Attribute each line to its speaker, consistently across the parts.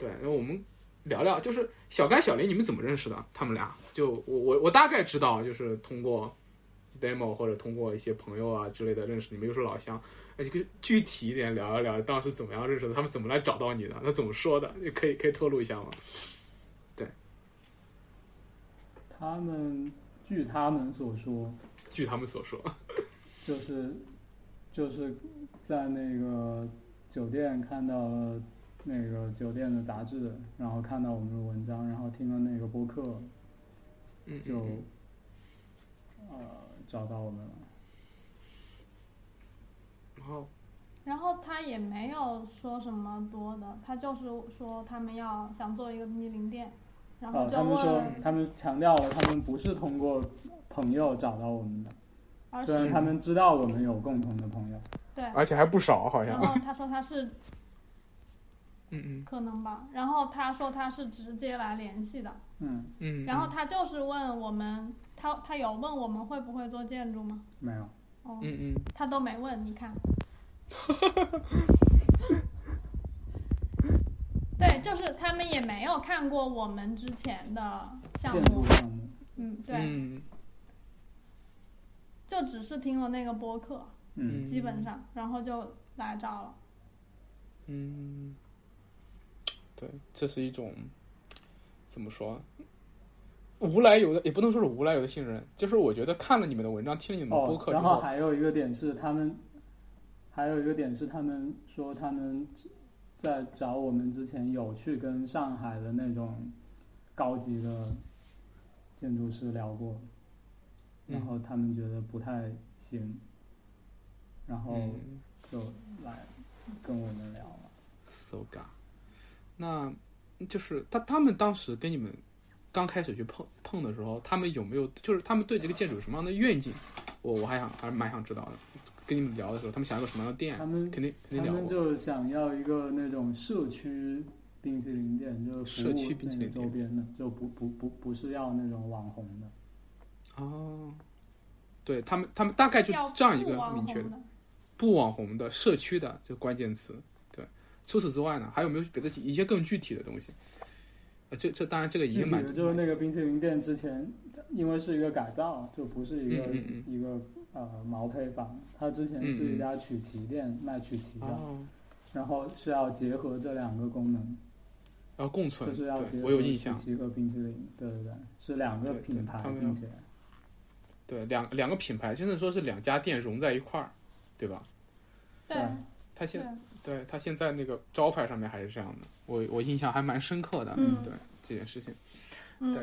Speaker 1: 对，然后我们聊聊，就是小甘、小林，你们怎么认识的？他们俩，就我我我大概知道，就是通过 demo 或者通过一些朋友啊之类的认识你们，又是老乡。哎，这个具体一点聊一聊，当时怎么样认识的？他们怎么来找到你的？那怎么说的？可以可以透露一下吗？
Speaker 2: 对他们据他们所说，
Speaker 1: 据他们所说，
Speaker 2: 就是就是在那个酒店看到了那个酒店的杂志，然后看到我们的文章，然后听了那个播客，
Speaker 1: 嗯，
Speaker 2: 就
Speaker 1: 嗯
Speaker 2: 呃找到我们了。
Speaker 1: 然后
Speaker 3: 然后他也没有说什么多的，他就是说他们要想做一个冰淇淋店，然后
Speaker 2: 哦，
Speaker 3: 就
Speaker 2: 他们说，他们强调了，他们不是通过朋友找到我们的，
Speaker 3: 而
Speaker 2: 虽然
Speaker 3: 是
Speaker 2: 他们知道我们有共同的朋友。
Speaker 3: 对，
Speaker 1: 而且还不少，好像，
Speaker 3: 然后他说他是
Speaker 1: 嗯嗯。
Speaker 3: 可能吧，然后他说他是直接来联系的，
Speaker 2: 嗯，
Speaker 1: 嗯，
Speaker 3: 然后他就是问我们，他他有问我们会不会做建筑吗？
Speaker 2: 没有。
Speaker 3: 哦，
Speaker 1: 嗯嗯。
Speaker 3: 他都没问，你看。对，就是他们也没有看过我们之前的项
Speaker 2: 建
Speaker 3: 目
Speaker 2: 筑，项目，
Speaker 3: 嗯，对，
Speaker 1: 嗯。
Speaker 3: 就只是听了那个播客，
Speaker 2: 嗯，
Speaker 3: 基本上，然后就来找了。
Speaker 1: 嗯，对，这是一种怎么说？无来由的，也不能说是无来由的信任，就是我觉得看了你们的文章，听了你们的播
Speaker 2: 哦，
Speaker 1: 客之
Speaker 2: 然后还有一个点是他们，还有一个点是他们说他们在找我们之前有去跟上海的那种高级的建筑师聊过，然
Speaker 1: 嗯
Speaker 2: 后他们觉得不太行，然后
Speaker 1: 嗯
Speaker 2: 就来跟我们聊了。
Speaker 1: ，so ga，那就是他他们当时跟你们刚开始去碰碰的时候，他们有没有就是他们对这个建筑有什么样的愿景？我我还想还是蛮想知道的。跟你们聊的时候，他们想要个什么样的店？
Speaker 2: 他们
Speaker 1: 肯定肯定聊
Speaker 2: 他们
Speaker 1: 聊。
Speaker 2: 就想要一个那种社区冰淇淋店，就是
Speaker 1: 社区冰淇淋周
Speaker 2: 边的，就不不不不是要那种网红的。
Speaker 1: 哦，对他们他们大概就这样一个明确的不网红的社区的这个关键词。对，除此之外呢，还有没有别的一些更具体的东西？呃，这这当然这个已
Speaker 2: 具体
Speaker 1: 经蛮
Speaker 2: 的就是那个冰淇淋店之前，因为是一个改造，就不是一个、
Speaker 1: 嗯嗯
Speaker 2: 一个呃毛坯房，它之前是一家曲奇店，卖曲奇的，
Speaker 1: 哦，
Speaker 2: 然后是要结合这两个功能，
Speaker 1: 要共存，
Speaker 2: 就是要结合
Speaker 1: 我有印象
Speaker 2: 曲。奇和冰淇淋，对对对，是两个品牌，并且。
Speaker 1: 对，两两个品牌，现在说是两家店融在一块儿，对吧？
Speaker 3: 对。
Speaker 2: 对。
Speaker 1: 他现
Speaker 3: 对，
Speaker 1: 他现在那个招牌上面还是这样的，我我印象还蛮深刻的。
Speaker 3: 嗯
Speaker 1: 对这件事情，
Speaker 3: 嗯，
Speaker 1: 对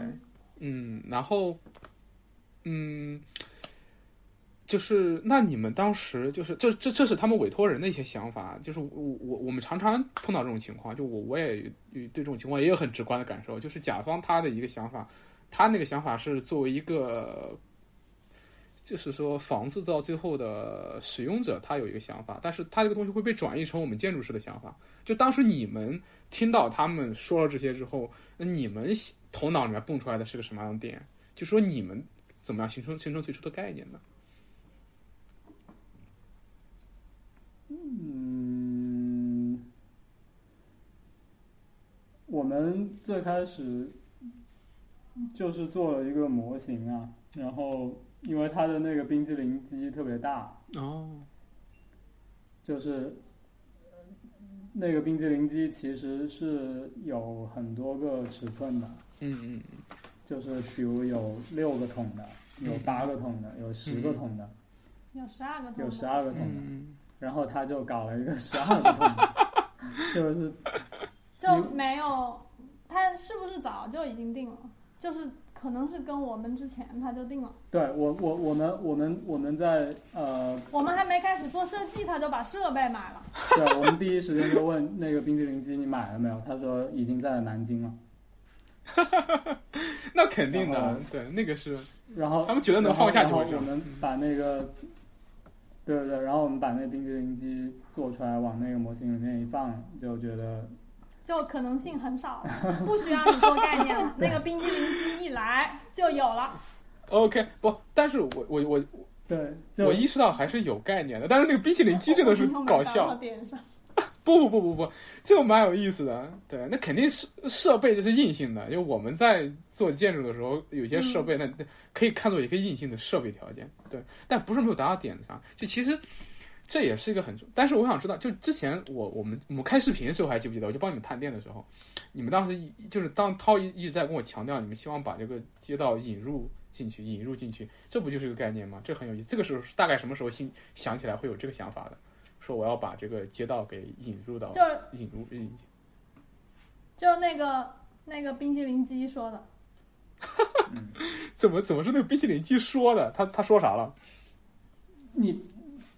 Speaker 1: 嗯，然后，嗯，就是那你们当时就是这这这是他们委托人的一些想法，就是我我我们常常碰到这种情况，就我我也对这种情况也有很直观的感受，就是甲方他的一个想法，他那个想法是作为一个。就是说，房子到最后的使用者，他有一个想法，但是他这个东西会被转译成我们建筑师的想法。就当时你们听到他们说了这些之后，那你们头脑里面蹦出来的是个什么样的点？就说你们怎么样形成形成最初的概念呢？
Speaker 2: 嗯，我们最开始就是做了一个模型啊，然后因为它的那个冰激凌机特别大，
Speaker 1: 哦，
Speaker 2: 就是呃那个冰激凌机其实是有很多个尺寸的，
Speaker 1: 嗯嗯
Speaker 2: 就是比如有六个桶的，有
Speaker 1: 嗯。
Speaker 2: 八个桶的，有十个桶的，
Speaker 3: 有十二个桶
Speaker 2: 有十，二个桶的，
Speaker 1: 嗯
Speaker 2: 然后他就搞了一个 十二个桶的，就是
Speaker 3: 就没有，他是不是早就已经定了？就是可能是跟我们之前他就定了，
Speaker 2: 对我我我们我们我们在呃，
Speaker 3: 我们还没开始做设计，他就把设备买了。
Speaker 2: 对，我们第一时间就问那个冰淇淋机你买了没有？他说已经在南京了。
Speaker 1: 那肯定的，对，那个是
Speaker 2: 然后
Speaker 1: 他们觉得能放下就会
Speaker 2: 我们把那个，对对对，然后我们把那个冰淇淋机做出来，往那个模型里面一放，就觉得
Speaker 3: 就可能性很少，不需要你做概念了，那个冰激凌机一来就有了。
Speaker 1: OK 不，但是我我我
Speaker 2: 对，
Speaker 1: 我意识到还是有概念的，但是那个冰淇淋机真的是搞笑，
Speaker 3: 点上。
Speaker 1: 不不不不不，这个蛮有意思的。对，那肯定是设备这是硬性的，因为我们在做建筑的时候，有些设备那那可以看作一个硬性的设备条件。对，但不是没有达到点子上。就其实这也是一个很，但是我想知道，就之前我我们我们开视频的时候还记不记得？我就帮你们探店的时候，你们当时一就是当涛一一直在跟我强调，你们希望把这个街道引入进去，引入进去，这不就是一个概念吗？这很有意思。这个时候大概什么时候心想起来会有这个想法的？说我要把这个街道给引入到
Speaker 3: 就是
Speaker 1: 引入引
Speaker 3: 就那个那个冰淇淋机说的，
Speaker 1: 怎么怎么是那个冰淇淋机说的？他他说啥了？
Speaker 2: 你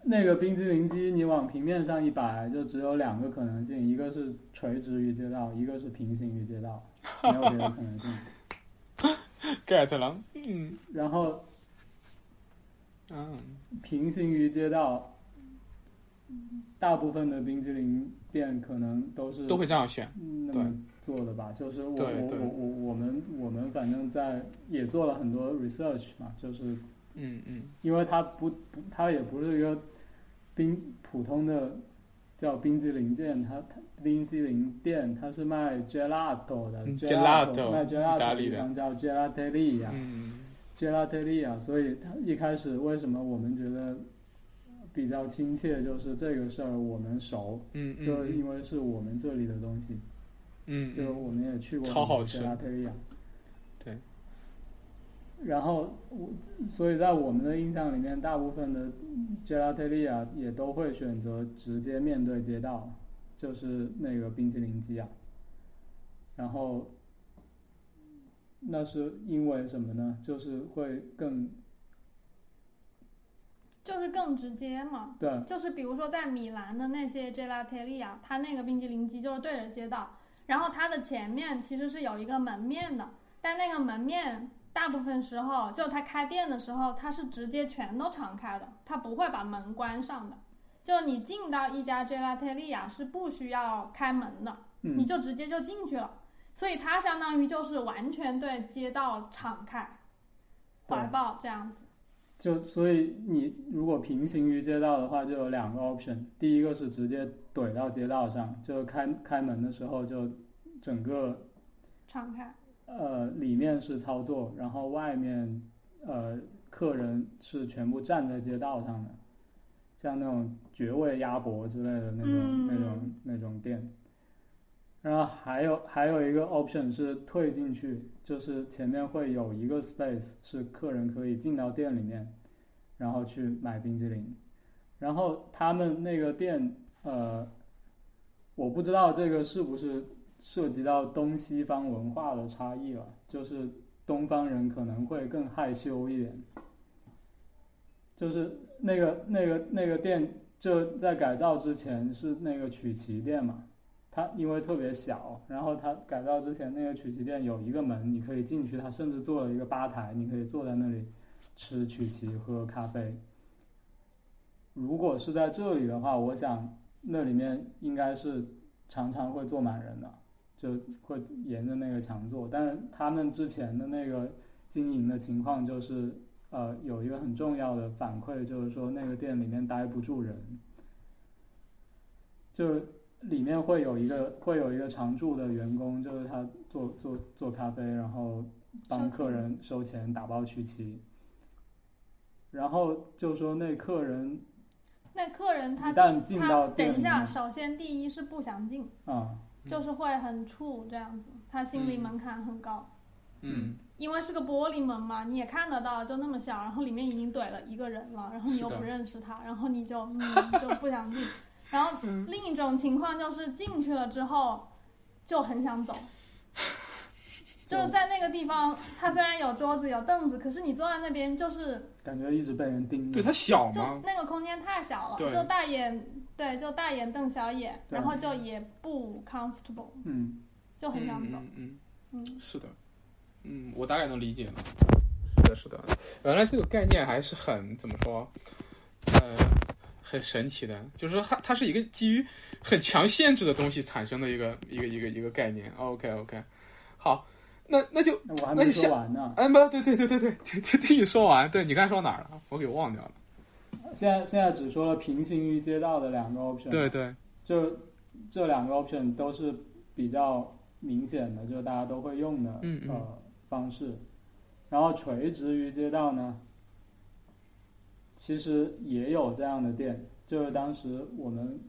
Speaker 2: 那个冰激凌机，你往平面上一摆，就只有两个可能性，一个是垂直于街道，一个是平行于街道，没有别的可能性。
Speaker 1: get 了，嗯
Speaker 2: 然后
Speaker 1: 嗯
Speaker 2: 平行于街道，大部分的冰激凌店可能都是
Speaker 1: 都会这样选，对
Speaker 2: 那么做的吧。就是我我我我们我们反正在也做了很多 research 嘛，就是
Speaker 1: 嗯嗯。
Speaker 2: 因为它不不它也不是一个冰普通的叫冰激凌店，它它冰激凌店它是卖 gelato 的
Speaker 1: 嗯
Speaker 2: gelato 卖 gelato
Speaker 1: 利的。
Speaker 2: 地方叫 gelateria。
Speaker 1: 嗯。
Speaker 2: gelateria，所以它一开始为什么我们觉得比较亲切，就是这个事儿我们熟，
Speaker 1: 嗯嗯
Speaker 2: 就因为是我们这里的东西，
Speaker 1: 嗯，
Speaker 2: 就我们也去过
Speaker 1: 超好吃。
Speaker 2: gelateria。
Speaker 1: 对。
Speaker 2: 然后我，所以在我们的印象里面，大部分的 gelateria 也都会选择直接面对街道，就是那个冰淇淋机啊。然后，那是因为什么呢？就是会更
Speaker 3: 就是更直接嘛。
Speaker 2: 对
Speaker 3: 就是比如说在米兰的那些 gelateria，它那个冰淇淋机就是对着街道，然后它的前面其实是有一个门面的，但那个门面大部分时候就他开店的时候，他是直接全都敞开的，他不会把门关上的。就你进到一家 gelateria 是不需要开门的，你
Speaker 2: 嗯，
Speaker 3: 就直接就进去了，所以它相当于就是完全对街道敞开怀抱这样子。
Speaker 2: 就所以你如果平行于街道的话，就有两个 option。第一个是直接怼到街道上，就开开门的时候就整个
Speaker 3: 敞开，
Speaker 2: 呃里面是操作，然后外面呃客人是全部站在街道上的，像那种绝味鸭脖之类的那种、
Speaker 3: 嗯
Speaker 2: 那种那种店。然后还有还有一个 option 是退进去，就是前面会有一个 space 是客人可以进到店里面，然后去买冰激凌。然后他们那个店，呃，我不知道这个是不是涉及到东西方文化的差异了，就是东方人可能会更害羞一点，就是那个那个那个店就在改造之前是那个曲奇店嘛，它因为特别小，然后它改造之前那个曲奇店有一个门你可以进去，它甚至做了一个吧台，你可以坐在那里吃曲奇喝咖啡。如果是在这里的话，我想那里面应该是常常会坐满人的，就会沿着那个墙做。但是他们之前的那个经营的情况就是，呃，有一个很重要的反馈，就是说那个店里面待不住人，就里面会有一个会有一个常驻的员工，就是他做做做咖啡，然后帮客人收钱、打包曲奇。然后就说那客人
Speaker 3: 那客人他
Speaker 2: 一旦进到
Speaker 3: 他等一下，首先第一是不想进，
Speaker 2: 啊、
Speaker 3: 就是会很怵这样子，他心理
Speaker 1: 嗯
Speaker 3: 门槛很高，
Speaker 1: 嗯
Speaker 3: 因为是个玻璃门嘛，你也看得到，就那么小，然后里面已经怼了一个人了，然后你又不认识他，然后你就 嗯就不想进。然后
Speaker 1: 嗯
Speaker 3: 另一种情况就是进去了之后就很想走，就是在那个地方，它虽然有桌子有凳子，可是你坐在那边就是
Speaker 2: 感觉一直被人盯着。
Speaker 1: 对它小
Speaker 3: 就
Speaker 1: 吗？
Speaker 3: 那个空间太小了，就大眼对，就大眼瞪小眼，然后就也不 comfortable，
Speaker 2: 嗯，
Speaker 3: 就很想走。
Speaker 1: 嗯嗯是的，嗯，我大概能理解了。是的，是的，原来这个概念还是很怎么说，呃，很神奇的，就是它它是一个基于很强限制的东西产生的一个一个一个一个概念。OK OK，好，那那就
Speaker 2: 那我还没
Speaker 1: 那就下
Speaker 2: 说完呢。
Speaker 1: 哎不对对对对对对对，听你说完，对你刚才说哪儿了？我给忘掉了。
Speaker 2: 现在现在只说了平行于街道的两个 option。
Speaker 1: 对，对，
Speaker 2: 就这两个 option 都是比较明显的，就是大家都会用的
Speaker 1: 嗯嗯
Speaker 2: 呃方式。然后垂直于街道呢，其实也有这样的店，就是当时我们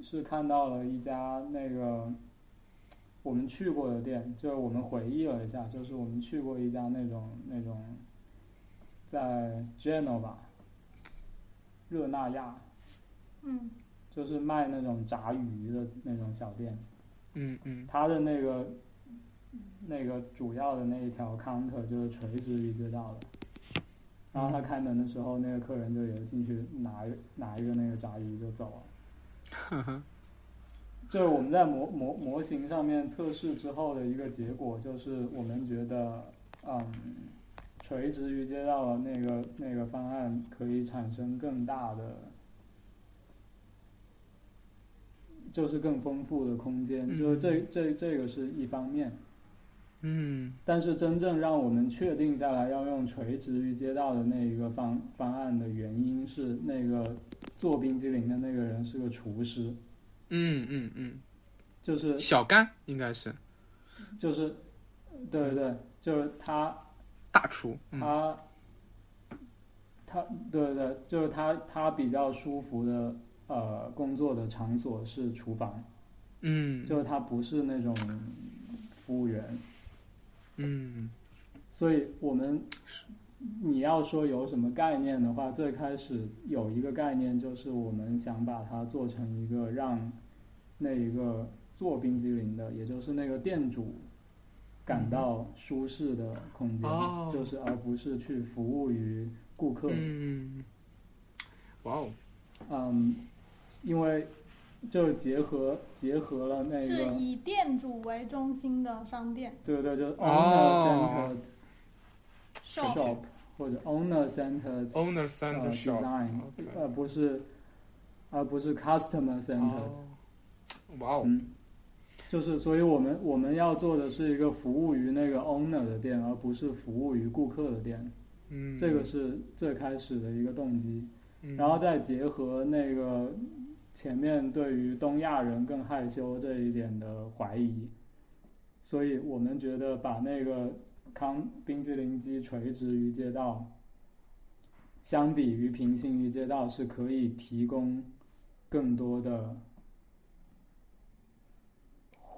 Speaker 2: 是看到了一家那个我们去过的店，就是我们回忆了一下，就是我们去过一家那种那种在 Genova 热那亚，
Speaker 3: 嗯。
Speaker 2: 就是卖那种炸鱼的那种小店，
Speaker 1: 嗯嗯。
Speaker 2: 它的那个那个主要的那一条 counter 就是垂直于街道的。然后他开门的时候，那个客人就也进去拿一拿一个那个炸鱼就走了。就是我们在模模模型上面测试之后的一个结果，就是我们觉得，嗯，垂直于街道的那个那个方案可以产生更大的，就是更丰富的空间，
Speaker 1: 嗯
Speaker 2: 就是这这这个是一方面。
Speaker 1: 嗯。
Speaker 2: 但是真正让我们确定下来要用垂直于街道的那一个方方案的原因是，那个做冰激凌的那个人是个厨师，
Speaker 1: 嗯嗯嗯，
Speaker 2: 就是
Speaker 1: 小甘应该是。
Speaker 2: 就是，对对对，就是他
Speaker 1: 大厨。嗯。
Speaker 2: 他他对对对，就是他他比较舒服的呃工作的场所是厨房，
Speaker 1: 嗯。
Speaker 2: 就是他不是那种服务员，
Speaker 1: 嗯。
Speaker 2: 所以我们你要说有什么概念的话，最开始有一个概念就是我们想把它做成一个让那一个做冰激凌的，也就是那个店主感到舒适的空间，
Speaker 1: 哦
Speaker 2: 就是而不是去服务于顾客。
Speaker 1: 嗯，哇哦，
Speaker 2: 嗯，因为就结合结合了那个是，
Speaker 3: 以店主为中心的商店
Speaker 2: 对对，就 owner centered shop，shop 或者 owner centered
Speaker 1: Owner
Speaker 2: 呃
Speaker 1: Center Shop，design，OK
Speaker 2: 而不是而不是 customer centered。
Speaker 1: 哦，哇哦，
Speaker 2: 嗯，就是所以我们我们要做的是一个服务于那个 owner 的店，而不是服务于顾客的店。
Speaker 1: 嗯，
Speaker 2: 这个是最开始的一个动机，
Speaker 1: 嗯，
Speaker 2: 然后再结合那个前面对于东亚人更害羞这一点的怀疑，所以我们觉得把那个康冰激凌机垂直于街道，相比于平行于街道是可以提供更多的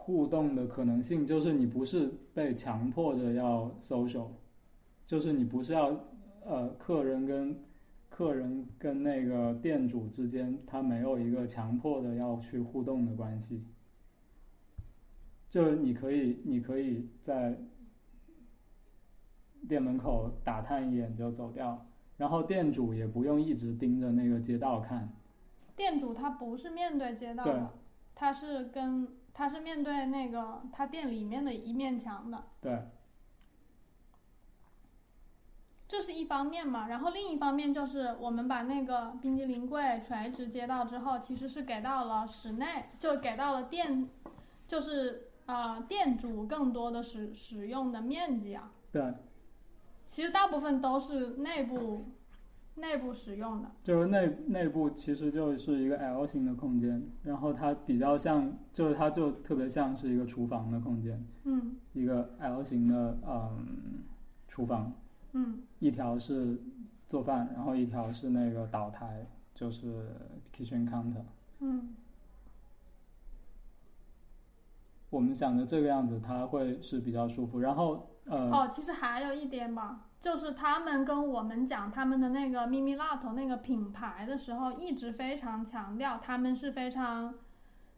Speaker 2: 互动的可能性，就是你不是被强迫着要 social，就是你不是要呃客人跟客人跟那个店主之间，他没有一个强迫的要去互动的关系，就是你可以你可以在店门口打探一眼就走掉，然后店主也不用一直盯着那个街道看，
Speaker 3: 店主他不是面对街道的，他是跟他是面对那个他店里面的一面墙的，
Speaker 2: 对，
Speaker 3: 这是一方面嘛。然后另一方面就是我们把那个冰激凌柜垂直接到之后，其实是给到了室内，就给到了店，就是呃店主更多的使使用的面积啊。
Speaker 2: 对，
Speaker 3: 其实大部分都是内部内部使用的。
Speaker 2: 就是内内部其实就是一个 L 型的空间，然后它比较像，就是它就特别像是一个厨房的空间，
Speaker 3: 嗯
Speaker 2: 一个 L 型的嗯厨房，
Speaker 3: 嗯
Speaker 2: 一条是做饭，然后一条是那个岛台，就是 kitchen counter。
Speaker 3: 嗯
Speaker 2: 我们想着这个样子，它会是比较舒服。然后呃，
Speaker 3: 哦，其实还有一点吧，就是他们跟我们讲他们的那个咪咪辣头那个品牌的时候，一直非常强调他们是非常，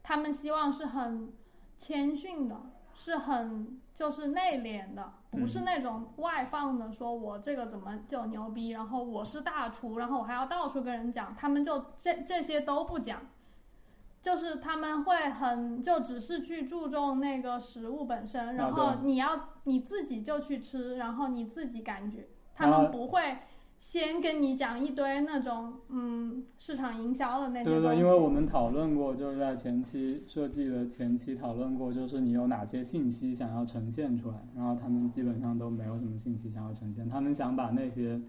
Speaker 3: 他们希望是很谦逊的，是很就是内敛的，不是
Speaker 2: 嗯
Speaker 3: 那种外放的，说我这个怎么就牛逼，然后我是大厨，然后我还要到处跟人讲，他们就这这些都不讲。就是他们会很就只是去注重那个食物本身，然后你要你自己就去吃，然后你自己感觉，他
Speaker 2: 啊
Speaker 3: 们不会先跟你讲一堆那种嗯市场营销的那些
Speaker 2: 对对，因为我们讨论过，就是在前期设计的前期讨论过，就是你有哪些信息想要呈现出来，然后他们基本上都没有什么信息想要呈现，他们想把那些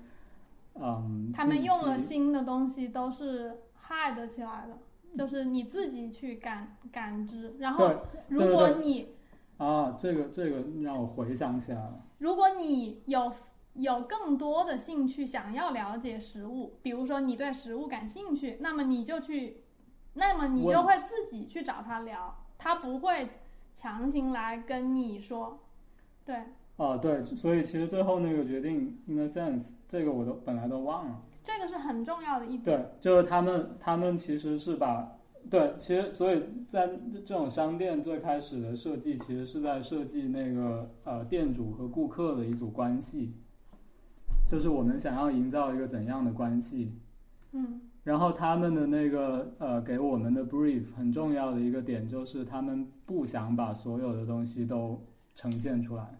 Speaker 2: 嗯，
Speaker 3: 他们用了新的东西都是 hide 起来的。就是你自己去感感知。然后，如果你
Speaker 2: 啊，这个这个让我回想起来了。
Speaker 3: 如果你有有更多的兴趣想要了解食物，比如说你对食物感兴趣，那么你就去，那么你就会自己去找他聊，他不会强行来跟你说，对，
Speaker 2: 啊，对，所以其实最后那个决定，in a sense，这个我都本来都忘了。
Speaker 3: 这个是很重要的一点。
Speaker 2: 对，就是他们，他们其实是把，对，其实所以在这种商店最开始的设计，其实是在设计那个呃店主和顾客的一组关系，就是我们想要营造一个怎样的关系。
Speaker 3: 嗯
Speaker 2: 然后他们的那个呃给我们的 brief 很重要的一个点就是他们不想把所有的东西都呈现出来，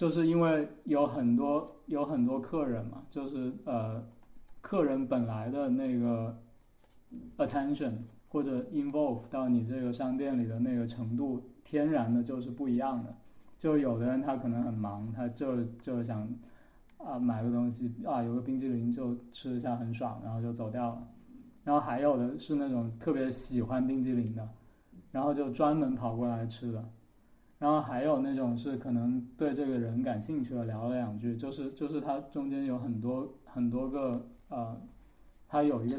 Speaker 2: 就是因为有很多有很多客人嘛，就是呃客人本来的那个 attention 或者 involve 到你这个商店里的那个程度，天然的就是不一样的。就有的人他可能很忙，他就就想啊买个东西啊有个冰激凌就吃一下很爽，然后就走掉了。然后还有的是那种特别喜欢冰激凌的，然后就专门跑过来吃的。然后还有那种是可能对这个人感兴趣的，聊了两句，就是就是它中间有很多很多个呃，它有一个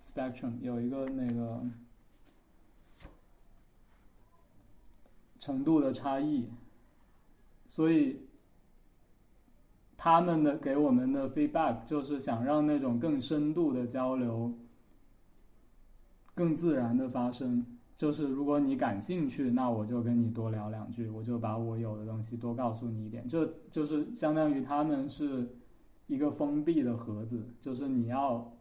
Speaker 2: ，spectrum 有一个那个程度的差异，所以他们的给我们的 feedback 就是想让那种更深度的交流更自然的发生。就是如果你感兴趣，那我就跟你多聊两句，我就把我有的东西多告诉你一点。这就是相当于他们是一个封闭的盒子，就是你要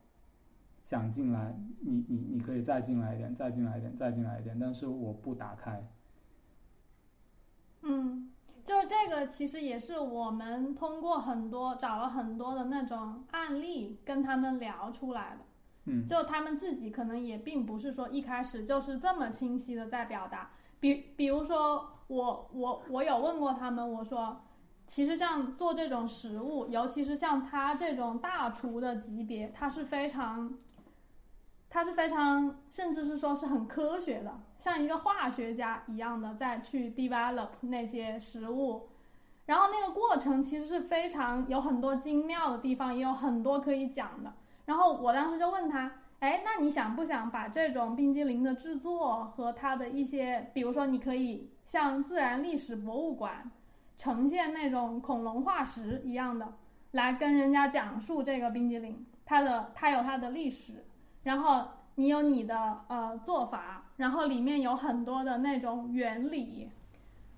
Speaker 2: 想进来，你你你可以再进来一点，再进来一点，再进来一点，但是我不打开。
Speaker 3: 嗯，就这个其实也是我们通过很多找了很多的那种案例跟他们聊出来的。
Speaker 2: 嗯
Speaker 3: 就他们自己可能也并不是说一开始就是这么清晰的在表达，比比如说我我我有问过他们，我说其实像做这种食物，尤其是像他这种大厨的级别，他是非常，他是非常，甚至是说是很科学的，像一个化学家一样的在去 develop 那些食物。然后那个过程其实是非常有很多精妙的地方，也有很多可以讲的。然后我当时就问他，哎，那你想不想把这种冰激凌的制作和它的一些，比如说你可以像自然历史博物馆呈现那种恐龙化石一样的，来跟人家讲述这个冰激凌，它的它有它的历史，然后你有你的呃做法，然后里面有很多的那种原理，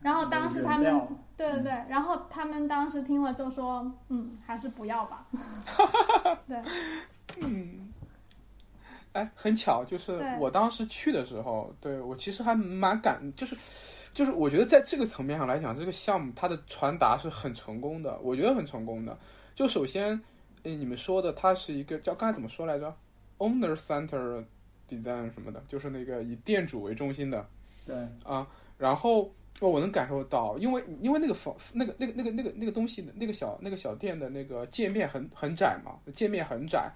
Speaker 3: 然后当时他们对对对，然后他们当时听了就说，嗯，还是不要吧。对，
Speaker 1: 嗯，哎，很巧，就是我当时去的时候，对我其实还蛮感，就是就是我觉得在这个层面上来讲，这个项目它的传达是很成功的，我觉得很成功的。就首先，呃，你们说的它是一个叫刚才怎么说来着，owner center design 什么的，就是那个以店主为中心的
Speaker 2: 对，
Speaker 1: 啊。然后哦我能感受到，因为因为那个房那个那个那个那个那个东西的那个小那个小店的那个界面很很窄嘛，界面很窄，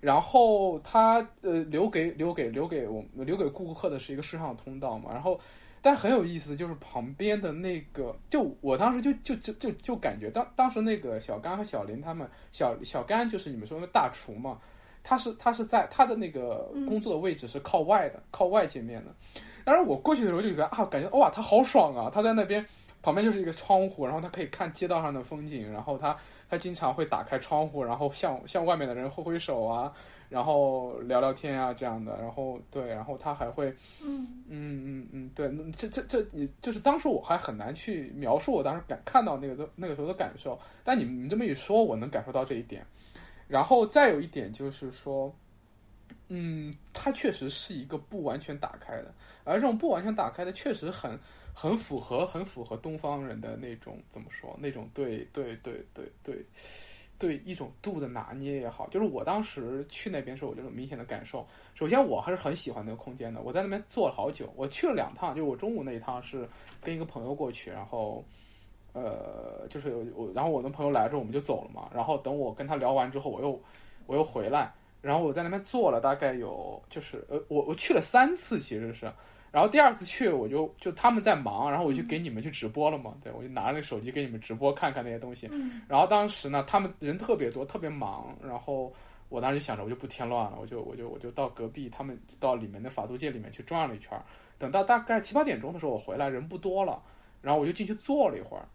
Speaker 1: 然后他呃留给留给留给我留给顾客的是一个顺畅的通道嘛，然后但很有意思，就是旁边的那个，就我当时就就就就就感觉当当时那个小甘和小林他们小小甘就是你们说的大厨嘛，他是他是在他的那个工作的位置是靠外的，靠外界面的。当时我过去的时候就觉得啊，感觉哇，他好爽啊！他在那边旁边就是一个窗户，然后他可以看街道上的风景，然后他他经常会打开窗户，然后向向外面的人挥挥手啊，然后聊聊天啊这样的，然后对，然后他还会
Speaker 3: 嗯
Speaker 1: 嗯嗯嗯，对，这这这你就是当时我还很难去描述我当时感看到那个那个时候的感受，但你们这么一说，我能感受到这一点。然后再有一点就是说，嗯，它确实是一个不完全打开的，而这种不完全打开的，确实很很符合很符合东方人的那种怎么说，那种对对对对对对一种度的拿捏也好，就是我当时去那边时候，我就有明显的感受。首先，我还是很喜欢那个空间的，我在那边坐了好久，我去了两趟，就是我中午那一趟是跟一个朋友过去，然后。呃，就是我，然后我的朋友来之后我们就走了嘛，然后等我跟他聊完之后，我又我又回来，然后我在那边坐了大概有就是呃我我去了三次其实是，然后第二次去我就就他们在忙，然后我就给你们去直播了嘛，对我就拿着那手机给你们直播看看那些东西，
Speaker 3: 嗯。
Speaker 1: 然后当时呢他们人特别多特别忙，然后我当时就想着我就不添乱了，我就我就我就到隔壁他们到里面的法租界里面去转了一圈儿，等到大概七八点钟的时候我回来人不多了，然后我就进去坐了一会儿，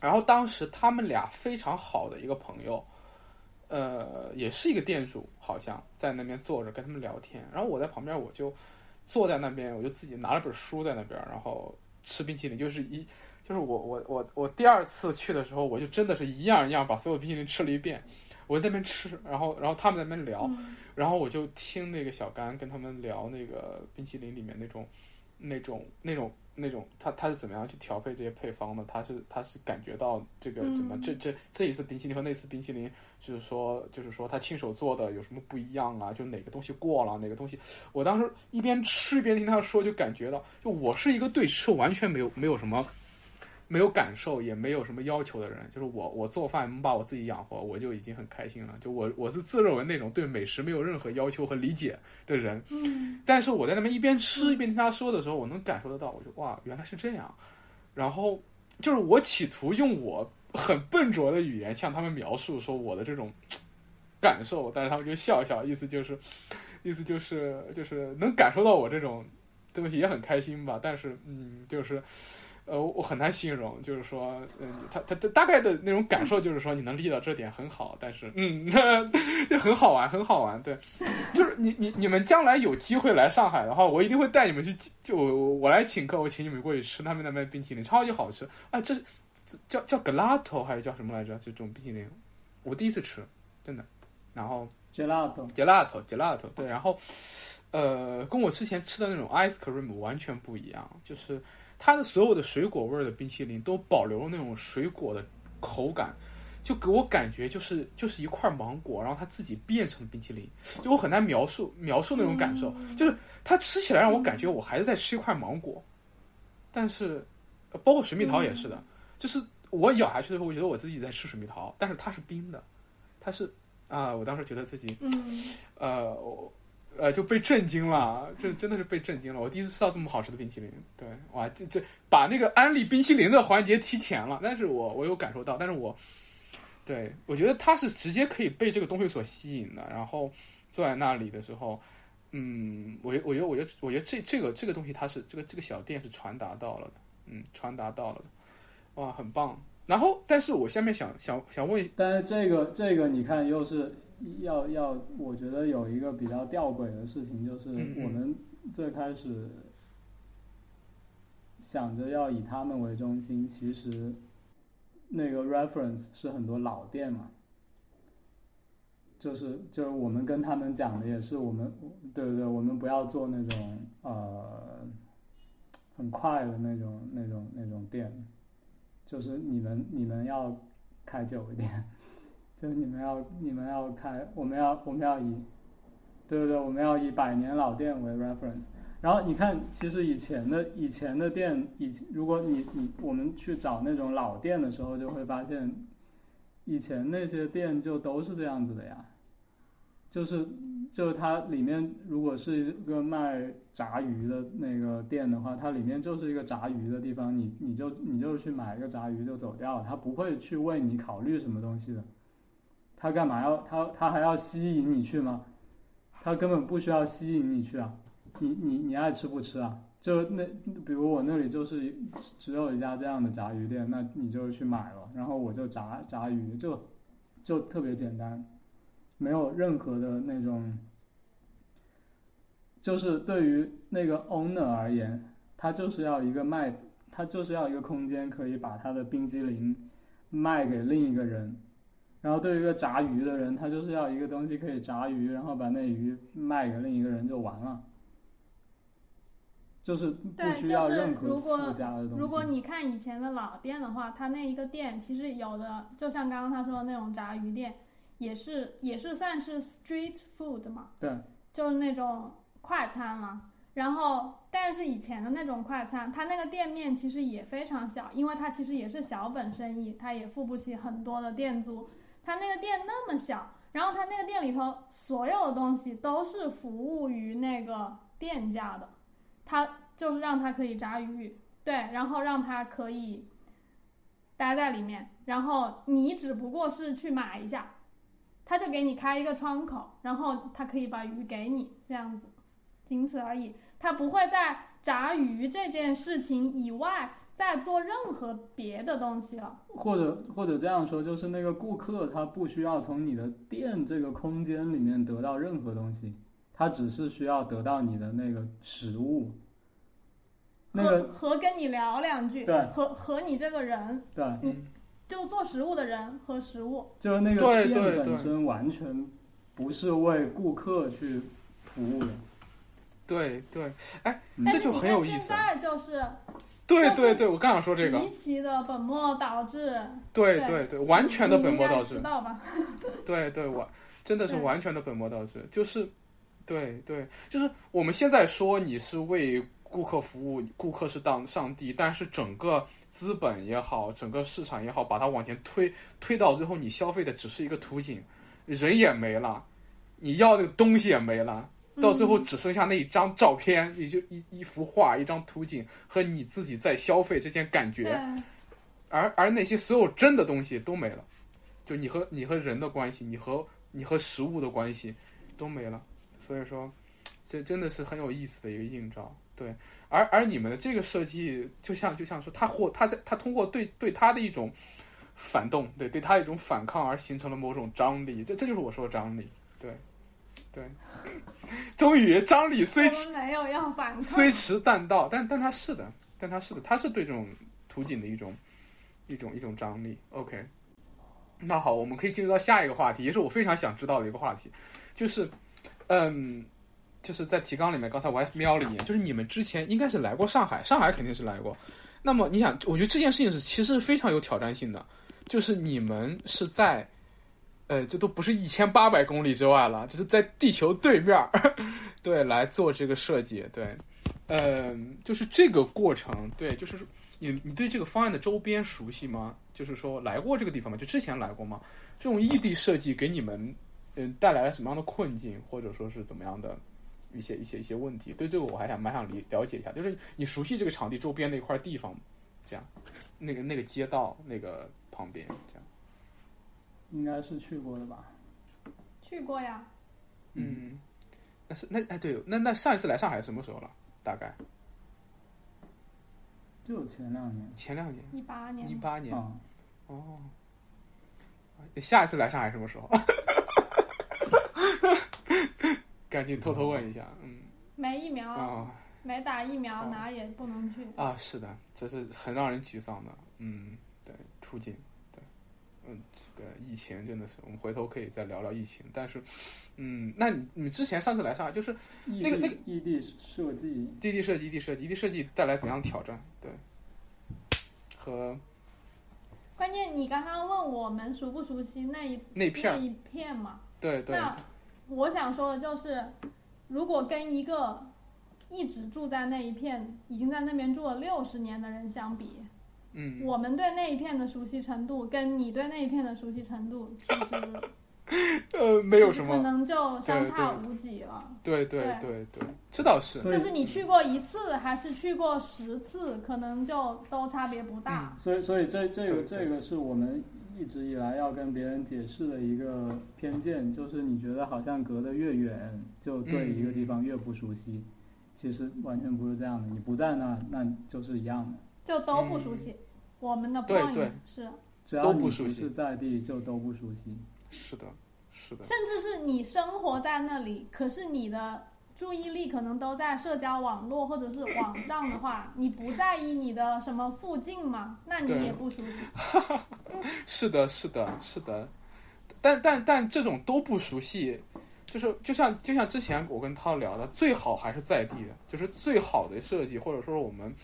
Speaker 1: 然后当时他们俩非常好的一个朋友。呃，也是一个店主，好像在那边坐着跟他们聊天，然后我在旁边，我就坐在那边，我就自己拿了本书在那边，然后吃冰淇淋，就是一，就是我我我我第二次去的时候，我就真的是一样一样把所有冰淇淋吃了一遍，我在那边吃，然后然后他们在那边聊，
Speaker 3: 嗯。
Speaker 1: 然后我就听那个小甘跟他们聊那个冰淇淋里面那种那种那种那种他他是怎么样去调配这些配方的？他是他是感觉到这个怎么、
Speaker 3: 嗯
Speaker 1: 这这这一次冰淇淋和那次冰淇淋，就是说就是说他亲手做的有什么不一样啊？就哪个东西过了，哪个东西？我当时一边吃一边听他说，就感觉到，就我是一个对吃完全没有没有什么。没有感受，也没有什么要求的人，就是我，我做饭能把我自己养活，我就已经很开心了。就我，我是自认为那种对美食没有任何要求和理解的人，
Speaker 3: 嗯
Speaker 1: 但是我在那边一边吃一边听他说的时候，我能感受得到，我就哇，原来是这样。然后就是我企图用我很笨拙的语言向他们描述说我的这种感受，但是他们就笑笑，意思就是，意思就是就是能感受到我这种东西也很开心吧。但是嗯，就是。呃，我很难形容，就是说，嗯，他他他大概的那种感受就是说，你能立到这点很好，但是，嗯，那很好玩，很好玩，对，就是你你你们将来有机会来上海的话，我一定会带你们去，就我我来请客，我请你们过去吃他们那边冰淇淋，超级好吃，哎，这这叫叫 gelato 还是叫什么来着？就这种冰淇淋，我第一次吃，真的，然后
Speaker 2: gelato
Speaker 1: gelato gelato 对，然后呃，跟我之前吃的那种 ice cream 完全不一样，就是它的所有的水果味儿的冰淇淋都保留了那种水果的口感，就给我感觉就是就是一块芒果，然后它自己变成冰淇淋，就我很难描述描述那种感受，就是它吃起来让我感觉我还是在吃一块芒果，但是呃包括水蜜桃也是的，就是我咬下去的时候，我觉得我自己在吃水蜜桃，但是它是冰的，它是啊，我当时觉得自己
Speaker 3: 嗯。
Speaker 1: 呃，我呃就被震惊了，这真的是被震惊了。我第一次吃到这么好吃的冰淇淋，对，哇，这这把那个安利冰淇淋的环节提前了，但是我我有感受到，但是我对我觉得他是直接可以被这个东西所吸引的，然后坐在那里的时候。嗯，我觉我觉得我觉得我觉得这这个这个东西它是这个这个小店是传达到了的，嗯，传达到了的，哇，很棒。然后，但是我下面想想想问
Speaker 2: 但是这个这个你看又是要要，我觉得有一个比较吊诡的事情，就是我们最开始想着要以他们为中心，其实那个 reference 是很多老店嘛，就是就是我们跟他们讲的也是我们对对对，我们不要做那种呃很快的那种那种那种店，就是你们你们要开久一点，就你们要你们要开，我们要我们要以，对对对，我们要以百年老店为 reference。然后你看，其实以前的以前的店，以前如果你你我们去找那种老店的时候，就会发现，以前那些店就都是这样子的呀，就是就是它里面如果是一个卖炸鱼的那个店的话，它里面就是一个炸鱼的地方，你你就你就去买一个炸鱼就走掉了，它不会去为你考虑什么东西的，他干嘛要他他还要吸引你去吗？他根本不需要吸引你去啊，你你你爱吃不吃啊？就那比如我那里就是只有一家这样的炸鱼店，那你就去买了，然后我就炸炸鱼，就就特别简单，没有任何的那种。就是对于那个 owner 而言，他就是要一个卖，他就是要一个空间，可以把他的冰激凌卖给另一个人。然后对于一个炸鱼的人，他就是要一个东西可以炸鱼，然后把那鱼卖给另一个人就完了。就是不
Speaker 3: 对
Speaker 2: 需要
Speaker 3: 就是
Speaker 2: 任何
Speaker 3: 如果
Speaker 2: 附加的东西。
Speaker 3: 如果你看以前的老店的话，它那一个店其实有的，就像刚刚他说的那种炸鱼店，也是也是算是 street food 嘛，
Speaker 2: 对，
Speaker 3: 就是那种快餐了。然后，但是以前的那种快餐，它那个店面其实也非常小，因为它其实也是小本生意，它也付不起很多的店租。他那个店那么小，然后他那个店里头所有的东西都是服务于那个店家的，他就是让他可以炸鱼，对，然后让他可以待在里面，然后你只不过是去买一下，他就给你开一个窗口，然后他可以把鱼给你这样子，仅此而已，他不会在炸鱼这件事情以外再做任何别的东西了。
Speaker 2: 或者或者这样说，就是那个顾客他不需要从你的店这个空间里面得到任何东西，他只是需要得到你的那个食物。那
Speaker 3: 和
Speaker 2: 个
Speaker 3: 和跟你聊两句，
Speaker 2: 对
Speaker 3: 和和你这个人，
Speaker 2: 对，
Speaker 1: 嗯，
Speaker 3: 就做食物的人和食物，
Speaker 2: 就是那个店本身完全不是为顾客去服务的。
Speaker 1: 对对，哎，
Speaker 2: 嗯
Speaker 1: 这就很有意思。
Speaker 3: 现在就是
Speaker 1: 对对对，我刚想说这个，
Speaker 3: 极其的本末倒置，对
Speaker 1: 对对对，完全的本末倒置
Speaker 3: 知。道吧？
Speaker 1: 对对，我真的是完全的本末倒置，就是，对对，就是我们现在说你是为顾客服务，顾客是当上帝，但是整个资本也好，整个市场也好，把它往前推，推到最后，你消费的只是一个图景，人也没了，你要那个东西也没了。到最后
Speaker 3: 嗯
Speaker 1: 只剩下那一张照片，也就一一幅画、一张图景和你自己在消费这件感觉，
Speaker 3: 对，
Speaker 1: 而而那些所有真的东西都没了，就你和你和人的关系，你和你和食物的关系都没了。所以说，这真的是很有意思的一个映照。对，而而你们的这个设计，就像就像说他或他在他通过对对他的一种反动，对对他一种反抗而形成了某种张力，这这就是我说的张力。对，对，终于张力虽
Speaker 3: 迟没有要反抗，
Speaker 1: 虽迟但到，但但他是的，但他是的，他是对这种图景的一种一种一种张力。OK，那好，我们可以进入到下一个话题，也是我非常想知道的一个话题，就是嗯，就是在提纲里面，刚才我还瞄了一眼，就是你们之前应该是来过上海，上海肯定是来过。那么你想，我觉得这件事情是其实非常有挑战性的，就是你们是在。呃，这都不是一千八百公里之外了，这是在地球对面儿，对，来做这个设计，对，嗯，就是这个过程，对，就是你你对这个方案的周边熟悉吗？就是说来过这个地方吗？就之前来过吗？这种异地设计给你们嗯带来了什么样的困境，或者说是怎么样的一些一些一些问题？对这个我还想蛮想理了解一下，就是你熟悉这个场地周边的一块地方，这样，那个那个街道那个旁边这样，
Speaker 2: 应该是去过的吧？
Speaker 3: 去过呀，
Speaker 1: 嗯，那是那哎对，那那上一次来上海什么时候了？大概
Speaker 2: 就前两年
Speaker 1: 前两年，
Speaker 3: 一八年
Speaker 1: 一
Speaker 3: 年，
Speaker 1: 八年
Speaker 2: 啊，
Speaker 1: 哦。下一次来上海什么时候？赶紧偷偷问一下，嗯
Speaker 3: 没疫苗，
Speaker 1: 啊
Speaker 3: 没打疫苗，
Speaker 1: 哦
Speaker 3: 哪也不能去。
Speaker 1: 啊，是的，这是很让人沮丧的，嗯，对，途径，对，嗯，这个疫情真的是，我们回头可以再聊聊疫情，但是，嗯，那你你之前上次来上海就是那个那
Speaker 2: 个异地设计
Speaker 1: 异地设计，异地设计，异地设计带来怎样的挑战？对，和
Speaker 3: 关键你刚刚问我们熟不熟悉那一
Speaker 1: 那片，
Speaker 3: 那一片嘛？
Speaker 1: 对对，
Speaker 3: 那我想说的就是，如果跟一个一直住在那一片，已经在那边住了六十年的人相比，
Speaker 1: 嗯，
Speaker 3: 我们对那一片的熟悉程度，跟你对那一片的熟悉程度，其实
Speaker 1: 呃，没有什么，
Speaker 3: 可能就相差无几了。
Speaker 1: 对对
Speaker 3: 对
Speaker 1: 对对，这倒是，
Speaker 3: 就是你去过一次还是去过十次，可能就都差别不大。
Speaker 2: 所以，所以这这个这个是我们一直以来要跟别人解释的一个偏见，就是你觉得好像隔得越远，就对一个地方越不熟悉，其实完全不是这样的。你不在那，那就是一样的。
Speaker 3: 就都不熟悉。我们的
Speaker 1: 嗯对
Speaker 3: point
Speaker 1: 对
Speaker 3: 是，
Speaker 2: 只要你不
Speaker 1: 都不熟悉
Speaker 2: 是在地，就都不熟悉。
Speaker 1: 是的，是的，
Speaker 3: 甚至是你生活在那里，可是你的注意力可能都在社交网络或者是网上的话，你不在意你的什么附近嘛？那你也不熟悉。
Speaker 1: 是的，是的，是的，但但但这种都不熟悉，就是就像就像之前我跟涛聊的，最好还是在地的，就是最好的设计，或者说我们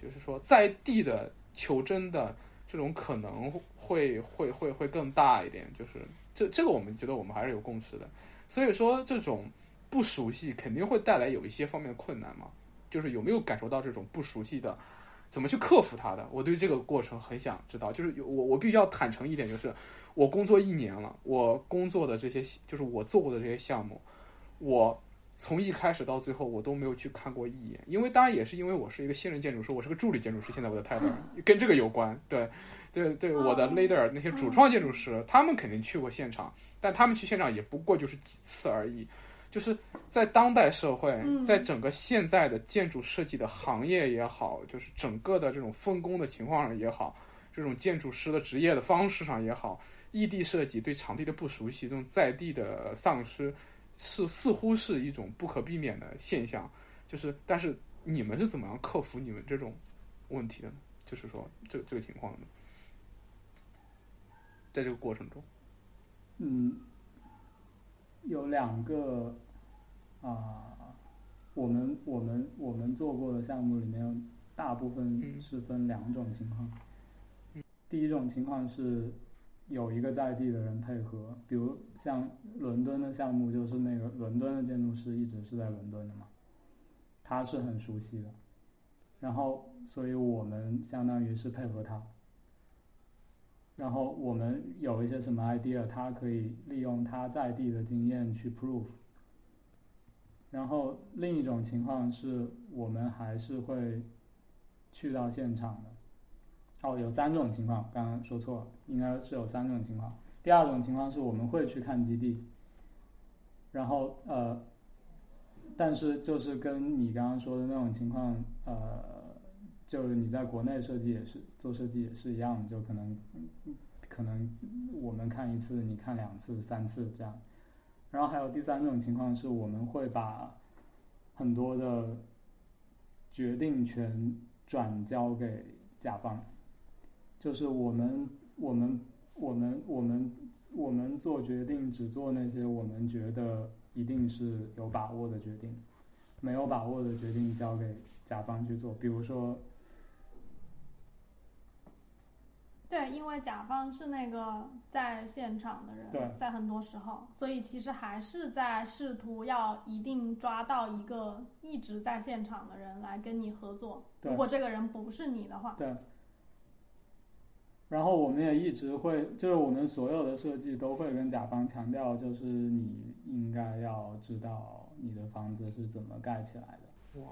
Speaker 1: 就是说在地的求真的这种可能会会会会更大一点，就是这这个我们觉得我们还是有共识的，所以说这种不熟悉肯定会带来有一些方面的困难嘛，就是有没有感受到这种不熟悉的怎么去克服它的？我对这个过程很想知道。就是我我必须要坦诚一点，就是我工作一年了，我工作的这些就是我做过的这些项目，我从一开始到最后我都没有去看过一眼。因为当然也是因为我是一个新人建筑师，我是个助理建筑师，现在我的 title 跟这个有关。对对对，我的 leader 那些主创建筑师，他们肯定去过现场，但他们去现场也不过就是几次而已。就是在当代社会，在整个现在的建筑设计的行业也好，就是整个的这种分工的情况上也好，这种建筑师的职业的方式上也好，异地设计对场地的不熟悉，这种在地的丧失，是似乎是一种不可避免的现象。就是，但是你们是怎么样克服你们这种问题的呢？就是说，这这个情况呢，在这个过程中，
Speaker 2: 嗯。有两个啊，我们我们我们做过的项目里面，大部分是分两种情况。第一种情况是有一个在地的人配合，比如像伦敦的项目，就是那个伦敦的建筑师一直是在伦敦的嘛，他是很熟悉的，然后所以我们相当于是配合他。然后我们有一些什么 idea，他可以利用他在地的经验去 prove。然后另一种情况是我们还是会去到现场的。哦，有三种情况，刚刚说错了，应该是有三种情况。第二种情况是我们会去看基地，然后呃，但是就是跟你刚刚说的那种情况，呃。就是你在国内设计也是做设计也是一样，就可能可能我们看一次，你看两次、三次这样。然后还有第三种情况是，我们会把很多的决定权转交给甲方，就是我们我们我们我们我们做决定只做那些我们觉得一定是有把握的决定，没有把握的决定交给甲方去做，比如说。
Speaker 3: 对，因为甲方是那个在现场的人，在很多时候，所以其实还是在试图要一定抓到一个一直在现场的人来跟你合作。如果这个人不是你的话，
Speaker 2: 对。然后我们也一直会，就是我们所有的设计都会跟甲方强调，就是你应该要知道你的房子是怎么盖起来的。
Speaker 1: 哇，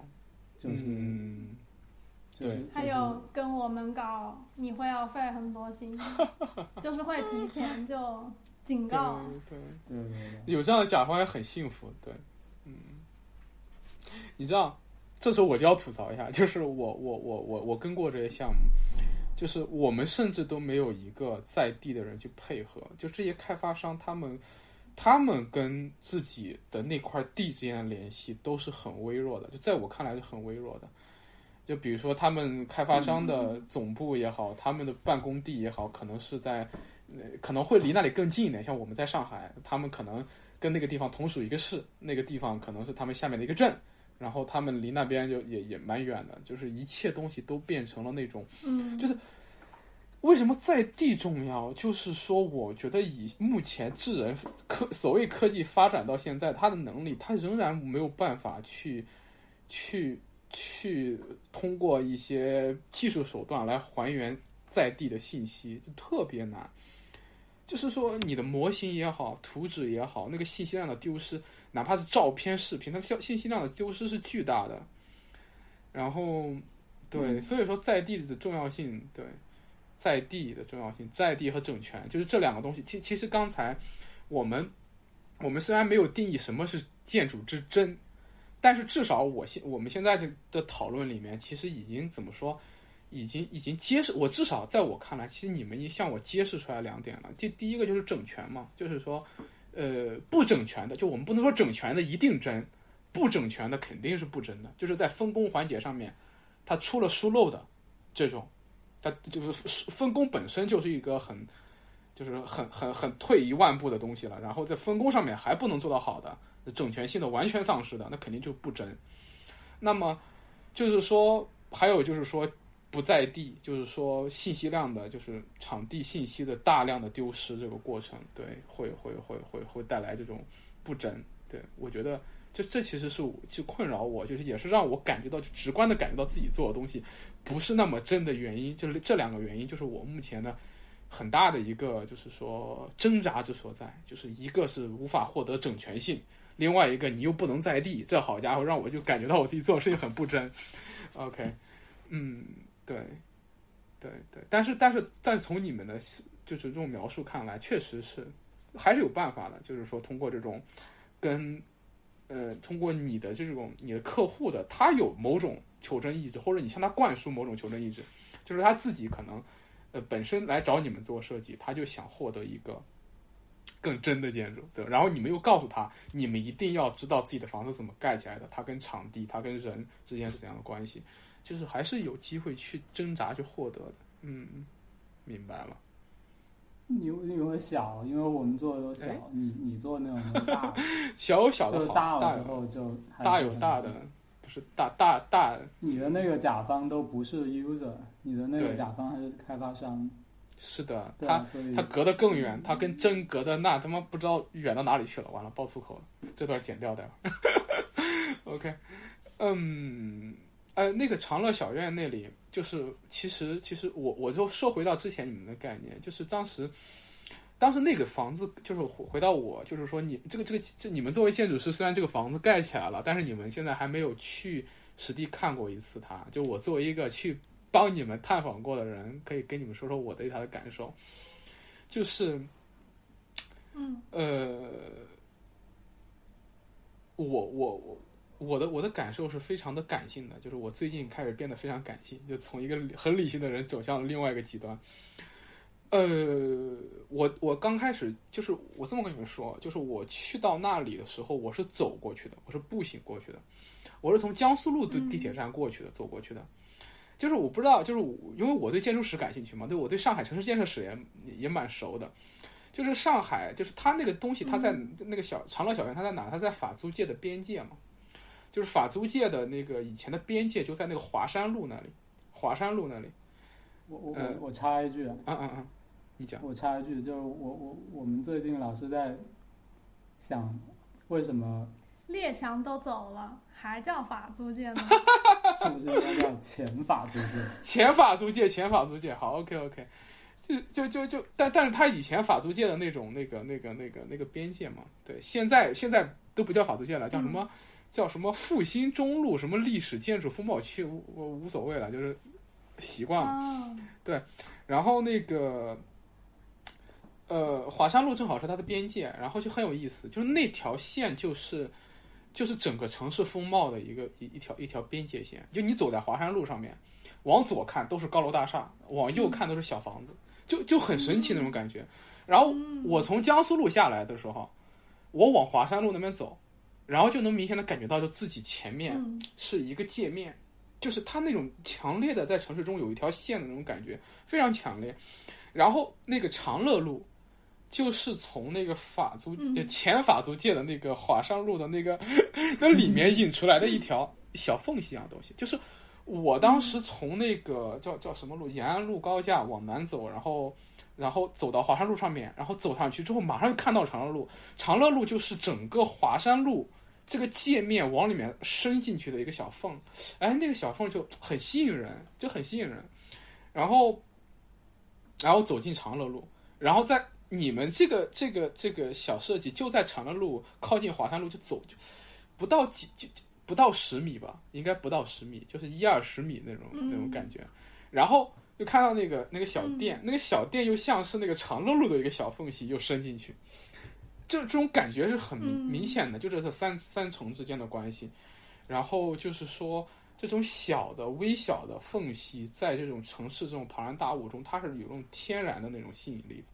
Speaker 2: 就是。对，
Speaker 3: 还有跟我们搞，你会要费很多心，就是会提前就警告。
Speaker 1: 对
Speaker 2: 对对，
Speaker 1: 有这样的甲方也很幸福。对，嗯，你知道，这时候我就要吐槽一下，就是我我我我我跟过这些项目，就是我们甚至都没有一个在地的人去配合，就这些开发商他们他们跟自己的那块地之间的联系都是很微弱的，就在我看来是很微弱的。就比如说，他们开发商的总部也好，他们的办公地也好，可能是在，可能会离那里更近一点。像我们在上海，他们可能跟那个地方同属一个市，那个地方可能是他们下面的一个镇，然后他们离那边就也也蛮远的。就是一切东西都变成了那种，
Speaker 3: 嗯，
Speaker 1: 就是为什么在地重要？就是说，我觉得以目前智人科所谓科技发展到现在，他的能力，他仍然没有办法去去。去通过一些技术手段来还原在地的信息，就特别难。就是说，你的模型也好，图纸也好，那个信息量的丢失，哪怕是照片、视频，它消信息量的丢失是巨大的。然后，对，所以说在地的重要性，对，在地的重要性，在地和整全，就是这两个东西。其其实刚才我们我们虽然没有定义什么是建筑之真。但是至少我现我们现在这的讨论里面，其实已经怎么说，已经已经揭示我至少在我看来，其实你们已经向我揭示出来两点了。这第一个就是整全嘛，就是说，呃，不整全的，就我们不能说整全的一定真，不整全的肯定是不真的。就是在分工环节上面，它出了疏漏的这种，它就是分工本身就是一个很，就是很很很退一万步的东西了。然后在分工上面还不能做到好的。整全性的完全丧失的，那肯定就不真。那么，就是说，还有就是说，不在地，就是说，信息量的，就是场地信息的大量的丢失，这个过程，对，会会会会会带来这种不真。对我觉得这这其实是就困扰我，就是也是让我感觉到就直观的感觉到自己做的东西不是那么真的原因，就是这两个原因，就是我目前的很大的一个就是说挣扎之所在，就是一个是无法获得整全性，另外一个你又不能在地，这好家伙让我就感觉到我自己做的事情很不真。OK，嗯，对，对对，但是但是但从你们的就是这种描述看来，确实是还是有办法的，就是说通过这种跟呃通过你的这种你的客户的他有某种求真意志，或者你向他灌输某种求真意志，就是他自己可能呃本身来找你们做设计，他就想获得一个更真的建筑，对，然后你们又告诉他，你们一定要知道自己的房子怎么盖起来的，它跟场地、它跟人之间是怎样的关系，就是还是有机会去挣扎去获得的。嗯，明白了。
Speaker 2: 你你会小，因为我们做的都小
Speaker 1: 哎，
Speaker 2: 你你做那种大，
Speaker 1: 小小的好，
Speaker 2: 大
Speaker 1: 大
Speaker 2: 了之后就
Speaker 1: 大有大的，不是大大大，
Speaker 2: 你的那个甲方都不是 user，你的那个甲方还是开发商，
Speaker 1: 是的，他他隔得更远，他跟真隔的那他妈不知道远到哪里去了。完了，爆粗口了，这段剪掉待会儿。OK，嗯，呃，那个长乐小院那里，就是其实其实我我就说回到之前你们的概念，就是当时。当时那个房子就是回回到我，就是说你这个这个这你们作为建筑师，虽然这个房子盖起来了，但是你们现在还没有去实地看过一次它。就我作为一个去帮你们探访过的人，可以跟你们说说我对它的感受。就是，
Speaker 3: 嗯
Speaker 1: 呃，我我我我的我的感受是非常的感性的，就是我最近开始变得非常感性，就从一个很理性的人走向了另外一个极端。呃，我我刚开始就是我这么跟你们说，就是我去到那里的时候，我是走过去的，我是步行过去的，我是从江苏路的地铁站过去的，走过去的。就是我不知道，就是因为我对建筑史感兴趣嘛，对我对上海城市建设史也也蛮熟的。就是上海，就是它那个东西，它在那个小长乐小院，它在哪？它在法租界的边界嘛，就是法租界的那个以前的边界就在那个华山路那里，华山路那里。
Speaker 2: 我我
Speaker 1: 呃
Speaker 2: 我我插一句啊，
Speaker 1: 嗯嗯嗯，你讲。
Speaker 2: 我插一句，就是我我我们最近老是在想，为什么
Speaker 3: 列强都走了，还叫法租界呢？
Speaker 2: 是不是应该叫前法租界？
Speaker 1: 前法租界，前法租界，好，OK OK，就就就就，但但是他以前法租界的那种那个那个那个那个边界嘛，对，现在现在都不叫法租界了，叫什么？叫什么复兴中路什么历史建筑风貌区，无我无所谓了，就是习惯了。
Speaker 3: 对，
Speaker 1: 然后那个，呃，华山路正好是它的边界，然后就很有意思，就是那条线就是就是整个城市风貌的一个一一条一条边界线。就你走在华山路上面，往左看都是高楼大厦，往右看都是小房子，就就很神奇那种感觉。然后我从江苏路下来的时候，我往华山路那边走，然后就能明显的感觉到，就自己前面
Speaker 3: 嗯
Speaker 1: 是一个界面，就是它那种强烈的在城市中有一条线的那种感觉，非常强烈。然后那个长乐路，就是从那个法租、前法租界的那个华山路的那个 那里面引出来的一条小缝隙一样东西，就是我当时从那个叫叫什么路延安路高架往南走，然后。然后走到华山路上面，然后走上去之后，马上就看到长乐路。长乐路就是整个华山路这个界面往里面伸进去的一个小缝，哎，那个小缝就很吸引人，就很吸引人。然后，然后走进长乐路，然后在你们这个这个这个小设计就在长乐路靠近华山路就走就不到几就不到十米吧，应该不到十米，就是一二十米那种那种感觉。然后就看到那个那个小店，那个小店又像是那个长乐路的一个小缝隙又伸进去，这这种感觉是很明显的，就这是三三重之间的关系。然后就是说，这种小的、微小的缝隙，在这种城市这种庞然大物中，它是有这种天然的那种吸引力的。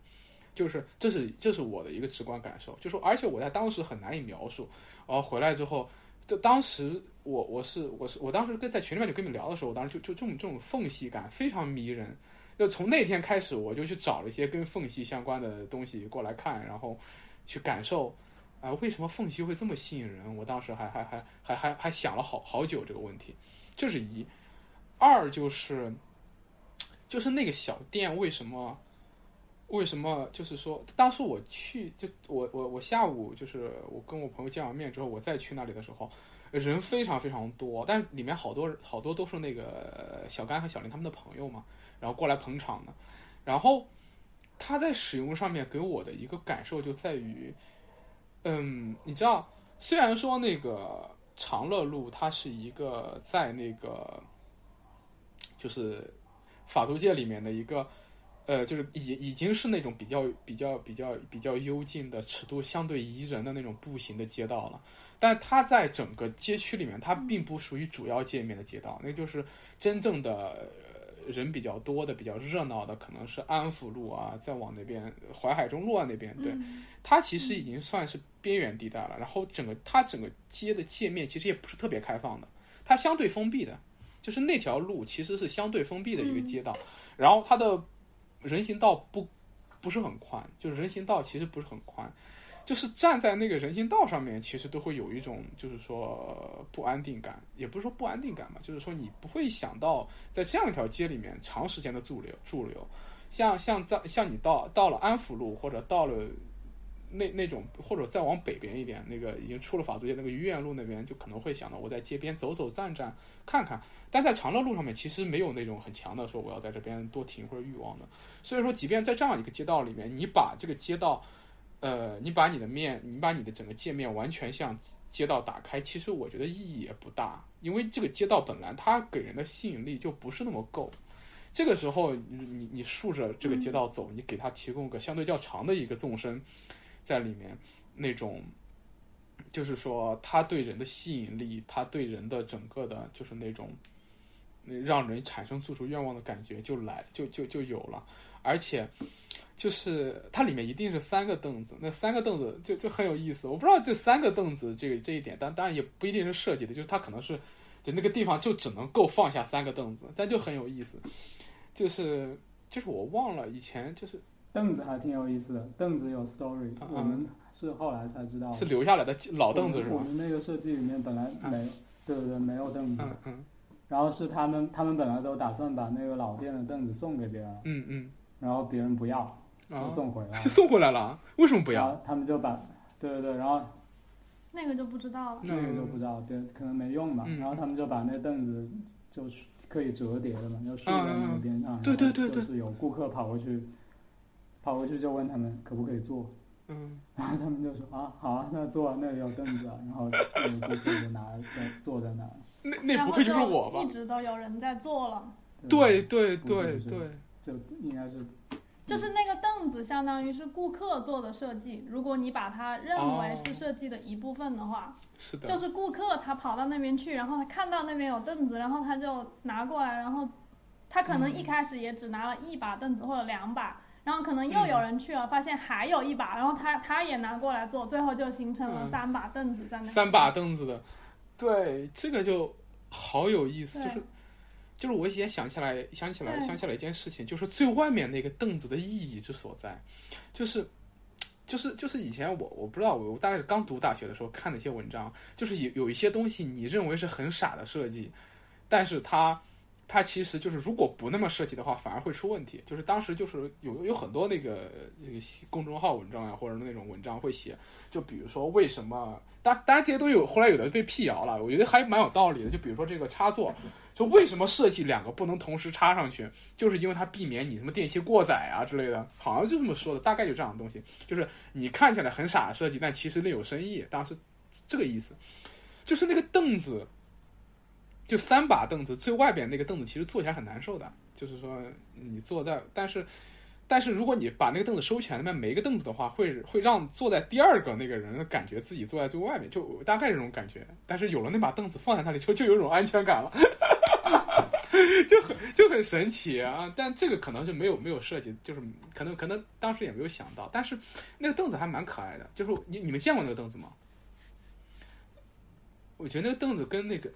Speaker 1: 就是这是这是我的一个直观感受，就说而且我在当时很难以描述，然后回来之后，就当时我我是我是我当时跟在群里面就跟你们聊的时候，我当时就就这种这种缝隙感非常迷人。就从那天开始，我就去找了一些跟缝隙相关的东西过来看，然后去感受，啊、为什么缝隙会这么吸引人？我当时还还还还还还想了好好久这个问题，这是一。二就是，就是那个小店为什么为什么就是说，当时我去就我我我下午就是我跟我朋友见完面之后，我再去那里的时候，人非常非常多，但是里面好多好多都是那个小甘和小林他们的朋友嘛，然后过来捧场的，然后他在使用上面给我的一个感受就在于，嗯，你知道，虽然说那个长乐路它是一个在那个就是法租界里面的一个。呃，就是已已经是那种比较比较比较比较幽静的尺度相对宜人的那种步行的街道了，但它在整个街区里面，它并不属于主要界面的街道，那就是真正的人比较多的、比较热闹的，可能是安福路啊，再往那边淮海中路啊那边，对，它其实已经算是边缘地带了。然后整个它整个街的界面其实也不是特别开放的，它相对封闭的，就是那条路其实是相对封闭的一个街道，然后它的。人行道不不是很宽，就是人行道其实不是很宽，就是站在那个人行道上面，其实都会有一种就是说不安定感，也不是说不安定感嘛，就是说你不会想到在这样一条街里面长时间的驻留驻留，像像在像你到到了安福路或者到了那那种或者再往北边一点，那个已经出了法租界那个愚园路那边，就可能会想到我在街边走走站站看看。但在长乐路上面，其实没有那种很强的说我要在这边多停或者欲望的。所以说，即便在这样一个街道里面，你把这个街道，呃，你把你的面，你把你的整个界面完全向街道打开，其实我觉得意义也不大，因为这个街道本来它给人的吸引力就不是那么够。这个时候，你你你竖着这个街道走，你给它提供个相对较长的一个纵深，在里面，那种，就是说，它对人的吸引力，它对人的整个的，就是那种。让人产生做出愿望的感觉就来就就就有了，而且就是它里面一定是三个凳子，那三个凳子就就很有意思。我不知道这三个凳子这个这一点，但当然也不一定是设计的，就是它可能是就那个地方就只能够放下三个凳子，但就很有意思。就是就是我忘了以前就是
Speaker 2: 凳子还挺有意思的，凳子有 story，我们是后来才知道
Speaker 1: 是留下来的老凳子是吧？
Speaker 2: 我们那个设计里面本来没，对对对，没有凳子。
Speaker 1: 嗯嗯。
Speaker 2: 然后是他们，他们本来都打算把那个老店的凳子送给别人，
Speaker 1: 嗯嗯，
Speaker 2: 然后别人不要，就送回来，
Speaker 1: 就送回来了。为什么不要？
Speaker 2: 他们就把，对对对，然后
Speaker 3: 那个就不知道了，那
Speaker 2: 个就不知道，对，可能没用吧。然后他们就把那凳子就是可以折叠的嘛，就竖在那个边上，
Speaker 1: 对对对对，
Speaker 2: 就是有顾客跑过去，跑过去就问他们可不可以坐。
Speaker 1: 嗯，
Speaker 2: 然后他们就说啊，好啊，那坐啊，那里有凳子啊，然后那个顾客就拿在坐在那儿。
Speaker 1: 那那不会就是我吧？
Speaker 3: 一直都有人在坐了。
Speaker 1: 对对对对，
Speaker 2: 就应该是。
Speaker 3: 就是那个凳子，相当于是顾客做的设计。如果你把它认为是设计的一部分的话，
Speaker 1: 是的。
Speaker 3: 就是顾客他跑到那边去，然后他看到那边有凳子，然后他就拿过来，然后他可能一开始也只拿了一把凳子或者两把。然后可能又有人去了，发现还有一把，然后他他也拿过来坐，最后就形成了三把凳子在那。
Speaker 1: 三把凳子的，对，这个就好有意思，就是就是我也想起来想起来想起来一件事情，就是最外面那个凳子的意义之所在，就是就是就是以前我我不知道我大概是刚读大学的时候看的一些文章，就是有有一些东西你认为是很傻的设计，但是它。它其实就是，如果不那么设计的话，反而会出问题。就是当时就是有有很多那个这个公众号文章啊，或者那种文章会写，就比如说为什么，当当然这些都有后来有的被辟谣了，我觉得还蛮有道理的。就比如说这个插座，就为什么设计两个不能同时插上去，就是因为它避免你什么电器过载啊之类的，好像就这么说的，大概就这样的东西。就是你看起来很傻的设计，但其实另有深意。当时这个意思，就是那个凳子。就三把凳子，最外边那个凳子其实坐起来很难受的。就是说，你坐在，但是，但是如果你把那个凳子收起来，那边没个凳子的话，会会让坐在第二个那个人感觉自己坐在最外面，就大概这种感觉。但是有了那把凳子放在那里，就就有种安全感了，就很就很神奇啊！但这个可能就没有没有设计，就是可能可能当时也没有想到。但是那个凳子还蛮可爱的，就是你你们见过那个凳子吗？我觉得那个凳子跟那个。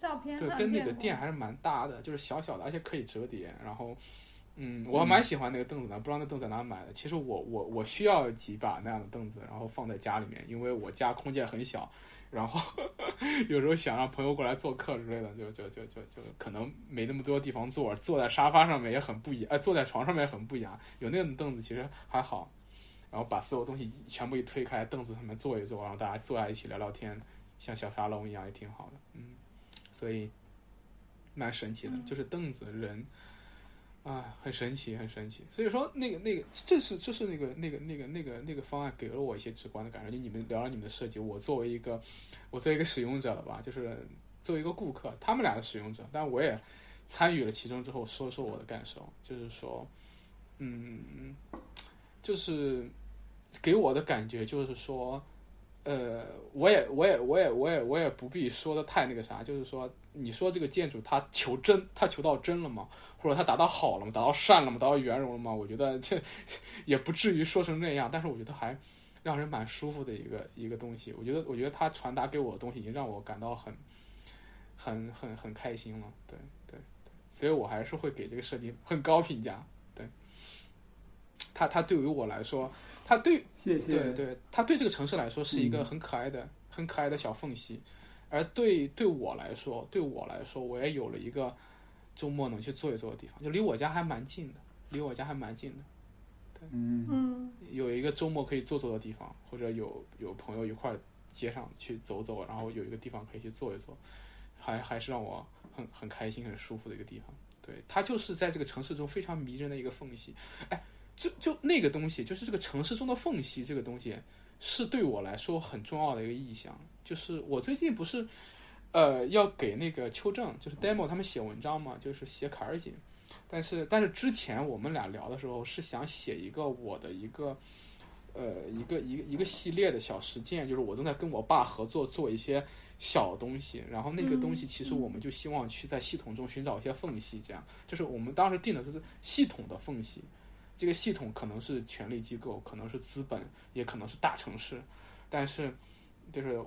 Speaker 3: 照片
Speaker 1: 对，跟那个店还是蛮搭的，就是小小的，而且可以折叠。然后，嗯，我还蛮喜欢那个凳子的，不知道那凳子在哪买的。其实我我我需要几把那样的凳子，然后放在家里面，因为我家空间很小，然后 有时候想让朋友过来做客之类的，就就就就就可能没那么多地方坐，坐在沙发上面也很不雅，哎，坐在床上面也很不雅。有那种凳子其实还好，然后把所有东西全部一推开，凳子上面坐一坐，然后大家坐在一起聊聊天，像小沙龙一样也挺好的，嗯，所以蛮神奇的，
Speaker 3: 嗯
Speaker 1: 就是凳子人。啊，很神奇，很神奇。所以说，那个那个，这是这是那个那个那个那个那个方案给了我一些直观的感受。就你们聊了你们的设计，我作为一个我作为一个使用者了吧，就是作为一个顾客，他们俩的使用者，但我也参与了其中之后，说说我的感受，就是说，嗯，就是给我的感觉就是说，呃，我也我也我也我也我也不必说的太那个啥，就是说，你说这个建筑它求真，它求到真了吗？或者它达到好了吗？达到善了吗？达到圆融了吗？我觉得这 也不至于说成那样，但是我觉得还让人蛮舒服的一个一个东西。我觉得，我觉得它传达给我的东西已经让我感到很很很很开心了。对对，所以我还是会给这个设计很高评价。对，它它对于我来说，它对
Speaker 2: 谢谢。
Speaker 1: 对对，他对这个城市来说是一个很可爱的、很可爱的小缝隙，而对对我来说，对我来说，我也有了一个周末能去坐一坐的地方，就离我家还蛮近的，离我家还蛮近的，
Speaker 2: 嗯
Speaker 3: 嗯
Speaker 1: 有一个周末可以坐坐的地方，或者有有朋友一块儿街上去走走，然后有一个地方可以去坐一坐，还还是让我很很开心、很舒服的一个地方。对，它就是在这个城市中非常迷人的一个缝隙。哎，就就那个东西，就是这个城市中的缝隙，这个东西是对我来说很重要的一个意象。就是我最近不是呃要给那个邱正，就是 demo 他们写文章嘛，就是写卡尔锦。但是但是之前我们俩聊的时候是想写一个我的一个呃一个一个一个系列的小实践，就是我正在跟我爸合作做一些小东西，然后那个东西其实我们就希望去在系统中寻找一些缝隙，这样就是我们当时定的就是系统的缝隙。这个系统可能是权力机构，可能是资本，也可能是大城市，但是就是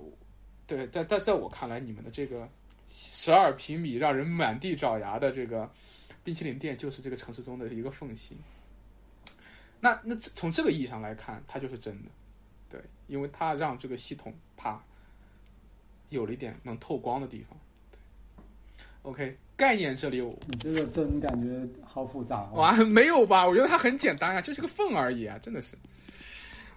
Speaker 1: 对，在在在我看来，你们的这个十二平米让人满地找牙的这个冰淇淋店，就是这个城市中的一个缝隙。那那从这个意义上来看，它就是真的，对，因为它让这个系统啪有了一点能透光的地方。对，OK，概念这里我
Speaker 2: 你这个真感觉好复杂哦。
Speaker 1: 哇，没有吧？我觉得它很简单啊，就是个缝而已啊，真的是。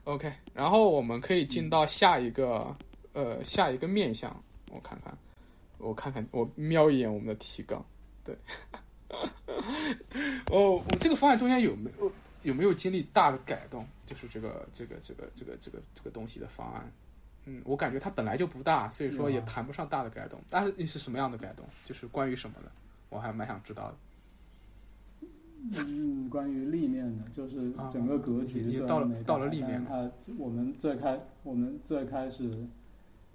Speaker 1: OK，然后我们可以进到下一个呃下一个面向，我看看，我看看，我瞄一眼我们的提纲，对。哦，我这个方案中间有没有有没有经历大的改动？就是这个这个这个这个这个这个东西的方案，嗯，我感觉它本来就不大，所以说也谈不上大的改动。但是是什么样的改动？就是关于什么的，我还蛮想知道的。
Speaker 2: 嗯，关于立面的，就是整个格局
Speaker 1: 到了
Speaker 2: 没
Speaker 1: 到了立面
Speaker 2: 但是它我们最开我们最开始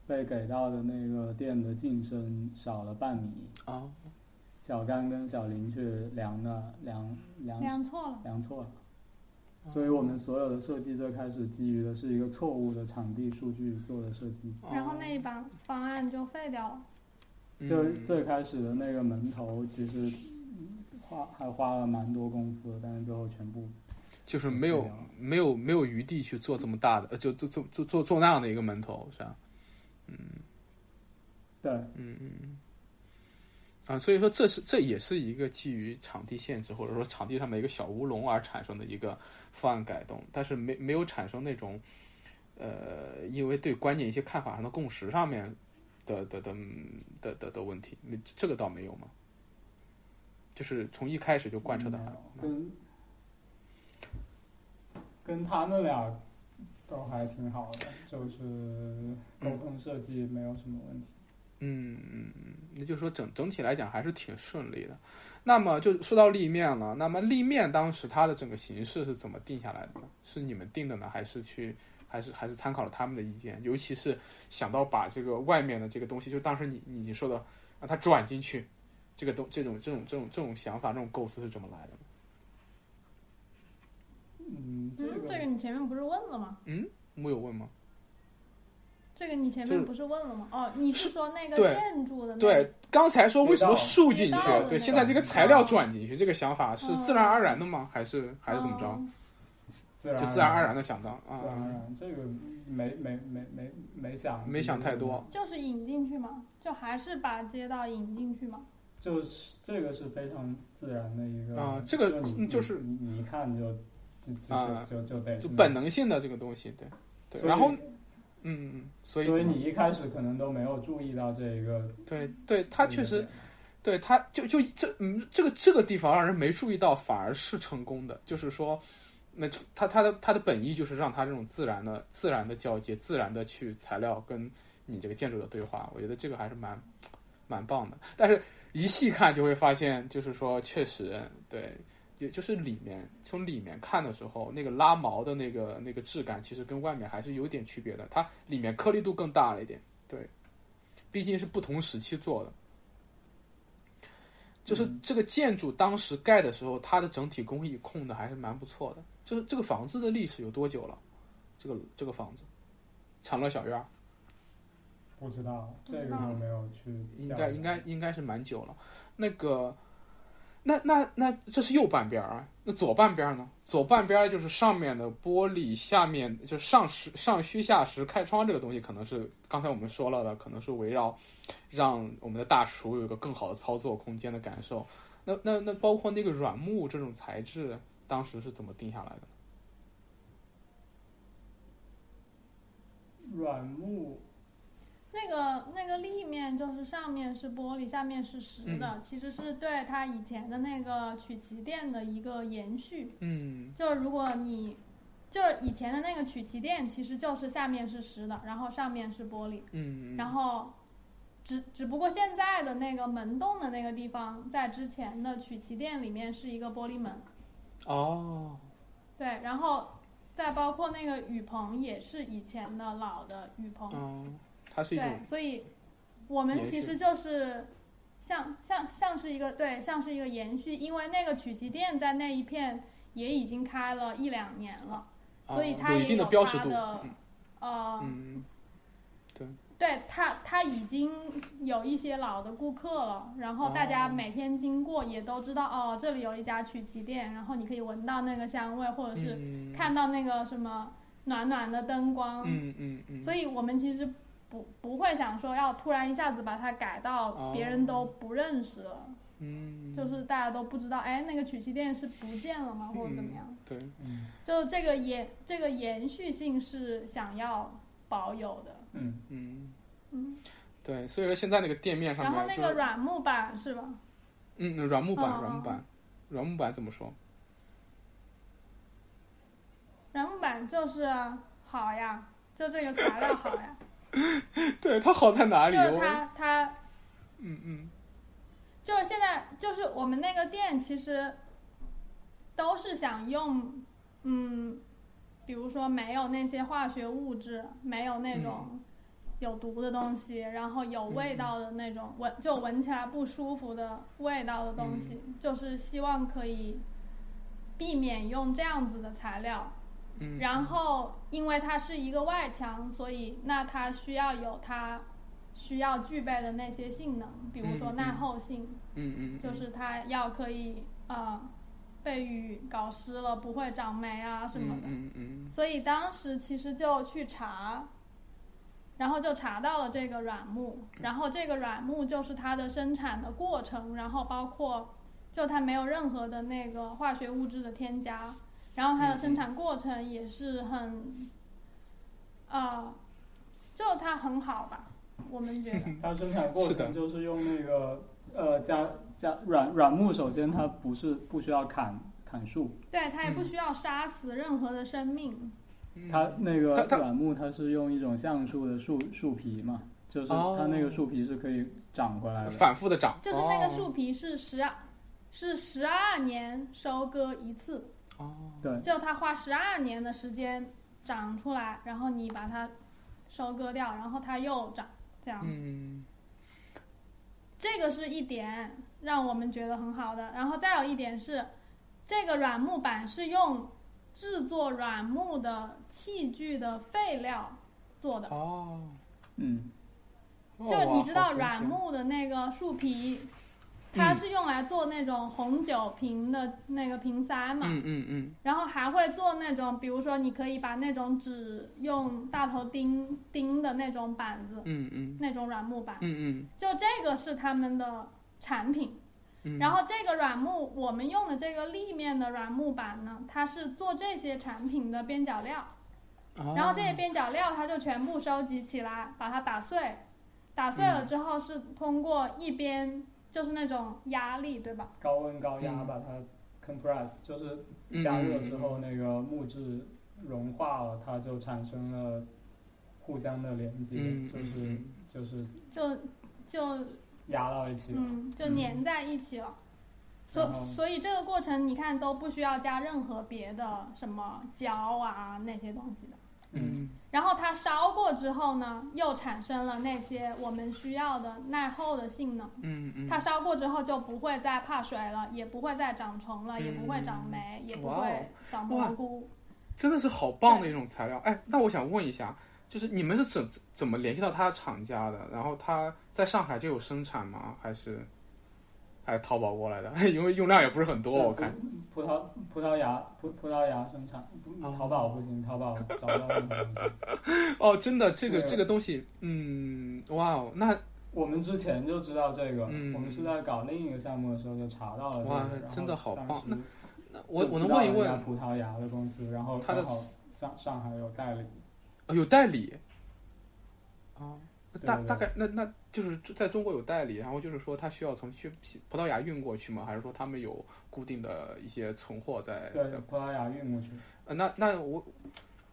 Speaker 2: 被给到的那个店的进深少了半米，
Speaker 1: 啊，
Speaker 2: 小刚跟小林去量的量量
Speaker 3: 量错了。
Speaker 2: 量错了。所以我们所有的设计最开始基于的是一个错误的场地数据做的设计，
Speaker 3: 然后那一版方案就废掉了。
Speaker 2: 就
Speaker 1: 嗯
Speaker 2: 最开始的那个门头其实嗯花还花了蛮多功夫的，但是最后全部
Speaker 1: 就是没有没有没有余地去做这么大的，呃，就做做做做做那样的一个门头，是吧？
Speaker 2: 对。
Speaker 1: 嗯嗯嗯。啊，所以说这是这也是一个基于场地限制或者说场地上的一个小乌龙而产生的一个方案改动，但是没没有产生那种，呃，因为对观念一些看法上的共识上面的的的的的的问题，没这个倒没有嘛，就是从一开始就贯彻的很，
Speaker 2: 跟跟他们俩都还挺好的，就是沟通设计没有什么问题。
Speaker 1: 嗯嗯嗯，那就是说整整体来讲还是挺顺利的。那么就说到立面了，那么立面当时它的整个形式是怎么定下来的呢？是你们定的呢，还是去还是还是参考了他们的意见？尤其是想到把这个外面的这个东西，就当时你你你说的让它转进去，这个东这种这种这种这种想法这种构思是怎么来的？
Speaker 2: 嗯，这
Speaker 3: 嗯，
Speaker 2: 个
Speaker 3: 这个你前面不是问了吗？
Speaker 1: 嗯，木有问吗？
Speaker 3: 这个你前面不是问了吗？哦，你是说那个建筑的那
Speaker 1: 对，刚才说为什么竖进去？对，现在这个材料转进去，这个想法是自然而然的吗？还是还是怎么着？
Speaker 3: 嗯
Speaker 2: 自然
Speaker 1: 就自然而然的想到啊
Speaker 2: 自然而然，这个没没没没没想
Speaker 1: 没想太多。
Speaker 3: 就是引进去嘛，就还是把街道引进去嘛。
Speaker 2: 就是这个是非常自然的一个
Speaker 1: 啊这个
Speaker 2: 就
Speaker 1: 是
Speaker 2: 你你一看就就就
Speaker 1: 啊
Speaker 2: 就就得
Speaker 1: 就本能性的这个东西，对对。然后嗯，嗯所以
Speaker 2: 所以你一开始可能都没有注意到这一个，
Speaker 1: 对对，他确实对，他就就这嗯，这个这个地方让人没注意到，反而是成功的。就是说，那这他他的他的本意就是让他这种自然的自然的交接，自然的去材料跟你这个建筑的对话。我觉得这个还是蛮蛮棒的。但是一细看就会发现，就是说确实对。也就是里面从里面看的时候，那个拉毛的那个那个质感，其实跟外面还是有点区别的。它里面颗粒度更大了一点，对，毕竟是不同时期做的。就是
Speaker 2: 嗯
Speaker 1: 这个建筑当时盖的时候，它的整体工艺控的还是蛮不错的。就是这个房子的历史有多久了？这个这个房子，长乐小院儿
Speaker 2: 不知道这个就没有去
Speaker 1: 应该应该应该是蛮久了。那个，那那那这是右半边儿啊，那左半边呢？左半边就是上面的玻璃，下面就上实上虚下实开窗这个东西，可能是刚才我们说了的，可能是围绕让我们的大厨有一个更好的操作空间的感受。那那那包括那个软木这种材质，当时是怎么定下来的？
Speaker 2: 软木
Speaker 3: 那个那个立面就是上面是玻璃，下面是实的，
Speaker 1: 嗯。
Speaker 3: 其实是对它以前的那个曲奇店的一个延续。
Speaker 1: 嗯。
Speaker 3: 就是如果你就是以前的那个曲奇店，其实就是下面是实的，然后上面是玻璃，
Speaker 1: 嗯，
Speaker 3: 然后只只不过现在的那个门洞的那个地方，在之前的曲奇店里面是一个玻璃门，
Speaker 1: 哦，
Speaker 3: 对，然后再包括那个雨棚也是以前的老的雨棚，
Speaker 1: 嗯，它是一种
Speaker 3: 对，所以我们其实就是像像像是一个对，像是一个延续，因为那个曲奇店在那一片也已经开了一两年了，所以
Speaker 1: 哦有一定
Speaker 3: 它也有
Speaker 1: 的标识度，
Speaker 3: 它的呃，
Speaker 1: 嗯
Speaker 3: 对。它它已经有一些老的顾客了，然后大家
Speaker 1: 哦。
Speaker 3: 每天经过也都知道哦，这里有一家曲奇店，然后你可以闻到那个香味，或者是
Speaker 1: 嗯，
Speaker 3: 看到那个什么暖暖的灯光，
Speaker 1: 嗯嗯嗯，
Speaker 3: 所以我们其实不不会想说要突然一下子把它改到别人都不认识了，
Speaker 1: 嗯，
Speaker 3: 就是大家都不知道，哎，那个曲奇店是不见了吗，或者怎么样？
Speaker 1: 对，
Speaker 2: 嗯
Speaker 3: 就这个延这个延续性是想要保有的，
Speaker 2: 嗯。
Speaker 1: 嗯。
Speaker 3: 嗯。
Speaker 1: 对，所以说现在那个店面上
Speaker 3: 然后那
Speaker 1: 面就是
Speaker 3: 个软木板是吧？
Speaker 1: 嗯嗯软木板软木板。软木板怎么说？
Speaker 3: 软木板就是好呀，就这个材料好呀，
Speaker 1: 对，它好在哪里？
Speaker 3: 就是
Speaker 1: 我
Speaker 3: 它它
Speaker 1: 嗯嗯
Speaker 3: 就是现在就是我们那个店其实都是想用，嗯，比如说没有那些化学物质，没有那种有毒的东西，然后有味道的那种闻就闻起来不舒服的味道的东西，就是希望可以避免用这样子的材料。
Speaker 1: 嗯，
Speaker 3: 然后，因为它是一个外墙，所以那它需要有它需要具备的那些性能，比如说耐候性，
Speaker 1: 嗯嗯
Speaker 3: 就是它要可以呃被雨搞湿了不会长霉啊什么的。
Speaker 1: 嗯嗯
Speaker 3: 所以当时其实就去查，然后就查到了这个软木，然后这个软木就是它的生产的过程，然后包括就它没有任何的那个化学物质的添加，然后它的生产过程也是很，啊，就它很好吧，我们觉得。
Speaker 2: 它生产过程就是用那个呃加加软软木，首先它不是不需要砍砍树，
Speaker 3: 对，它也不需要杀死任何的生命。
Speaker 1: 嗯，
Speaker 2: 它那个软木它是用一种橡树的树树皮嘛，就是
Speaker 1: 哦
Speaker 2: 它那个树皮是可以长回来的。
Speaker 1: 反复的长，
Speaker 3: 就是那个
Speaker 1: 哦。
Speaker 3: 树皮是十二，是十二年收割一次，
Speaker 1: 哦，
Speaker 2: 对，
Speaker 3: 就它花十二年的时间长出来，然后你把它收割掉，然后它又长，这样。
Speaker 1: 嗯
Speaker 3: 这个是一点让我们觉得很好的。然后再有一点是，这个软木板是用制作软木的器具的废料做的。
Speaker 1: 哦，
Speaker 2: 嗯
Speaker 3: 就你知道软木的那个树皮，它是用来做那种红酒瓶的那个瓶塞嘛，
Speaker 1: 嗯嗯嗯。
Speaker 3: 然后还会做那种，比如说你可以把那种纸用大头钉钉的那种板子，
Speaker 1: 嗯嗯。
Speaker 3: 那种软木板，
Speaker 1: 嗯
Speaker 3: 就这个是他们的产品。
Speaker 1: 嗯，
Speaker 3: 然后这个软木，我们用的这个立面的软木板呢，它是做这些产品的边角料。
Speaker 1: 哦。
Speaker 3: 然后这些边角料它就全部收集起来，把它打碎，打碎
Speaker 1: 嗯
Speaker 3: 了之后是通过一边就是那种压力，对吧？
Speaker 2: 高温高压
Speaker 1: 嗯
Speaker 2: 把它 compress，就是
Speaker 1: 嗯
Speaker 2: 加热之后那个木质融化了，它就产生了互相的连接，
Speaker 1: 嗯
Speaker 2: 就是
Speaker 1: 嗯
Speaker 2: 就是
Speaker 3: 就就
Speaker 2: 压到一起了。
Speaker 3: 嗯就粘在一起了。所所以这个过程你看都不需要加任何别的什么胶啊那些东西的。
Speaker 1: 嗯
Speaker 3: 然后它烧过之后呢，又产生了那些我们需要的耐候的性能。
Speaker 1: 嗯嗯，
Speaker 3: 它烧过之后就不会再怕水了，也不会再长虫了，也不会长霉，也不会长蘑菇。
Speaker 1: 真的是好棒的一种材料。哎，那我想问一下，就是你们是怎怎么联系到它的厂家的？然后它在上海就有生产吗？还是还是淘宝过来的？因为用量也不是很多，我看。
Speaker 2: 葡萄葡萄牙葡葡萄牙生产，淘宝不行，淘宝找不到。
Speaker 1: 哦，真的，这个这个东西，嗯，哇哦，那
Speaker 2: 我们之前就知道这个，
Speaker 1: 嗯
Speaker 2: 我们是在搞另一个项目的时候就查到了这个。
Speaker 1: 哇真的好棒
Speaker 2: 那
Speaker 1: 那我我能问一问，
Speaker 2: 葡萄牙的公司，然后
Speaker 1: 他的
Speaker 2: 上上海有代理，
Speaker 1: 哦有代理？哦，那大大概那那就是在中国有代理，然后就是说他需要从去葡萄牙运过去吗？还是说他们有固定的一些存货在
Speaker 2: 对
Speaker 1: 在？，
Speaker 2: 葡萄牙运过去。
Speaker 1: 呃，那那我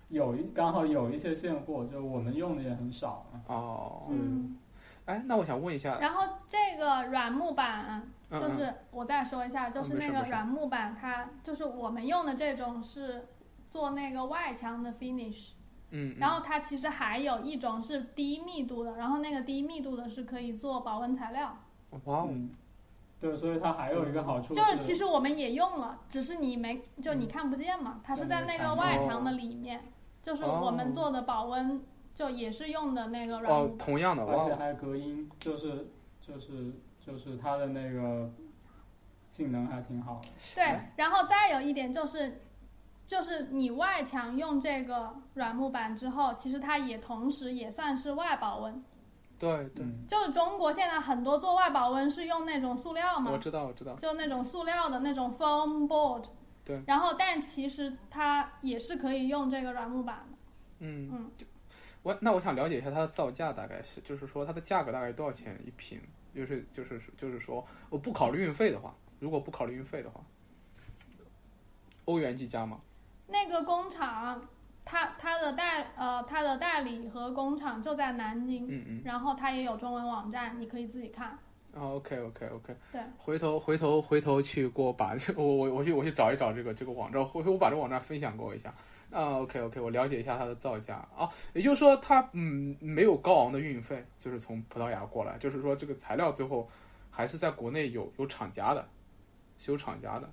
Speaker 2: 有一刚好有一些现货，就我们用的也很少嘛。
Speaker 1: 哦，
Speaker 3: 嗯，
Speaker 1: 哎，那我想问一下，
Speaker 3: 然后这个软木板，就是我再说一下，就是那个软木板，它就是我们用的这种是做那个外墙的 finish，
Speaker 1: 嗯，嗯。
Speaker 3: 然后它其实还有一种是低密度的，然后那个低密度的是可以做保温材料，
Speaker 1: 哇哦，
Speaker 2: 嗯，对，所以它还有一个好处
Speaker 3: 就是其实我们也用了，只是你没就你看不见嘛，它是在那个外墙的里面，就是我们做的保温就也是用的那个软
Speaker 1: 哦。同样的，
Speaker 2: 而且还隔音，就是就是就是它的那个性能还挺好的。
Speaker 3: 对，然后再有一点就是，就是你外墙用这个软木板之后，其实它也同时也算是外保温。
Speaker 1: 对对，
Speaker 2: 嗯，
Speaker 3: 就是中国现在很多做外保温是用那种塑料嘛我，
Speaker 1: 知道我知道，
Speaker 3: 就那种塑料的那种 foam board。
Speaker 1: 对。
Speaker 3: 然后，但其实它也是可以用这个软木板的。
Speaker 1: 嗯
Speaker 3: 嗯
Speaker 1: 我那我想了解一下它的造价大概是，就是说它的价格大概多少钱一平？就是就是就是说，我不考虑运费的话，如果不考虑运费的话，欧元计价吗？
Speaker 3: 那个工厂，他他的代呃他的代理和工厂就在南京，
Speaker 1: 嗯嗯。
Speaker 3: 然后他也有中文网站，你可以自己看。
Speaker 1: 哦，OK OK OK，
Speaker 3: 对，
Speaker 1: 回头回头回头去给我把这 我我我去我去找一找这个这个网站，回头我把这个网站分享给我一下。啊，OK OK，我了解一下它的造价啊，也就是说它嗯没有高昂的运费，就是从葡萄牙过来，就是说这个材料最后还是在国内有有厂家的，是有厂家的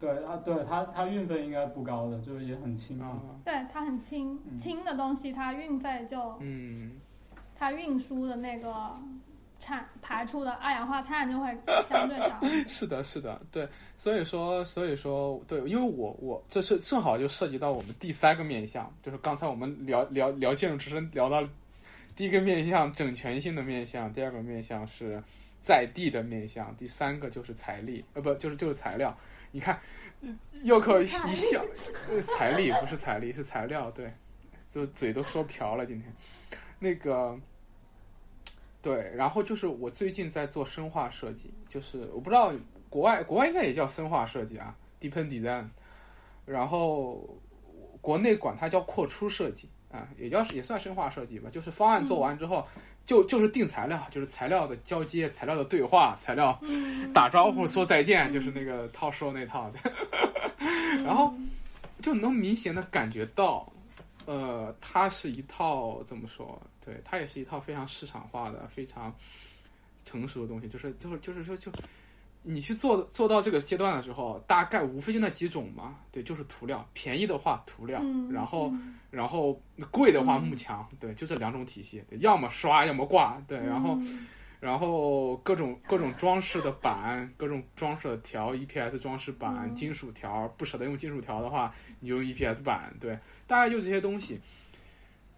Speaker 2: 对啊，对它它运费应该不高的，就是也很轻
Speaker 1: 啊。，
Speaker 3: 对，它很轻，
Speaker 2: 嗯
Speaker 3: 轻的东西它运费就
Speaker 1: 嗯，
Speaker 3: 它运输的那个产排出的二氧化碳就会相对少。
Speaker 1: 是的，是的，对，所以说，所以说，对，因为我我这是正好就涉及到我们第三个面向，就是刚才我们聊聊聊建筑之声聊到第一个面向整全性的面向，第二个面向是在地的面向，第三个就是财力，呃，不就是就是材料。你看，又可一笑，呃财力不是财力，是材料，对，就嘴都说瓢了，今天那个。对，然后就是我最近在做深化设计，就是我不知道国外国外应该也叫深化设计啊，deep design，然后国内管它叫扩出设计啊，也叫也算深化设计吧，就是方案做完之后，就就是定材料，就是材料的交接、材料的对话、材料打招呼、说再见，就是那个套说那套的，然后就能明显的感觉到，呃，它是一套怎么说？对，它也是一套非常市场化的、非常成熟的东西，就是就是就是说就你去做做到这个阶段的时候，大概无非就那几种嘛，对，就是涂料，便宜的话涂料，
Speaker 3: 嗯，
Speaker 1: 然后
Speaker 3: 嗯。
Speaker 1: 然后贵的话
Speaker 3: 嗯。
Speaker 1: 幕墙，对，就这两种体系，要么刷，要么挂，对，然后
Speaker 3: 嗯。
Speaker 1: 然后各种各种装饰的板，各种装饰的条，EPS 装饰板、
Speaker 3: 嗯。
Speaker 1: 金属条，不舍得用金属条的话，你就用 EPS 板，对，大概就这些东西，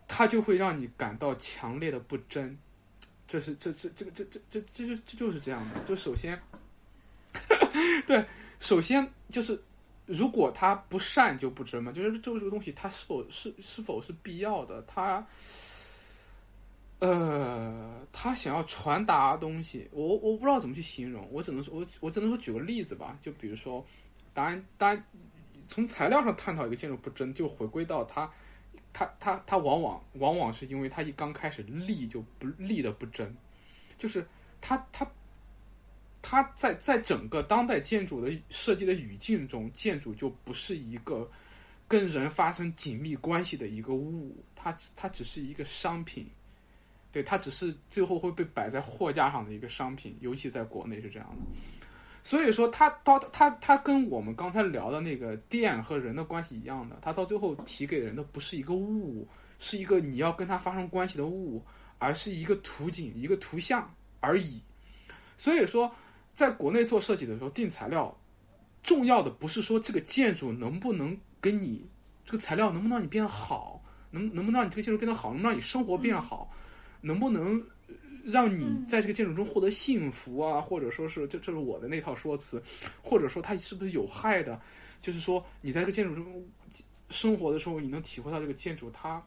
Speaker 1: 它就会让你感到强烈的不真。这是这这这个这这这这就这就是这样的。就首先，对，首先就是如果他不善就不真嘛，就是就这个东西它是否是是否是必要的，他。呃，他想要传达东西，我我不知道怎么去形容，我只能说，我我只能说举个例子吧，就比如说，当然当然，从材料上探讨一个建筑不真，就回归到它，它它它往往往往是因为它一刚开始立就不立的不真，就是它它它在在整个当代建筑的设计的语境中，建筑就不是一个跟人发生紧密关系的一个物，它它只是一个商品。对，它只是最后会被摆在货架上的一个商品，尤其在国内是这样的。所以说它，到它它跟我们刚才聊的那个电和人的关系一样的，它到最后提给人的不是一个物，是一个你要跟它发生关系的物，而是一个图景、一个图像而已。所以说，在国内做设计的时候，定材料重要的不是说这个建筑能不能跟你这个材料能不能让你变好，能能不能让你这个建筑变得好，能让你生活变好。能不能让你在这个建筑中获得幸福啊？或者说是这这是我的那套说辞，或者说它是不是有害的？就是说你在这个建筑中生活的时候，你能体会到这个建筑它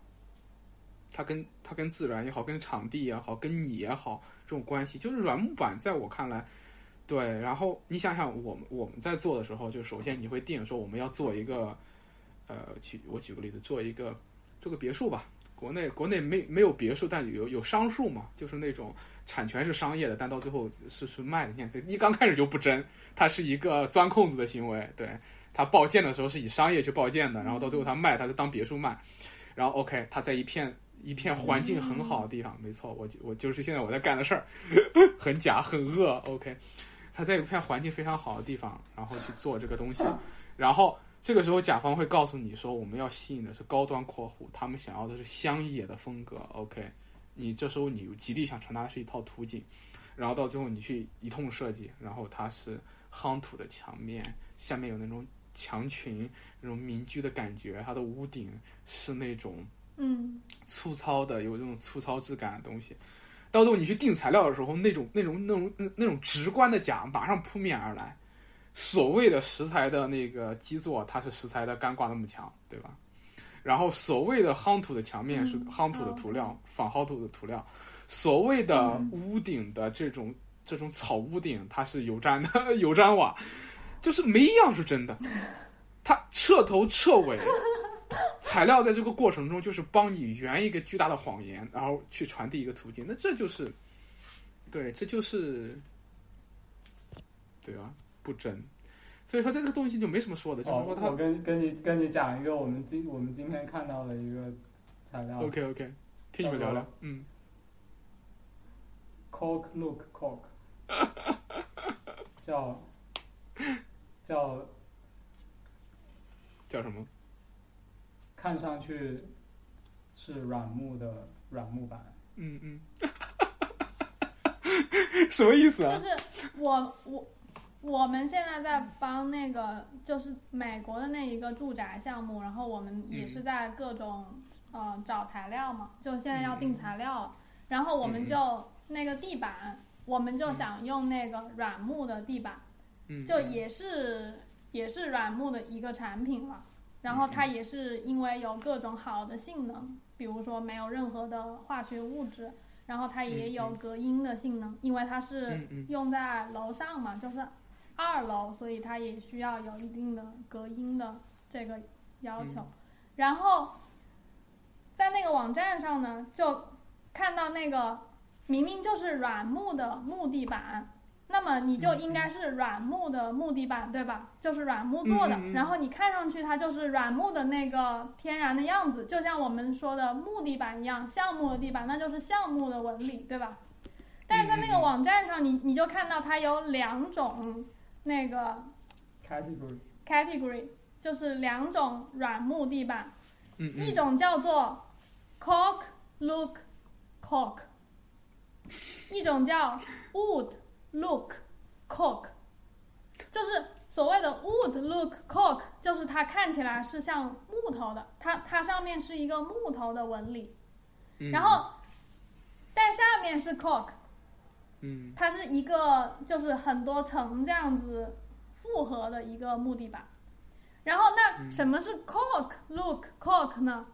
Speaker 1: 它跟它跟自然也好，跟场地也好，跟你也好这种关系，就是软木板在我看来，对。然后你想想，我们我们在做的时候，就首先你会定说我们要做一个，呃，举我举个例子，做一个做个别墅吧。国内国内没没有别墅，但有有商墅嘛，就是那种产权是商业的，但到最后是是卖的。你看，这一刚开始就不真，它是一个钻空子的行为。对，它报建的时候是以商业去报建的，然后到最后它卖，它是当别墅卖。然后 OK，它在一片一片环境很好的地方，没错，我我就是现在我在干的事儿，很假很恶。OK，它在一片环境非常好的地方，然后去做这个东西，然后。这个时候，甲方会告诉你说，我们要吸引的是高端客户，他们想要的是乡野的风格。OK，你这时候你极力想传达的是一套图景，然后到最后你去一通设计，然后它是夯土的墙面，下面有那种墙群，那种民居的感觉，它的屋顶是那种
Speaker 3: 嗯
Speaker 1: 粗糙的，有这种粗糙质感的东西。到最后你去定材料的时候，那种那种那种那种直观的假马上扑面而来。所谓的石材的那个基座，它是石材的干挂的幕墙，对吧？然后所谓的夯土的墙面是夯土的涂料，仿夯土的涂料。所谓的屋顶的这种这种草屋顶，它是油毡的 油毡瓦，就是没一样是真的。它彻头彻尾，材料在这个过程中就是帮你圆一个巨大的谎言，然后去传递一个途径。那这就是，对，这就是，对吧？不真，所以说这个东西就没什么说的，就是说他。
Speaker 2: 我跟跟你跟你讲一个我们今我们今天看到的一个材料
Speaker 1: OK OK，听你们聊聊，嗯。
Speaker 2: Cork Look Cork，叫叫
Speaker 1: 叫什么？
Speaker 2: 看上去是软木的软木板。
Speaker 1: 嗯嗯。什么意思啊？
Speaker 3: 就是我我我们现在在帮那个就是美国的那一个住宅项目，然后我们也是在各种、呃找材料嘛，就现在要定材料了，然后我们就那个地板，我们就想用那个软木的地板，
Speaker 1: 嗯，
Speaker 3: 就也是也是软木的一个产品了。然后它也是因为有各种好的性能，比如说没有任何的化学物质，然后它也有隔音的性能，因为它是用在楼上嘛，就是二楼，所以它也需要有一定的隔音的这个要求。
Speaker 1: 嗯
Speaker 3: 然后在那个网站上呢，就看到那个明明就是软木的木地板，那么你就应该是软木的木地板，对吧？就是软木做的，然后你看上去它就是软木的那个天然的样子，就像我们说的木地板一样，橡木的地板那就是橡木的纹理，对吧？但是在那个网站上，你你就看到它有两种那个
Speaker 2: category
Speaker 3: category，就是两种软木地板，一种叫做 cork look cork，一种叫 wood look cork，就是所谓的 wood look cork，就是它看起来是像木头的，它它上面是一个木头的纹理，
Speaker 1: 嗯
Speaker 3: 然后但下面是 cork，
Speaker 1: 嗯
Speaker 3: 它是一个就是很多层这样子复合的一个木地板。然后那什么是 cork look cork 呢？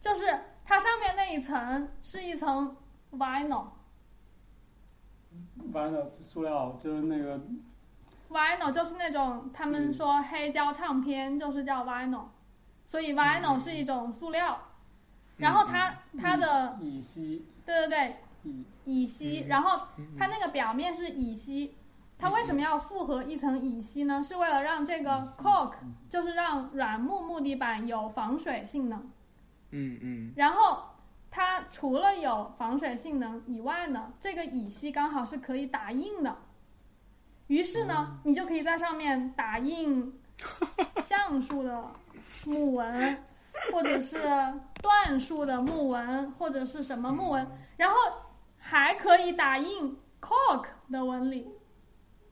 Speaker 3: 就是它上面那一层是一层 vinyl。
Speaker 2: Vinyl 塑料就是那个
Speaker 3: vinyl 就是那种他们说黑胶唱片就是叫 vinyl，所以 vinyl 是一种塑料。然后它它的
Speaker 2: 乙烯。
Speaker 3: 对对对
Speaker 2: 乙。
Speaker 3: 乙烯，然后它那个表面是乙烯，它为什么要复合一层乙烯呢？是为了让这个 cork 就是让软木木地板有防水性能。
Speaker 1: 嗯嗯。
Speaker 3: 然后它除了有防水性能以外呢，这个乙烯刚好是可以打印的。于是呢，你就可以在上面打印 橡树的木纹，或者是椴树的木纹，或者是什么木纹，然后还可以打印 cork 的纹理。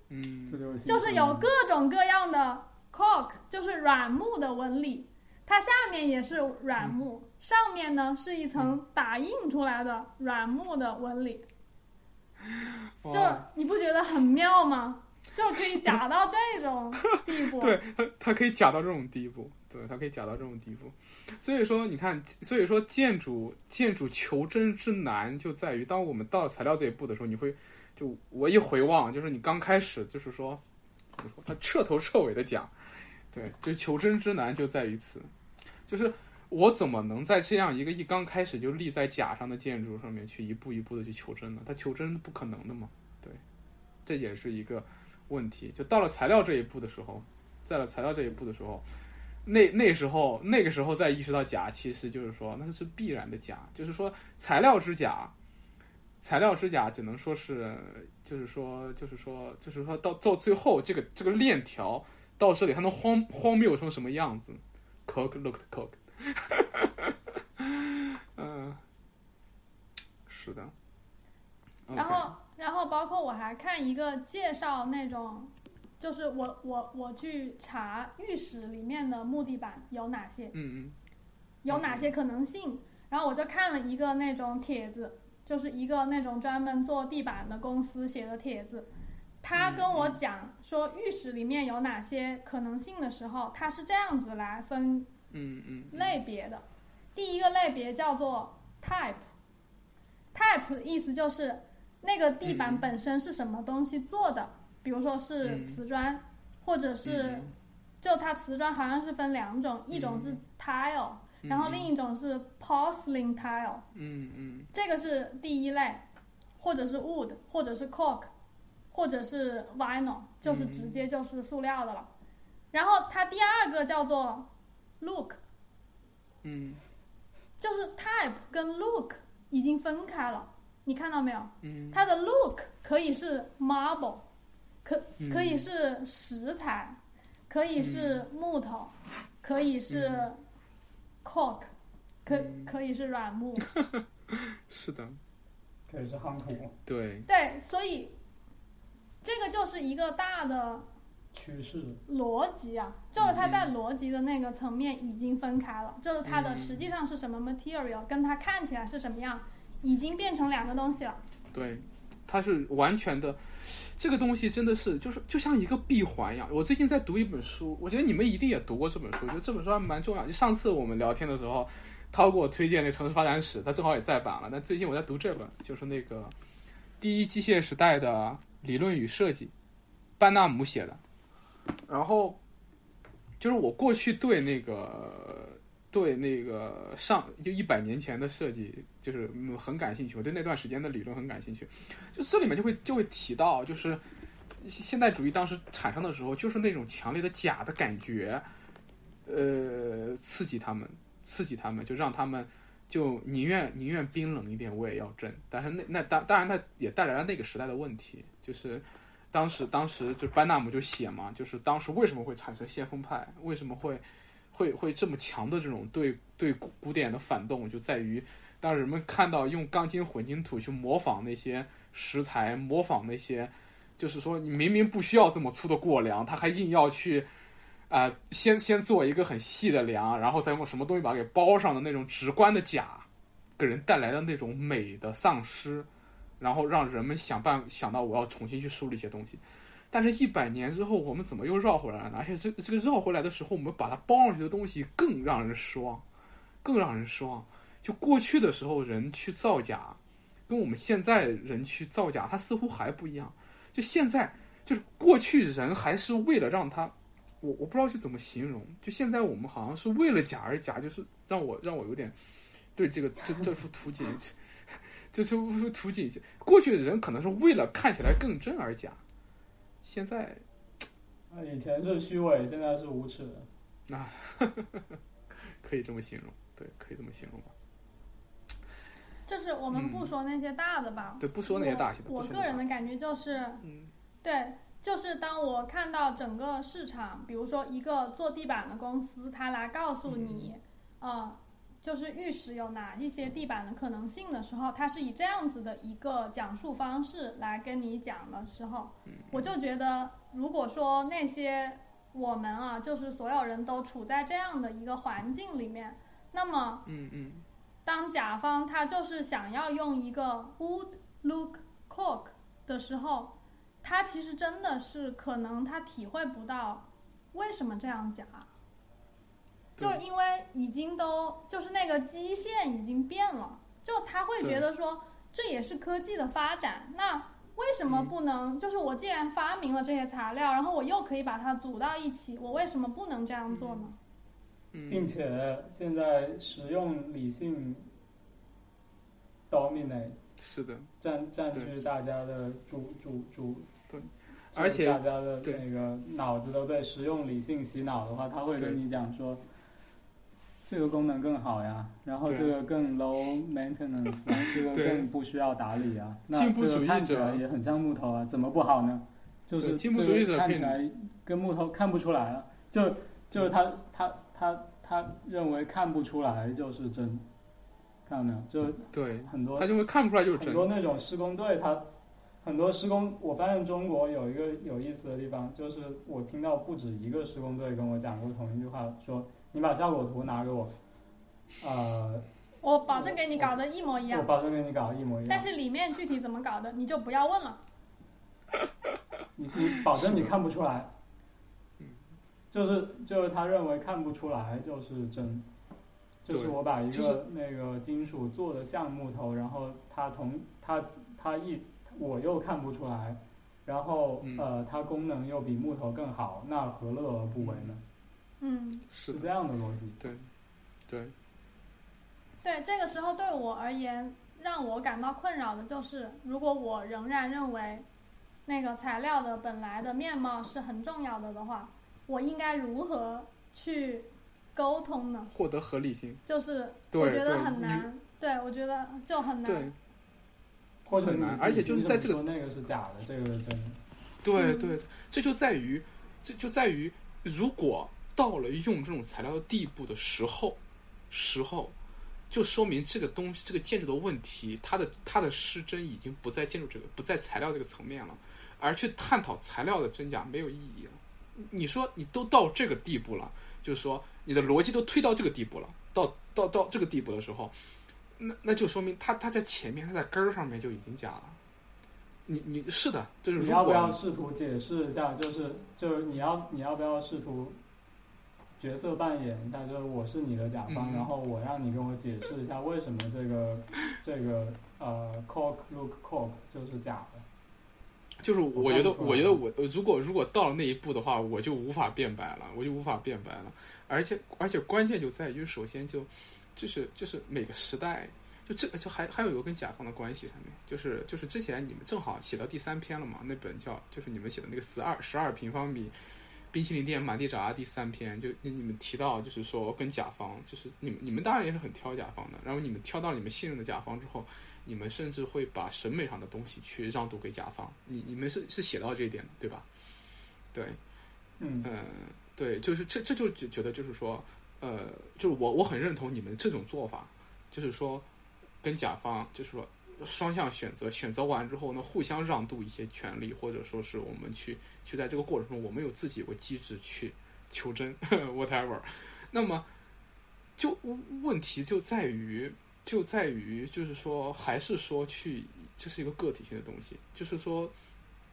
Speaker 1: 嗯。
Speaker 2: 这就是
Speaker 3: 就是有各种各样的 cork，就是软木的纹理，它下面也是软木，上面呢是一层打印出来的软木的纹理，就你不觉得很妙吗？就可以假到这种地步。
Speaker 1: 对它它可以假到这种地步，对，它可以假到这种地步。所以说，你看，所以说建筑建筑求真之难就在于，当我们到了材料这一步的时候，你会就我一回望，就是你刚开始就是说，他彻头彻尾的讲，对，就求真之难就在于此，就是我怎么能在这样一个一刚开始就立在假上的建筑上面去一步一步的去求真呢？它求真不可能的嘛，对，这也是一个问题。就到了材料这一步的时候，在了材料这一步的时候，那那时候那个时候再意识到假，其实就是说那是必然的假，就是说材料之假，材料之假只能说是，就是说就是说就是说到到最后这个这个链条到这里，它能荒荒谬成什么样子？Cook looked cook，嗯，是的。
Speaker 3: 然后，然后包括我还看一个介绍那种，就是我我我去查浴室里面的木地板有哪些，
Speaker 1: 嗯
Speaker 3: 有哪些可能性，然后我就看了一个那种帖子，就是一个那种专门做地板的公司写的帖子，他跟我讲说浴室里面有哪些可能性的时候，他是这样子来分
Speaker 1: 嗯嗯嗯。
Speaker 3: 类别的。第一个类别叫做 type，type 的意思就是那个地板
Speaker 1: 嗯
Speaker 3: 本身是什么东西做的，比如说是
Speaker 1: 嗯。
Speaker 3: 瓷砖，或者是
Speaker 1: 嗯。
Speaker 3: 就它瓷砖好像是分两种，一种是 tile，
Speaker 1: 嗯，
Speaker 3: 然后另一种是 porcelain tile，
Speaker 1: 嗯嗯。
Speaker 3: 这个是第一类，或者是 wood，或者是 cork，或者是 vinyl，就是直接就是塑料的了。然后它第二个叫做 look，
Speaker 1: 嗯。
Speaker 3: 就是 type 跟 look 已经分开了，你看到没有？
Speaker 1: 嗯。
Speaker 3: 它的 look 可以是 marble，可
Speaker 1: 嗯。
Speaker 3: 可以是石材，可以是木头，可以是 cork，可
Speaker 1: 嗯。
Speaker 3: 可以是软木。
Speaker 1: 是的，
Speaker 2: 可以是夯土。
Speaker 1: 对，
Speaker 3: 对，所以这个就是一个大的
Speaker 2: 趋势，
Speaker 3: 逻辑啊，就是它在逻辑的那个层面已经分开了，就是它的
Speaker 1: 嗯
Speaker 3: 实际上是什么 material，跟它看起来是什么样，已经变成两个东西了。
Speaker 1: 对，它是完全的，这个东西真的是就是就像一个闭环一样。我最近在读一本书，我觉得你们一定也读过这本书，就这本书还蛮重要。就上次我们聊天的时候，涛给我推荐那《城市发展史》，他正好也在版了。但最近我在读这本，就是那个《第一机械时代的理论与设计》，班纳姆写的。然后就是我过去对那个对那个上就一百年前的设计就是很感兴趣，我对那段时间的理论很感兴趣。就这里面就会就会提到，就是现代主义当时产生的时候，就是那种强烈的假的感觉，呃，刺激他们，刺激他们，就让他们就宁愿宁愿冰冷一点，我也要真。但是那那当当然，它也带来了那个时代的问题，就是当时当时就班纳姆就写嘛，就是当时为什么会产生先锋派，为什么会会会这么强的这种对对古古典的反动，就在于当人们看到用钢筋混凝土去模仿那些石材，模仿那些，就是说你明明不需要这么粗的过梁，他还硬要去。啊，先先做一个很细的梁，然后再用什么东西把它给包上的那种直观的假，给人带来的那种美的丧失，然后让人们想办想到我要重新去梳理一些东西。但是，一百年之后，我们怎么又绕回来了？而且，这这个绕回来的时候，我们把它包上去的东西更让人失望，更让人失望。就过去的时候，人去造假，跟我们现在人去造假，它似乎还不一样。就现在，就是过去人还是为了让它。我我不知道去怎么形容，就现在我们好像是为了假而假，就是让我让我有点对这个这这幅图景，这这幅图景，过去的人可能是为了看起来更真而假，现在
Speaker 2: 啊以前是虚伪，现在是无耻，
Speaker 1: 啊，可以这么形容，对，可以这么形容吧。
Speaker 3: 就是我们不说那些大的吧，
Speaker 1: 对，不说那些大型的，
Speaker 3: 我个人的感觉就是，
Speaker 1: 嗯，
Speaker 3: 对。就是当我看到整个市场，比如说一个做地板的公司，他来告诉你，呃，就是玉石有哪一些地板的可能性的时候，他是以这样子的一个讲述方式来跟你讲的时候，我就觉得，如果说那些我们啊，就是所有人都处在这样的一个环境里面，那么，
Speaker 1: 嗯嗯，
Speaker 3: 当甲方他就是想要用一个 wood look cook 的时候。他其实真的是可能他体会不到为什么这样假，就是因为已经都就是那个基线已经变了，就他会觉得说这也是科技的发展，那为什么不能？就是我既然发明了这些材料，然后我又可以把它组到一起，我为什么不能这样做呢？
Speaker 2: 并且现在实用理性 dominate
Speaker 1: 是的，
Speaker 2: 占占据大家的主主主。
Speaker 1: 对，而且
Speaker 2: 大家的那个脑子都被实用理性洗脑的话，他会跟你讲说，这个功能更好呀，然后这个更 low maintenance，这个更不需要打理啊。
Speaker 1: 进步主义
Speaker 2: 者也很像木头啊，怎么不好呢？就是
Speaker 1: 进步主义者
Speaker 2: 看起来跟木头看不出来了，就就是他他他他认为看不出来就是真，看到没有？就
Speaker 1: 对
Speaker 2: 很多
Speaker 1: 他就会看不出来就是真，
Speaker 2: 很多那种施工队他。很多施工，我发现中国有一个有意思的地方，就是我听到不止一个施工队跟我讲过同一句话，说你把效果图拿给我，呃，
Speaker 3: 我保证给你搞得一模一样，
Speaker 2: 我保证给你搞得一模一样，
Speaker 3: 但是里面具体怎么搞的，你就不要问了，
Speaker 2: 你你保证你看不出来，就是就是他认为看不出来就是真，就是我把一个那个金属做的像木头，然后它同它它一。我又看不出来，然后呃，它功能又比木头更好，那何乐而不为呢？
Speaker 3: 嗯，
Speaker 1: 是
Speaker 2: 这样的逻辑。
Speaker 1: 对，对，
Speaker 3: 对。这个时候对我而言，让我感到困扰的就是，如果我仍然认为那个材料的本来的面貌是很重要的的话，我应该如何去沟通呢？
Speaker 1: 获得合理性，
Speaker 3: 就是我觉得很难。对，我觉得就很难。
Speaker 1: 很难，而且就是在这个
Speaker 2: 那个是假的，这个是真的。
Speaker 1: 对对，这就在于，这就在于，如果到了用这种材料的地步的时候，时候，就说明这个东西，这个建筑的问题，它的它的失真已经不在建筑这个，不在材料这个层面了，而去探讨材料的真假没有意义了。你说你都到这个地步了，就是说你的逻辑都推到这个地步了，到到到这个地步的时候。那那就说明它它在前面它在根儿上面就已经假了，你你是的，就是
Speaker 2: 你要不要试图解释一下？就是就是你要你要不要试图角色扮演？一下？就是我是你的甲方，然后我让你跟我解释一下为什么这个这个呃 cork look cork 就是假的。
Speaker 1: 就是我觉得我觉得我如果如果到了那一步的话，我就无法辩白了，我就无法辩白了。而且而且关键就在于，首先就。就是就是每个时代，就这就还还有一个跟甲方的关系上面，就是就是之前你们正好写到第三篇了嘛，那本叫就是你们写的那个十二十二平方米冰淇淋店满地找牙第三篇，就你们提到就是说跟甲方，就是你们你们当然也是很挑甲方的，然后你们挑到了你们信任的甲方之后，你们甚至会把审美上的东西去让渡给甲方，你你们是是写到这一点的，对吧？对，
Speaker 2: 嗯
Speaker 1: 嗯，对，就是这这就觉觉得就是说，呃，就是我我很认同你们这种做法，就是说跟甲方就是说双向选择，选择完之后呢，互相让渡一些权利，或者说是我们去去在这个过程中，我们有自己有个机制去求真，whatever。那么就问题就在于就在于就是说，还是说去这是一个个体性的东西，就是说，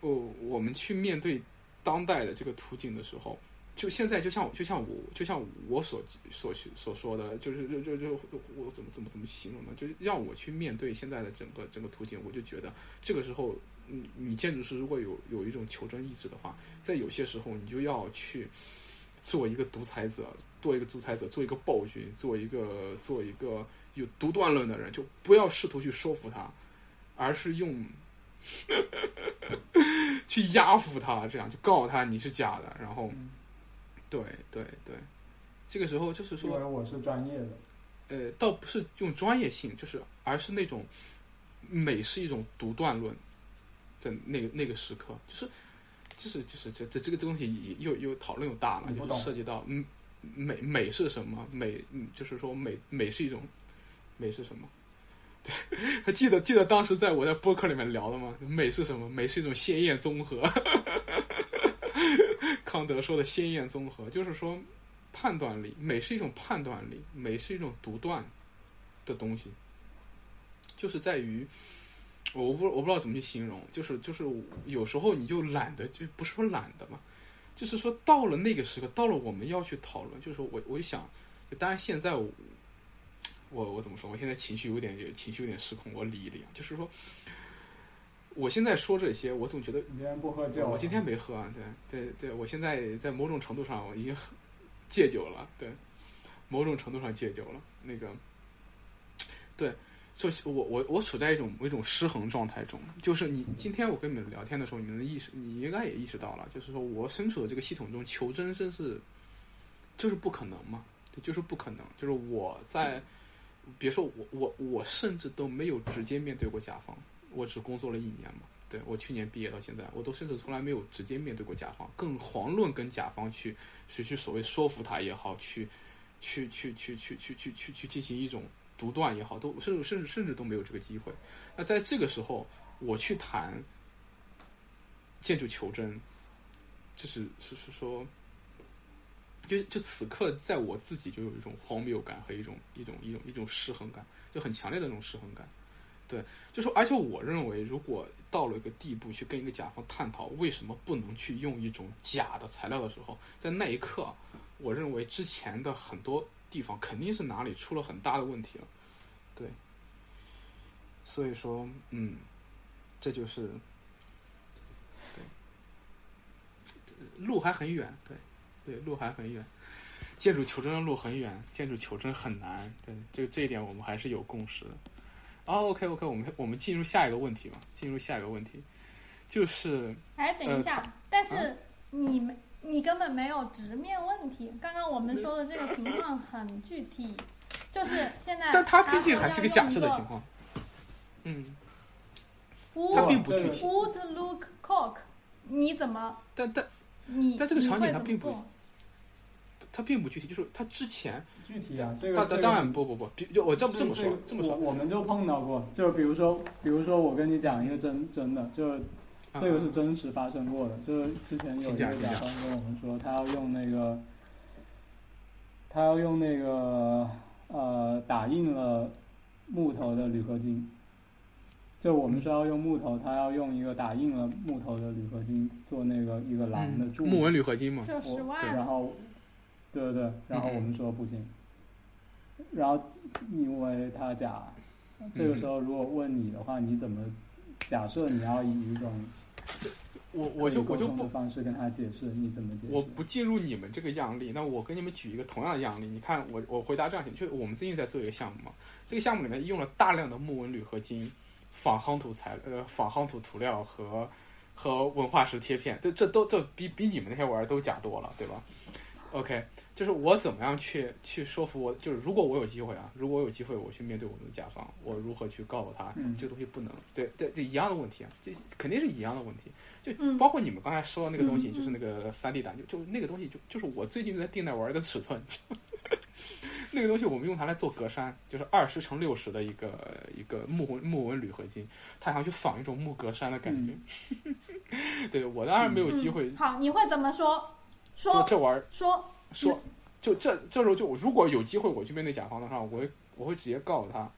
Speaker 1: 哦，我们去面对当代的这个途径的时候。就现在，就像就像我就像我所所所说的，就是就就就我怎么怎么怎么形容呢？就是让我去面对现在的整个整个途径，我就觉得这个时候，你你建筑师如果有有一种求真意志的话，在有些时候你就要去做一个独裁者，做一个独裁者，做一个暴君，做一个做一个有独断论的人，就不要试图去说服他，而是用去压服他，这样就告诉他你是假的，然后。对对对，这个时候就是说，
Speaker 2: 我是专业的，
Speaker 1: 呃，倒不是用专业性，就是而是那种美是一种独断论在那个那个时刻，就是就是就是这这这个东西又又讨论又大了，就是涉及到嗯美美是什么美，嗯就是说美美是一种美是什么？对，还记得记得当时在我在播客里面聊的吗？美是什么？美是一种鲜艳综合。康德说的鲜艳综合，就是说判断力，美是一种判断力，美是一种独断的东西，就是在于我不我不知道怎么去形容，就是就是有时候你就懒得，就不是说懒得嘛，就是说到了那个时刻，到了我们要去讨论，就是说我我就想，当然现在我我怎么说，我现在情绪有点情绪有点失控，我理一理，就是说。我现在说这些，我总觉得
Speaker 2: 你今天不喝酒，
Speaker 1: 我今天没喝啊。对对对，我现在在某种程度上我已经戒酒了，对，某种程度上戒酒了。那个，对，就是我我我处在一种一种失衡状态中。就是你今天我跟你们聊天的时候，你们的意识你应该也意识到了，就是说我身处的这个系统中求真真是就是不可能嘛，对，就是不可能。就是我在别说我我我甚至都没有直接面对过甲方。我只工作了一年嘛，对我去年毕业到现在，我都甚至从来没有直接面对过甲方，更遑论跟甲方去去去所谓说服他也好，去去去去去去去去去进行一种独断也好，都甚至甚至甚至都没有这个机会。那在这个时候，我去谈建筑求真，就是是是说，就就此刻在我自己就有一种荒谬感和一种一种一种一种失衡感，就很强烈的那种失衡感。对，就说，而且我认为，如果到了一个地步，去跟一个甲方探讨为什么不能去用一种假的材料的时候，在那一刻，我认为之前的很多地方肯定是哪里出了很大的问题了。对，所以说，嗯，这就是，对，路还很远，对，对，路还很远，建筑求真的路很远，建筑求真很难，对，这这一点我们还是有共识的。哦，OK OK，我们我们进入下一个问题吧。进入下一个问题，就是，
Speaker 3: 哎，等一下，但是你没，你根本没有直面问题。刚刚我们说的这个情况很具体，就是现在，
Speaker 1: 但他毕竟还是个假设的情况。嗯，他并不具体。
Speaker 3: Would look cock，你怎么？
Speaker 1: 但但
Speaker 3: 你
Speaker 1: 在这个场景，他并不，他并不具体，就是他之前。
Speaker 2: 具体啊，这个
Speaker 1: 当然不不不，就我这么这么说，这么说，
Speaker 2: 我们就碰到过，就比如说，比如说我跟你讲一个真真的，就这个是真实发生过的，就是之前有一个甲方跟我们说，他要用那个，他要用那个呃打印了木头的铝合金，就我们说要用木头，他要用一个打印了木头的铝合金做那个一个狼的柱，
Speaker 1: 木纹铝合金嘛，
Speaker 3: 就十万，
Speaker 2: 然后。对对对，然后我们说不行，然后因为他假，这个时候如果问你的话，你怎么假设你要以一种
Speaker 1: 我我就我就不
Speaker 2: 方式跟他解释，你怎么解释？
Speaker 1: 我不进入你们这个样例，那我跟你们举一个同样的样例，你看我我回答这样行，就我们最近在做一个项目嘛，这个项目里面用了大量的木纹铝合金、仿夯土材呃仿夯土涂料和和文化石贴片，这这都这比比你们那些玩意儿都假多了，对吧？OK，就是我怎么样去去说服我，就是如果我有机会啊，如果我有机会我去面对我们的甲方，我如何去告诉他、
Speaker 2: 嗯
Speaker 1: 这个东西不能？对对对，一样的问题啊，这肯定是一样的问题。就
Speaker 3: 嗯
Speaker 1: 包括你们刚才说的那个东西，
Speaker 3: 嗯
Speaker 1: 就是那个三 D 打，就就那个东西就就是我最近在定在玩儿的尺寸。那个东西我们用它来做格栅，就是二十乘六十的一个一个木纹木纹铝合金，它想去仿一种木格栅的感觉。对我当然没有机会
Speaker 3: 嗯。好，你会怎么说？
Speaker 1: 说
Speaker 3: 说
Speaker 1: 这玩意儿，
Speaker 3: 说，
Speaker 1: 说就这这时候就如果有机会我去面对甲方的话，我会我会直接告诉他，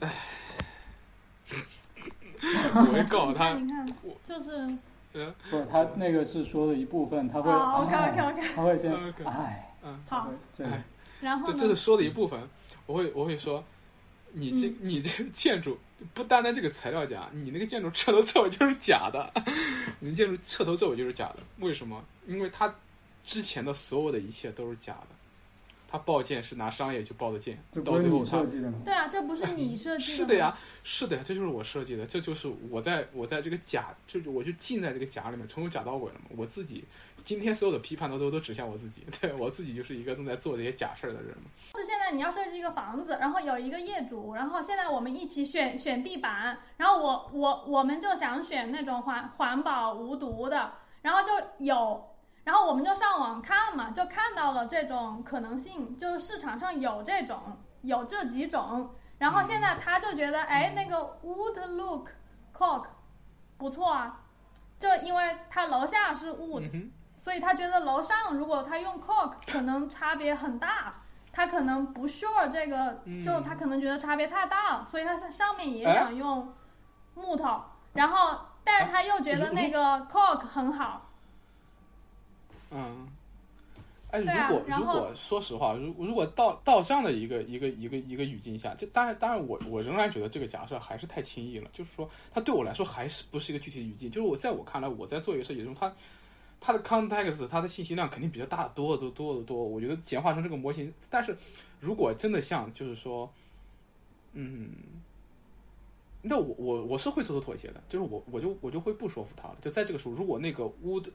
Speaker 1: 唉，我会告诉他，
Speaker 3: 你看
Speaker 1: 我，
Speaker 3: 就是
Speaker 1: 嗯
Speaker 2: 不，他那个是说的一部分，他会，
Speaker 3: 哦，OK
Speaker 2: 哎
Speaker 3: OK OK，
Speaker 2: 他会先
Speaker 1: 嗯，
Speaker 2: 他
Speaker 3: 好
Speaker 2: 会，这个
Speaker 1: 哎
Speaker 3: 然后呢？
Speaker 1: 这这是说的一部分，我会我会说，你这、
Speaker 3: 嗯
Speaker 1: 你这建筑不单单这个材料假，你那个建筑彻头彻尾就是假的，你建筑彻头彻尾就是假的，为什么？因为它之前的所有的一切都是假的，他报建是拿商业去报的建到最后它
Speaker 2: 设计的吗？
Speaker 3: 对啊，这不是你设计的吗
Speaker 1: 是的呀，是的呀，这就是我设计的，这就是我在我在这个假，就是我就进在这个假里面，从头假到尾了嘛。我自己今天所有的批判都都都指向我自己，对我自己就是一个正在做这些假事儿的人嘛。
Speaker 3: 在你要设计一个房子，然后有一个业主，然后现在我们一起选选地板，然后我我我们就想选那种环环保无毒的，然后就有，然后我们就上网看嘛，就看到了这种可能性，就是市场上有这种有这几种，然后现在他就觉得，哎，那个 wood look cork 不错啊，就因为他楼下是 wood，所以他觉得楼上如果他用 cork 可能差别很大，他可能不 sure 这个，
Speaker 1: 嗯
Speaker 3: 就他可能觉得差别太大，所以他上上面也
Speaker 1: 哎
Speaker 3: 想用木头，然后但是他又觉得那个 cork 很好，
Speaker 1: 嗯。哎，如果如果说实话，如如果到到这样的一个一个一个一个语境下，就当然当然我我仍然觉得这个假设还是太轻易了。就是说，它对我来说还是不是一个具体的语境。就是我在我看来，我在做一个设计中，它它的 context 它的信息量肯定比较大得多的多的多。我觉得简化成这个模型，但是如果真的像就是说，嗯，那我我我是会做出妥协的，就是我我就我就会不说服他了。就在这个时候，如果那个 wood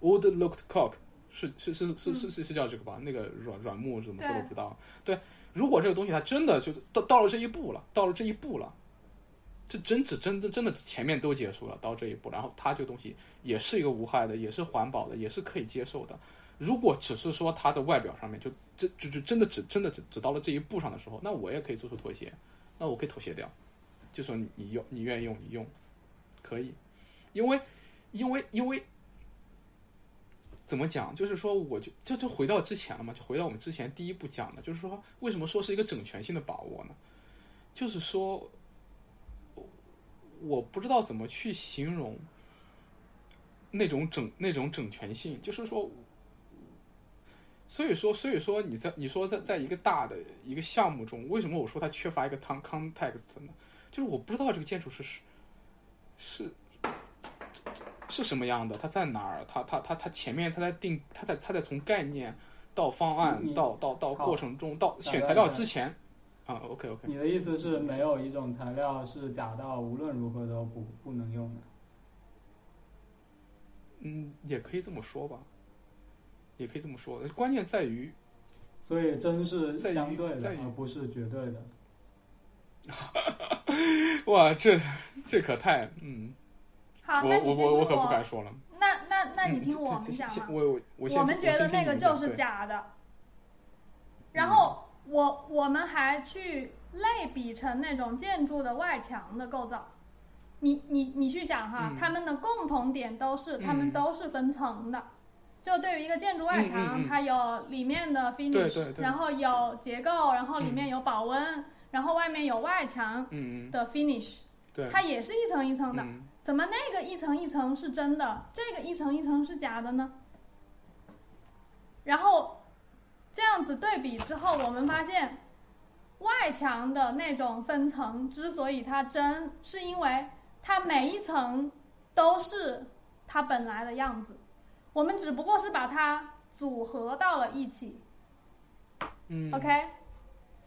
Speaker 1: wood looked cock 是是是是是是是叫这个吧？那个软软木怎么说
Speaker 3: 对
Speaker 1: 都不知道。对，如果这个东西它真的就到到了这一步了，到了这一步了。这真只真真真的前面都结束了，到这一步，然后它这个东西也是一个无害的，也是环保的，也是可以接受的。如果只是说它的外表上面就这就就真的只真的只只到了这一步上的时候，那我也可以做出妥协，那我可以妥协掉，就说你你用你愿意用你用，可以，因为因为因为怎么讲，就是说我就就就回到之前了嘛，就回到我们之前第一步讲的，就是说为什么说是一个整全性的把握呢？就是说。我不知道怎么去形容那种整那种整全性，就是说，所以说所以说你在你说在在一个大的一个项目中，为什么我说它缺乏一个 con context 呢？就是我不知道这个建筑是是是什么样的，它在哪儿？它它它它前面它在定，它在它在从概念到方案到到到过程中到选材料之前啊，OK OK，
Speaker 2: 你的意思是没有一种材料是假到无论如何都不不能用的？
Speaker 1: 嗯，也可以这么说吧，也可以这么说。关键在于
Speaker 2: 所以真是相对的，而不是绝对的。
Speaker 1: 哇，这这可太嗯，
Speaker 3: 好，
Speaker 1: 我
Speaker 3: 那你
Speaker 1: 我我我可不敢说了。
Speaker 3: 那那那你
Speaker 1: 嗯
Speaker 3: 听我们讲
Speaker 1: 我我我
Speaker 3: 们觉得那个就是假的，然后我我们还去类比成那种建筑的外墙的构造。你你你去想哈，
Speaker 1: 嗯
Speaker 3: 它们的共同点都是，它们
Speaker 1: 嗯
Speaker 3: 都是分层的。就对于一个建筑外
Speaker 1: 嗯
Speaker 3: 墙，
Speaker 1: 嗯嗯
Speaker 3: 它有里面的 finish，
Speaker 1: 对对对
Speaker 3: 然后有结构，然后里面有保温，然后外面有外墙的 finish，
Speaker 1: 对，
Speaker 3: 它也是一层一层的。
Speaker 1: 嗯
Speaker 3: 怎么那个一层一层是真的，这个一层一层是假的呢？然后这样子对比之后，我们发现外墙的那种分层之所以它真，是因为它每一层都是它本来的样子，我们只不过是把它组合到了一起。
Speaker 1: 嗯
Speaker 3: OK，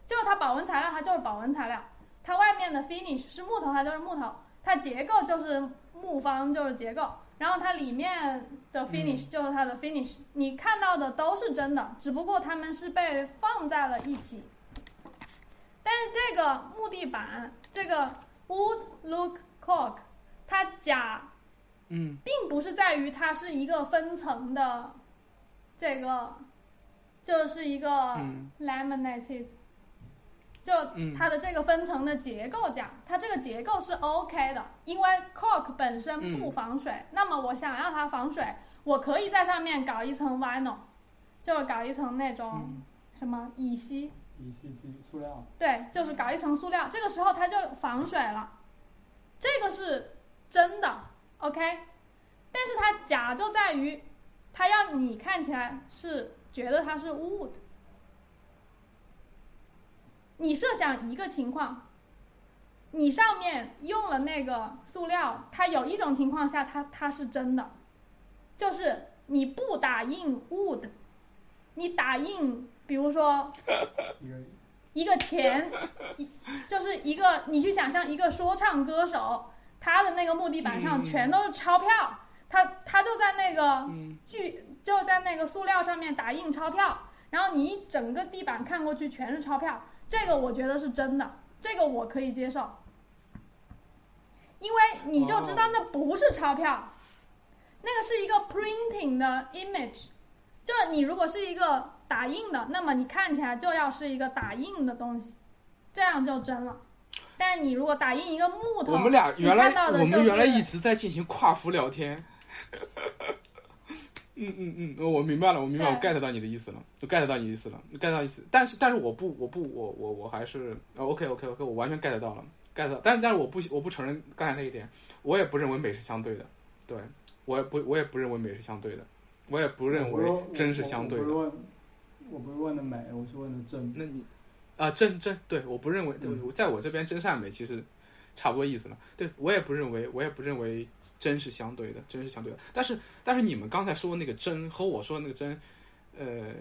Speaker 3: 就是它保温材料，它就是保温材料；它外面的 finish 是木头，它就是木头。它结构就是木方就是结构，然后它里面的 finish 就是它的 finish，、你看到的都是真的，只不过它们是被放在了一起。但是这个木地板，这个 wood look cork，它假
Speaker 1: 嗯。
Speaker 3: 并不是在于它是一个分层的，这个就是一个
Speaker 1: 嗯。
Speaker 3: laminated，就
Speaker 1: 嗯
Speaker 3: 它的这个分层的结构讲，它这个结构是 OK 的，因为 cork 本身
Speaker 1: 嗯
Speaker 3: 不防水，那么我想要它防水，我可以在上面搞一层 vinyl，就搞一层那种
Speaker 1: 嗯
Speaker 3: 什么乙烯，
Speaker 2: 乙烯基塑料，
Speaker 3: 对，就是搞一层塑料，这个时候它就防水了，这个是真的，OK。但是它假就在于，它要你看起来是觉得它是 wood。你设想一个情况，你上面用了那个塑料，它有一种情况下它它是真的，就是你不打印 wood，你打印，比如说
Speaker 2: 一个
Speaker 3: 钱，一就是一个你去想象一个说唱歌手，他的那个木地板上
Speaker 1: 嗯。
Speaker 3: 全都是钞票，他他就在那个
Speaker 1: 嗯。
Speaker 3: 巨就在那个塑料上面打印钞票，然后你一整个地板看过去全是钞票，这个我觉得是真的，这个我可以接受，因为你就知道那不是钞票，那个是一个 printing 的 image，就是你如果是一个打印的，那么你看起来就要是一个打印的东西，这样就真了。但你如果打印一个木头，
Speaker 1: 我们俩原来我们原来一直在进行跨服聊天。嗯嗯嗯，我明白了，我明白，我 get 到你的意思了，我 get 到你的意思了，get 到意思。但是但是我不我不我我我还是、哦、OK OK OK，我完全 get 到了，get 到。但是但是我不我不承认刚才那一点，我也不认为美是相对的，对我也不我也不认为美是相对的，我也不认为真是相对的。
Speaker 2: 我不是问，我不是问的美，我是问的真。
Speaker 1: 那你啊，真真对，我不认为，对
Speaker 2: 嗯
Speaker 1: 我在我这边真善美其实差不多意思了。对我也不认为，我也不认为真是相对的，真是相对的。但是但是你们刚才说的那个真和我说的那个真，呃，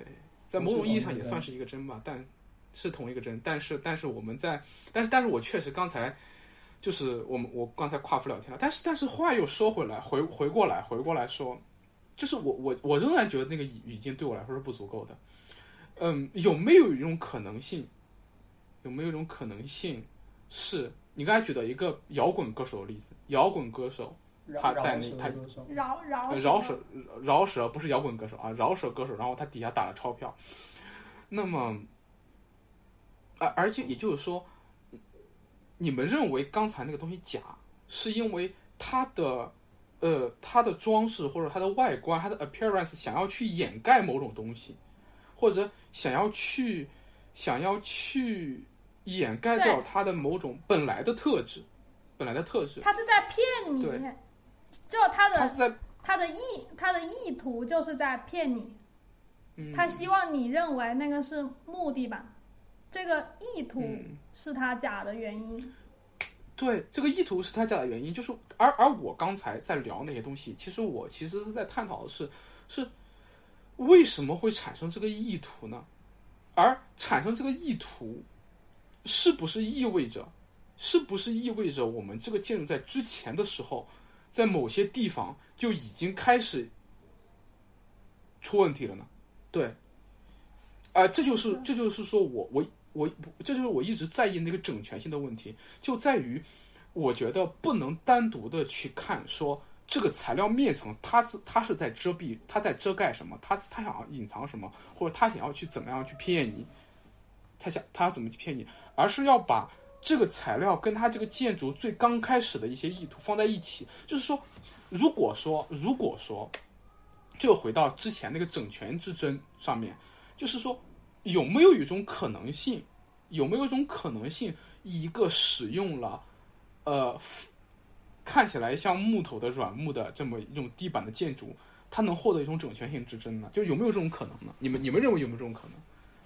Speaker 1: 在某种意义上也算是一个真吧，但是同一个真。但是但是我们在，但是但是我确实刚才。就是我们我刚才跨服聊天了，但是但是话又说回来，回回过来回过来说，就是我我我仍然觉得那个语语境对我来说是不足够的。嗯，有没有一种可能性？有没有一种可能性是你刚才举的一个摇滚歌手的例子？摇滚歌手他在那他
Speaker 2: 饶
Speaker 3: 饶饶
Speaker 1: 舌饶舌不是摇滚歌手啊，饶舌歌手，然后他底下打了钞票。那么，而而且也就是说，你们认为刚才那个东西假，是因为它的呃它的装饰或者它的外观、它的 appearance 想要去掩盖某种东西，或者想要去想要去掩盖掉
Speaker 3: 对
Speaker 1: 它的某种本来的特质，本来的特质。
Speaker 3: 他是在骗你
Speaker 1: 对，
Speaker 3: 就他的他的意他的意图就是在骗你，
Speaker 1: 嗯
Speaker 3: 他希望你认为那个是目的吧，这个意图
Speaker 1: 嗯
Speaker 3: 是他假的原因。
Speaker 1: 对，这个意图是他假的原因，就是而而我刚才在聊那些东西，其实我其实是在探讨的是是为什么会产生这个意图呢？而产生这个意图，是不是意味着，是不是意味着我们这个建筑在之前的时候，在某些地方就已经开始出问题了呢？对，啊、这就是这就是说我我我这就是我一直在意那个整全性的问题，就在于我觉得不能单独的去看说这个材料面层它是它是在遮蔽，它在遮盖什么，它它想要隐藏什么，或者它想要去怎么样去骗你，他想他要怎么去骗你，而是要把这个材料跟它这个建筑最刚开始的一些意图放在一起，就是说，如果说如果说，就回到之前那个整全之争上面，就是说。有没有一种可能性？有没有一种可能性，一个使用了，呃，看起来像木头的软木的这么一种地板的建筑，它能获得一种整全性之争呢？就有没有这种可能呢？你们你们认为有没有这种可能？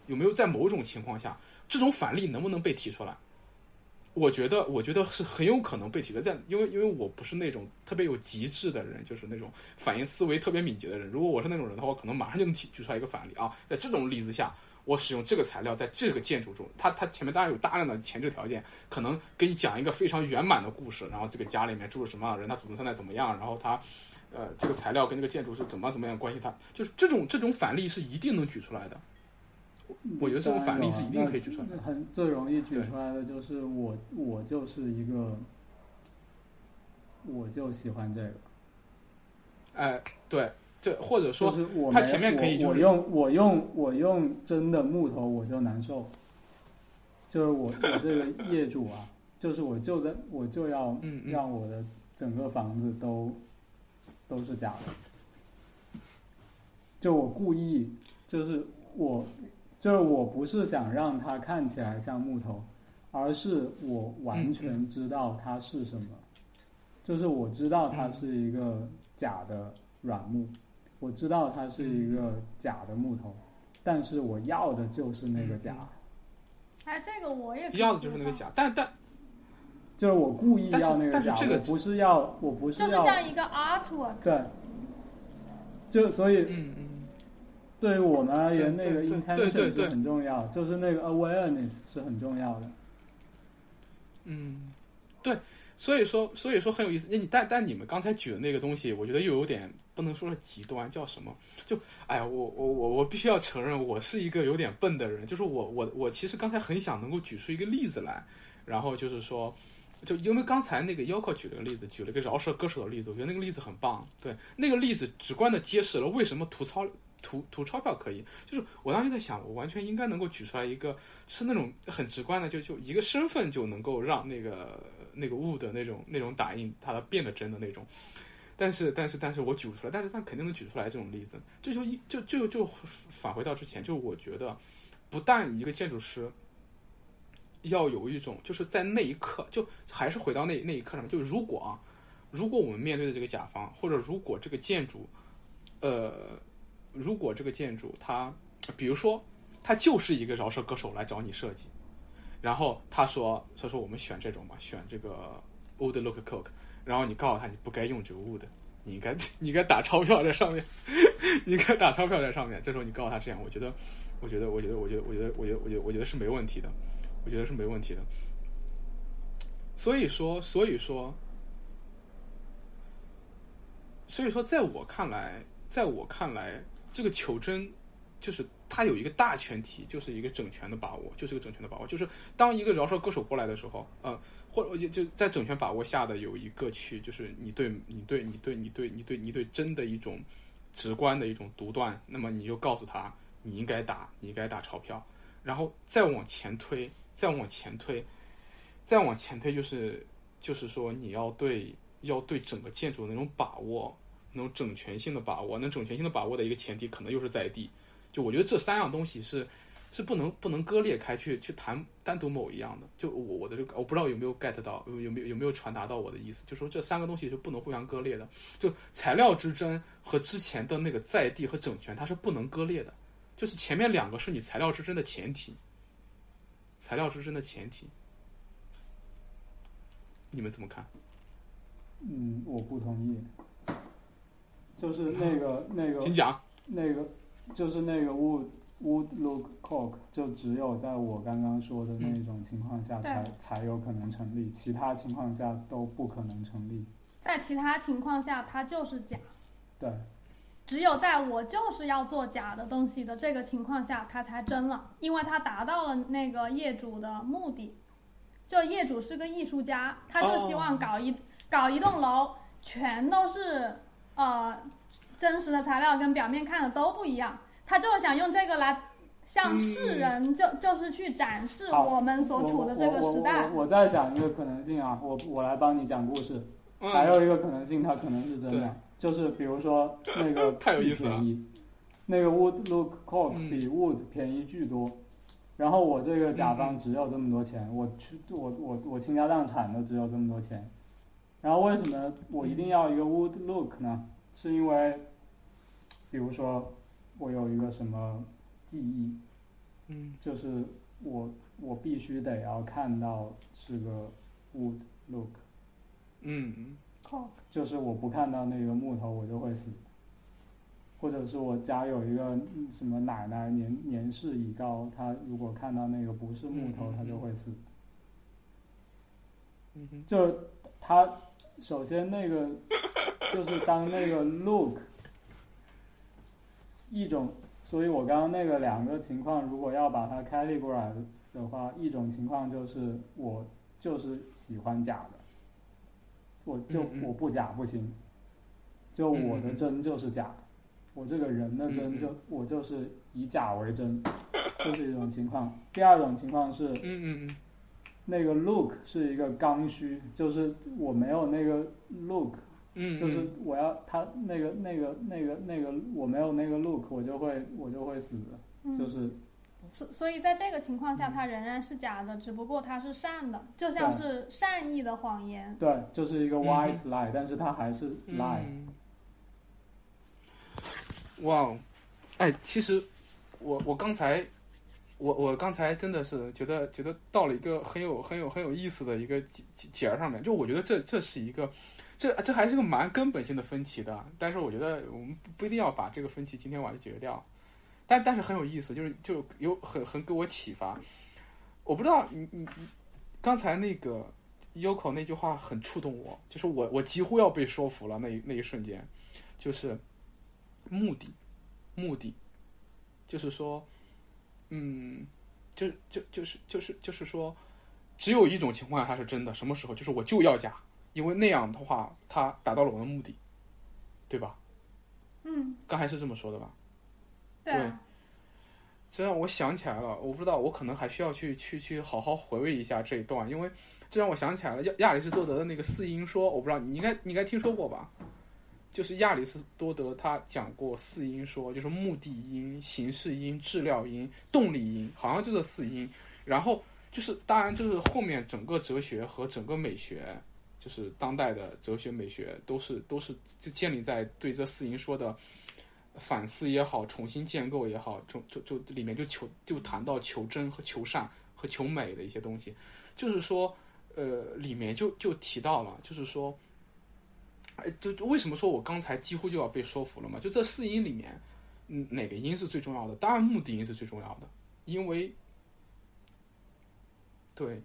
Speaker 1: 有没有在某种情况下，这种反例能不能被提出来？我觉得，我觉得是很有可能被提出来，在因为因为我不是那种特别有极致的人，就是那种反应思维特别敏捷的人。如果我是那种人的话，我可能马上就能提举出来一个反例啊。在这种例子下，我使用这个材料在这个建筑中，它它前面当然有大量的前置条件，可能给你讲一个非常圆满的故事，然后这个家里面住了什么样的人，他祖宗三代怎么样，然后他，呃，这个材料跟这个建筑是怎么怎么样关系，它就是这种这种反例是一定能举出来的。我觉得这个反例是一定可以举出来的。
Speaker 2: 很最容易举出来的就是我，我就是一个，我就喜欢这个。
Speaker 1: 哎，对，这或者说
Speaker 2: 就是我没
Speaker 1: 它前面可以
Speaker 2: 我
Speaker 1: 就是
Speaker 2: 我用我用我用真的木头我就难受，就是我我这个业主啊，就是我就在我就要让我的整个房子都都是假的，就我故意就是我就是我不是想让它看起来像木头，而是我完全知道它是什么，就是我知道它是一个假的软木，我知道它是一个假的木头，但是我要的就是那个假，
Speaker 3: 哎，这个我也
Speaker 1: 要的就是那个，假，但但
Speaker 2: 就是我故意要那个假，
Speaker 1: 但是这个
Speaker 2: 我不是要我不
Speaker 3: 就是
Speaker 2: 要
Speaker 3: 像一个 artwork，
Speaker 2: 对，就所以
Speaker 1: 嗯嗯
Speaker 2: 对于我们而言，那个 intention 是很重要，就是那个 awareness 是很重要的。
Speaker 1: 嗯，对，所以说所以说很有意思。那你但但你们刚才举的那个东西，我觉得又有点不能说是极端，叫什么？就哎呀，我我我我必须要承认，我是一个有点笨的人。就是我我我其实刚才很想能够举出一个例子来，然后就是说。就因为刚才那个 Yoko 举了个例子，举了个饶舌歌手的例子，我觉得那个例子很棒。对，那个例子直观的揭示了为什么图钞图图钞票可以。就是我当时在想，我完全应该能够举出来一个，是那种很直观的，就就一个身份就能够让那个那个物的那种那种打印它变得真的那种。但是但是但是我举不出来，但是他肯定能举出来这种例子。这就一就就就返回到之前，就我觉得，不但一个建筑师。要有一种，就是在那一刻，就还是回到那那一刻上面，就如果啊，如果我们面对的这个甲方，或者如果这个建筑，呃，如果这个建筑它，比如说它就是一个饶舌歌手来找你设计，然后他说，他说我们选这种吧，选这个 wood look coke，然后你告诉他你不该用这个 wood，你应该 你应该打钞票在上面，你应该打钞票在上面，这时候你告诉他这样，我觉得，我觉得，我觉得，我觉得，我觉得，我觉得，我觉得是没问题的。我觉得是没问题的。所以说，所以说，所以说，在我看来，在我看来，这个求真就是它有一个大前提，就是一个整全的把握，就是个整全的把握。就是当一个饶舌歌手过来的时候，呃，或者就就在整全把握下的有一个去，就是你对你对你对你对你对你对真的一种直观的一种独断，那么你就告诉他，你应该打，你应该打钞票，然后再往前推。再往前推，再往前推，就是就是说，你要对要对整个建筑的那种把握，那种整全性的把握，那整全性的把握的一个前提，可能又是在地。就我觉得这三样东西是是不能不能割裂开去去谈单独某一样的。就我我的这个，我不知道有没有 get 到，有有没有有没有传达到我的意思？就说这三个东西是不能互相割裂的。就材料之争和之前的那个在地和整全，它是不能割裂的。就是前面两个是你材料之争的前提。材料之争的前提，你们怎么看？
Speaker 2: 嗯，我不同意。就是那个那个
Speaker 1: 请讲。
Speaker 2: 那个就是那个 wood wood look coke，就只有在我刚刚说的那种情况下才、
Speaker 3: 对
Speaker 2: 才有可能成立，其他情况下都不可能成立。
Speaker 3: 在其他情况下它就是假，
Speaker 2: 对，
Speaker 3: 只有在我就是要做假的东西的这个情况下，它才真了，因为它达到了那个业主的目的。就业主是个艺术家，他就希望搞一、搞一栋楼全都是呃真实的材料，跟表面看的都不一样，他就是想用这个来向世人就、就是去展示我们所处的这个时代
Speaker 2: 我我。我我在想一个可能性啊，我我来帮你讲故事。还
Speaker 1: 嗯，
Speaker 2: 有一个可能性，它可能是真的，就是比如说那个
Speaker 1: 太有意思了
Speaker 2: 巨便宜，那个 wood look coke
Speaker 1: 嗯
Speaker 2: 比 wood 便宜巨多。然后我这个甲
Speaker 1: 嗯
Speaker 2: 方只有这么多钱，我去我我我倾家荡产的只有这么多钱。然后为什么我一定要一个 wood look 呢？是因为，比如说我有一个什么记忆，
Speaker 1: 嗯
Speaker 2: 就是我我必须得要看到是个 wood look。
Speaker 1: 嗯
Speaker 3: 好
Speaker 2: 就是我不看到那个木头，我就会死。或者是我家有一个嗯什么奶奶年年事已高，她如果看到那个不是木头，她就会死。
Speaker 1: 嗯哼，
Speaker 2: 就他首先那个 就是当那个 look 一种，所以我刚刚那个两个情况，如果要把它 categorize 的话，一种情况就是我就是喜欢假的，我就我不假不行，就我的真就是假，我这个人的真就我就是以假为真，这是一种情况。第二种情况是。
Speaker 1: 嗯嗯嗯，
Speaker 2: 那个 look 是一个刚需，就是我没有那个 look，
Speaker 1: 嗯，
Speaker 2: 就是我要他那个那个那个那个我没有那个 look，我就会我就会死，
Speaker 3: 嗯，
Speaker 2: 就是
Speaker 3: 所所以在这个情况下，它仍然是假的，只不过它是善的，就像是善意的谎言。
Speaker 2: 对，就是一个
Speaker 1: 嗯。
Speaker 2: white lie，、但是它还是 lie，、
Speaker 1: 嗯哇哦，哎，其实我我刚才我我刚才真的是觉得觉得到了一个很有很有很有意思的一个节节节儿上面，就我觉得这这是一个这这还是个蛮根本性的分歧的，但是我觉得我们不不一定要把这个分歧今天晚上解决掉，但但是很有意思，就是就有很很给我启发。我不知道你你你刚才那个 Yoko 那句话很触动我，就是我我几乎要被说服了那一那一瞬间，就是目的目的，就是说，嗯，就就就是就是就是说，只有一种情况下它是真的，什么时候？就是我就要假，因为那样的话，它达到了我的目的，对吧？
Speaker 3: 嗯，
Speaker 1: 刚才是这么说的吧？
Speaker 3: 对啊，
Speaker 1: 这让我想起来了，我不知道，我可能还需要去去去好好回味一下这一段，因为这让我想起来了亚亚里士多德的那个四因说，我不知道你应该你应该听说过吧？就是亚里士多德他讲过四因说，就是目的因、形式因、质料因、动力因，好像就这四因。然后就是当然就是后面整个哲学和整个美学，就是当代的哲学美学都是都是建立在对这四因说的反思也好，重新建构也好，就就就里面就求就谈到求真和求善和求美的一些东西，就是说，呃，里面就就提到了，就是说，就就为什么说我刚才几乎就要被说服了嘛？就这四音里面，嗯，哪个音是最重要的？当然目的音是最重要的，因为，对，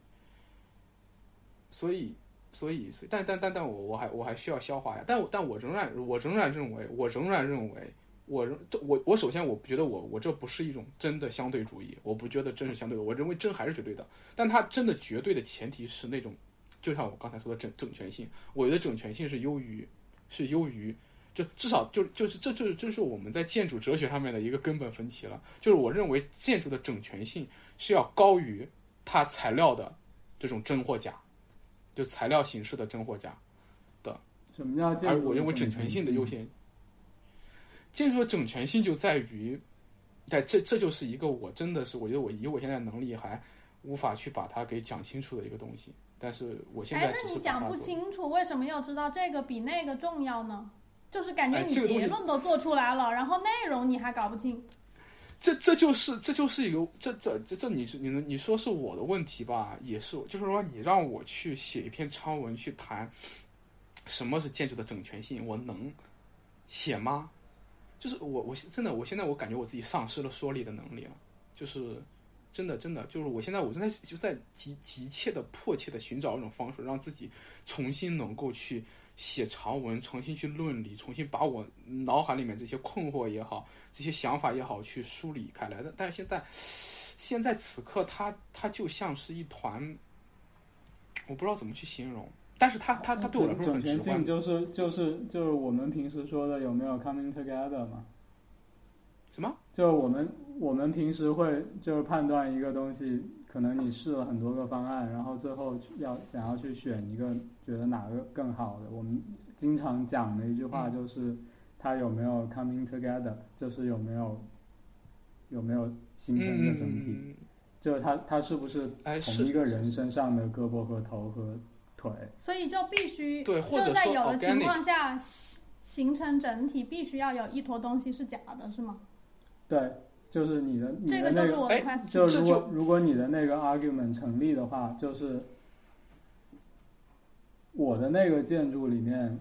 Speaker 1: 所以。所以，所以，但但但但我我还我还需要消化呀。但我但我仍然我仍然认为，我仍然认为，我认这我我首先我觉得我我这不是一种真的相对主义，我不觉得真是相对的，我认为真还是绝对的。但它真的绝对的前提是那种，就像我刚才说的整整全性，我觉得整全性是优于是优于，就至少就就是这就是这是我们在建筑哲学上面的一个根本分歧了。就是我认为建筑的整全性是要高于它材料的这种真或假，就材料形式的真或假的。
Speaker 2: 什么叫建筑
Speaker 1: 而我认为整全性的优
Speaker 2: 先？
Speaker 1: 先，建筑的整全性就在于，在这这就是一个我真的是我觉得我以我现在能力还无法去把它给讲清楚的一个东西，但是我现在
Speaker 3: 哎，
Speaker 1: 只是
Speaker 3: 那你讲不清楚，为什么要知道这个比那个重要呢？就是感觉你结论都做出来了，然后内容你还搞不清。
Speaker 1: 这这就是这就是一个这这这这你是你你说是我的问题吧？也是，就是说你让我去写一篇长文去谈什么是建筑的整全性，我能写吗？就是我我真的我现在我感觉我自己丧失了说理的能力了，就是真的真的就是我现在我正在就在急急切的迫切的寻找一种方式，让自己重新能够去写长文，重新去论理，重新把我脑海里面这些困惑也好。这些想法也好，去梳理开来的。但是现在，现在此刻，它它就像是一团，我不知道怎么去形容。但是它它它对我来说很直观
Speaker 2: 就是就是就是我们平时说的有没有 coming together 嘛？
Speaker 1: 什么？
Speaker 2: 就我们我们平时会就是判断一个东西，可能你试了很多个方案，然后最后要想要去选一个觉得哪个更好的。我们经常讲的一句话
Speaker 1: 嗯
Speaker 2: 就是，它有没有 coming together，就是有没有有没有形成一个整体，
Speaker 1: 嗯，
Speaker 2: 就是它它是不是
Speaker 1: 哎，
Speaker 2: 同一个人身上的胳膊和头和腿。
Speaker 3: 所以就必须
Speaker 1: 对或者
Speaker 3: 就在有的情况下形形成整体，必须要有一坨东西是假的，是吗？
Speaker 2: 对，就是你的你
Speaker 3: 这
Speaker 2: 的那个
Speaker 3: 个就是我的
Speaker 1: 哎
Speaker 3: question。
Speaker 2: 就如果如果你的那个 argument 成立的话，就是我的那个建筑里面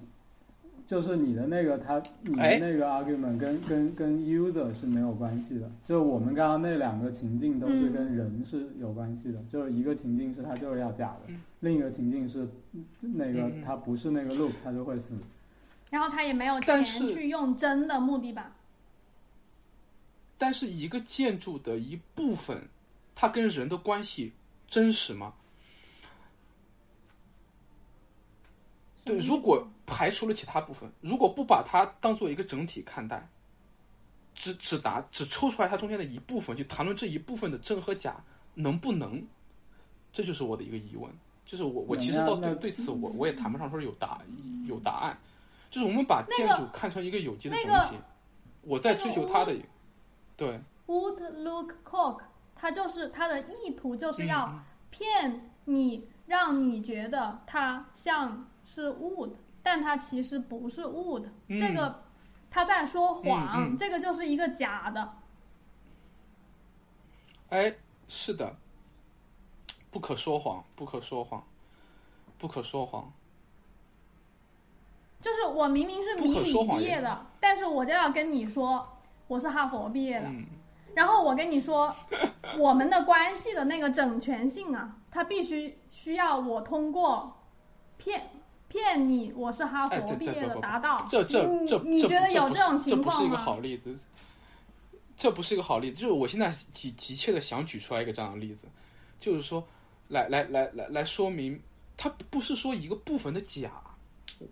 Speaker 2: 就是你的那个它你的
Speaker 1: 哎
Speaker 2: 那个 argument 跟跟跟 user 是没有关系的，就我们刚刚那两个情境都是
Speaker 3: 嗯
Speaker 2: 跟人是有关系的，就是一个情境是它就是要假的，
Speaker 1: 嗯
Speaker 2: 另一个情境是那个
Speaker 1: 嗯嗯
Speaker 2: 它不是那个 loop 它就会死。
Speaker 3: 然后他也没有钱去用真的目的吧？
Speaker 1: 但是一个建筑的一部分，它跟人的关系真实吗？对，如果排除了其他部分，如果不把它当做一个整体看待，只只答只抽出来它中间的一部分去谈论这一部分的真和假能不能，这就是我的一个疑问。就是我我其实到对对此我我也谈不上说是有答有答案，就是我们把建筑看成一个有机的
Speaker 3: 那个
Speaker 1: 整体，我在追求它的对。
Speaker 3: ，would look cock，它就是它的意图就是要
Speaker 1: 嗯
Speaker 3: 骗你，让你觉得它像是 wood，但它其实不是 wood。
Speaker 1: 嗯
Speaker 3: 这个他在说谎，这个就是一个假的。
Speaker 1: 哎，是的，不可说谎，不可说谎，不可说谎。
Speaker 3: 就是我明明是
Speaker 1: 不可
Speaker 3: 米理
Speaker 1: 说谎也
Speaker 3: 毕业的，但是我就要跟你说我是哈佛毕业的，
Speaker 1: 嗯，
Speaker 3: 然后我跟你说 我们的关系的那个整全性啊，它必须需要我通过骗骗你我是哈
Speaker 1: 哎
Speaker 3: 佛毕业的达到。
Speaker 1: 这这
Speaker 3: 你
Speaker 1: 这
Speaker 3: 你觉得
Speaker 1: 有这不
Speaker 3: 有这种
Speaker 1: 是这不是一个
Speaker 3: 情况吗？
Speaker 1: 好例子，这不是一个好例子。就是我现在急急切的想举出来一个这样的例子，就是说，来来来来来说明，它不是说一个部分的假。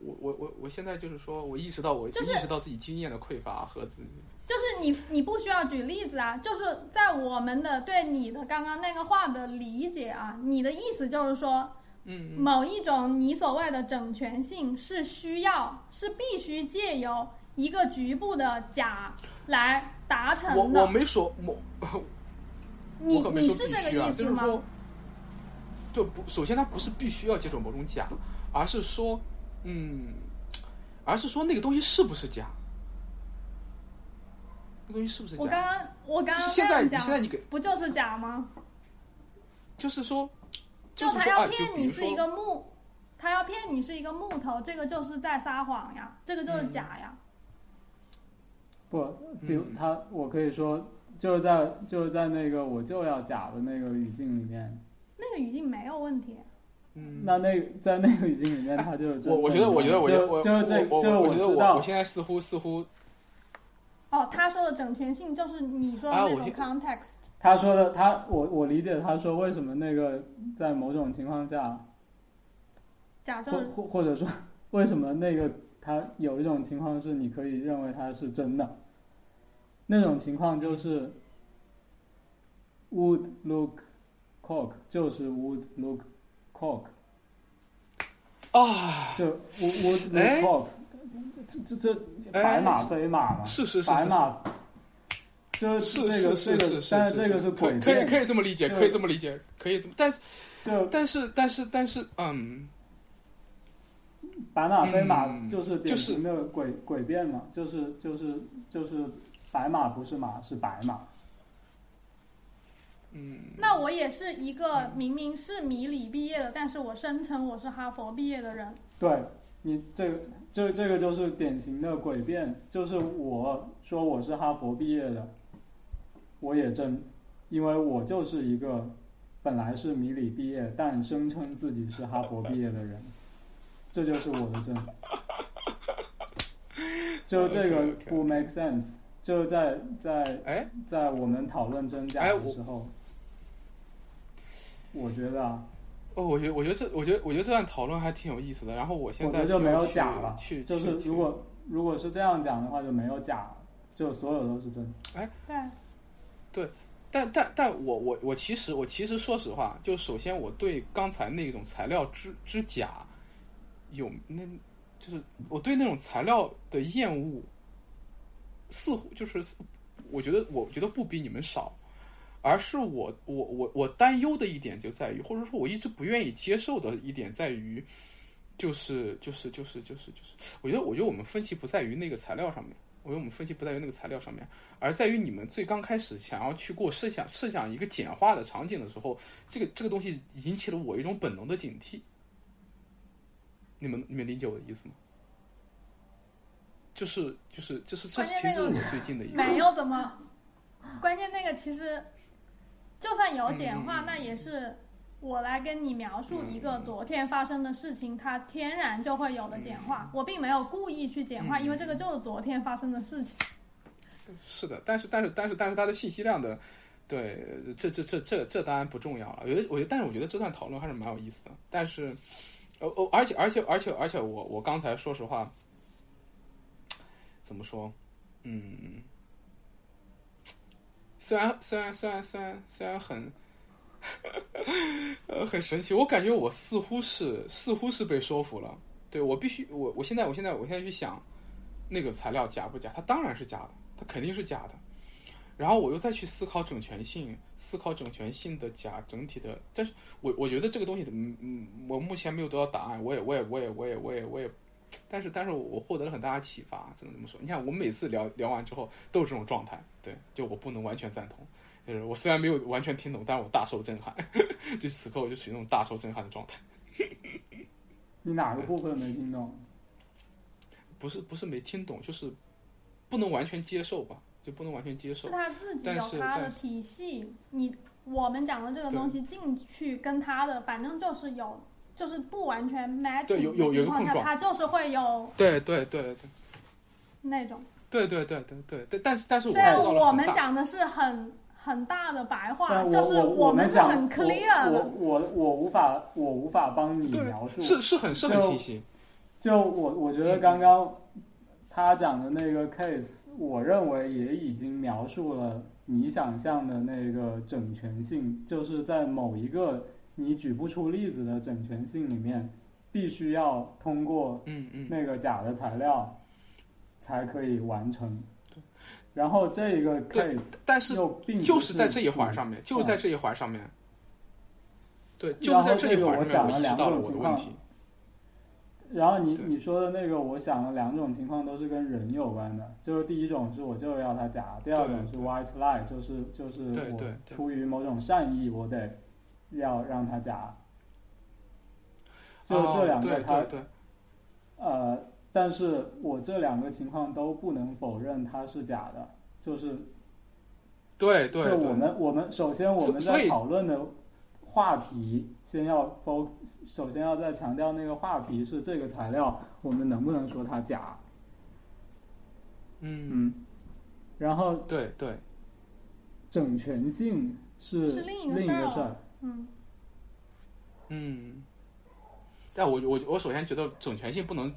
Speaker 1: 我我我我现在就是说，我意识到我
Speaker 3: 就是
Speaker 1: 意识到自己经验的匮乏和自己
Speaker 3: 就是你你不需要举例子啊，就是在我们的对你的刚刚那个话的理解啊，你的意思就是说，
Speaker 1: 嗯
Speaker 3: 某一种你所谓的整全性是需要是必须借由一个局部的假来达成
Speaker 1: 我我。没说我
Speaker 3: 你
Speaker 1: 我可没说
Speaker 3: 你是这个
Speaker 1: 必须啊，
Speaker 3: 意思吗？
Speaker 1: 就是说，就不首先它不是必须要接受某种假，而是说，嗯，而是说那个东西是不是假，那东西是不是
Speaker 3: 我刚？刚我刚刚
Speaker 1: 就是现在你现在你给，
Speaker 3: 不就是假吗？
Speaker 1: 就是说，
Speaker 3: 就是他要骗你是一个木，他要骗你是一个木头，这个就是在撒谎呀，这个就是假呀。
Speaker 2: 不，比如
Speaker 1: 嗯
Speaker 2: 他，我可以说就是在就是在那个我就要假的那个语境里面，
Speaker 3: 那个语境没有问题。
Speaker 1: 嗯，
Speaker 2: 那那在那个语境里面，他就是
Speaker 1: 我我觉得，我觉得，我觉得，我
Speaker 2: 就就是这，就是
Speaker 1: 我我觉得
Speaker 2: 知道
Speaker 1: 我我现在似乎似乎
Speaker 3: 哦，他说的整全性就是你说的那种 context，、
Speaker 2: 他说的，他我我理解他说为什么那个在某种情况下，
Speaker 3: 假证
Speaker 2: 或或者说 为什么那个他有一种情况是你可以认为它是真的，那种情况就是 would look cock 就是 would look cock
Speaker 1: 啊，
Speaker 2: 就 would would
Speaker 1: 哎
Speaker 2: look cock 这这这
Speaker 1: 哎
Speaker 2: 白马非马嘛，
Speaker 1: 是是是是
Speaker 2: 白马就是这个
Speaker 1: 是是
Speaker 2: 这个
Speaker 1: 是，
Speaker 2: 但是这个是
Speaker 1: 可
Speaker 2: 诡，
Speaker 1: 可以可以这么理解，可以这么理解，可以这么，但
Speaker 2: 就
Speaker 1: 但是但是但是，嗯，
Speaker 2: 白马非马
Speaker 1: 嗯
Speaker 2: 就是典型的诡诡辩嘛，就是就是就是白马不是马是白马，
Speaker 1: 嗯，
Speaker 3: 那我也是一个明明是米理毕业的，但是我声称我是哈佛毕业的人。
Speaker 2: 对你这个这这个就是典型的诡辩，就是我说我是哈佛毕业的，我也真，因为我就是一个本来是米理毕业，但声称自己是哈佛毕业的人，这就是我的真。就这个不 make sense，就在在
Speaker 1: 哎，
Speaker 2: 在我们讨论真假的时候，我觉得啊，
Speaker 1: 哦，我觉得我觉得这我觉得我觉得这段讨论还挺有意思的。然后我现在
Speaker 2: 得就没有假了
Speaker 1: 去
Speaker 2: 就是如果如果是这样讲的话，就没有假了，就所有都是真。
Speaker 3: 哎，对对，
Speaker 1: 但但但我我我其实我其实说实话，就首先我对刚才那种材料之之假有那，就是我对那种材料的厌恶，似乎就是我觉得我觉得不比你们少，而是我我我我担忧的一点就在于，或者说我一直不愿意接受的一点在于，就是就是就是就是就是，我觉得我觉得我们分歧不在于那个材料上面。我觉得我们分歧不在于那个材料上面，而在于你们最刚开始想要去给我设想设想一个简化的场景的时候，这个这个东西引起了我一种本能的警惕。你们你们理解我的意思吗？就是就是就是这其实是我最近的一个
Speaker 3: 没有怎么，关键那个其实就算有简化，
Speaker 1: 嗯
Speaker 3: 那也是我来跟你描述一个昨天发生的事情，它天然就会有的简化。我并没有故意去简化，
Speaker 1: 嗯
Speaker 3: 因为这个就是昨天发生的事情。
Speaker 1: 是的，但是但是但是但是它的信息量的，对，这这这这这当然不重要了。我觉得我觉得，但是我觉得这段讨论还是蛮有意思的。但是，呃哦，而且而且而且而且我我刚才说实话，怎么说？嗯，虽然虽然虽然虽然虽然很。呃，很神奇，我感觉我似乎是似乎是被说服了。对我必须，我我现在我现在我现在去想，那个材料假不假？它当然是假的，它肯定是假的。然后我又再去思考整全性，思考整全性的假整体的，但是我我觉得这个东西，嗯嗯，我目前没有得到答案，我也我也我也我也我也我也，但是但是我获得了很大的启发，只能这么说。你看，我每次聊聊完之后都是这种状态，对，就我不能完全赞同，就是我虽然没有完全听懂，但是我大受震撼，就此刻我就属于那种大受震撼的状态。
Speaker 2: 你哪个部分没听懂？
Speaker 1: 不是不是没听懂，就是不能完全接受吧，就不能完全接受
Speaker 3: 是。他自己
Speaker 1: 但
Speaker 3: 有他的体系，你我们讲的这个东西进去跟他的，反正就是有，就是不完全 match
Speaker 1: 对有有有一
Speaker 3: 的情况下，
Speaker 1: 个碰撞
Speaker 3: 他就是会有
Speaker 1: 对对对对
Speaker 3: 那种。
Speaker 1: 对对对对对对，但是但是我
Speaker 3: 虽然
Speaker 1: 受到了
Speaker 3: 我们讲的是很很大的白话，就是
Speaker 2: 我
Speaker 3: 们是很 clear 的。
Speaker 2: 我我我无法我无法帮你描述，
Speaker 1: 是是很是很清晰。
Speaker 2: 就我我觉得刚刚他讲的那个 case，我认为也已经描述了你想象的那个整全性，就是在某一个你举不出例子的整全性里面，必须要通过
Speaker 1: 嗯嗯，
Speaker 2: 那个假的材料才可以完成。然后这一
Speaker 1: 个
Speaker 2: case
Speaker 1: 但是
Speaker 2: 又并不
Speaker 1: 就是在这一环上面，就是在这一环上面。对，就在这一环上面，我意识
Speaker 2: 想了两
Speaker 1: 到了我的
Speaker 2: 种情况
Speaker 1: 问题。
Speaker 2: 然后你你说的那个，我想了两种情况都是跟人有关的，就是第一种是我就要他假，第二种是 white lie，就是就是我出于某种善意，我得要让他假。就
Speaker 1: 哦
Speaker 2: 这两个他、
Speaker 1: 对对对，
Speaker 2: 呃，但是我这两个情况都不能否认它是假的，就是
Speaker 1: 对对
Speaker 2: 就我，们我们首先我们在讨论的话题，先要首先要再强调那个话题是这个材料，我们能不能说它假？
Speaker 1: 嗯，
Speaker 2: 嗯，然后
Speaker 1: 对对，
Speaker 2: 整全性是
Speaker 3: 是另一个事儿。嗯，
Speaker 1: 嗯。但我我我首先觉得整全性不能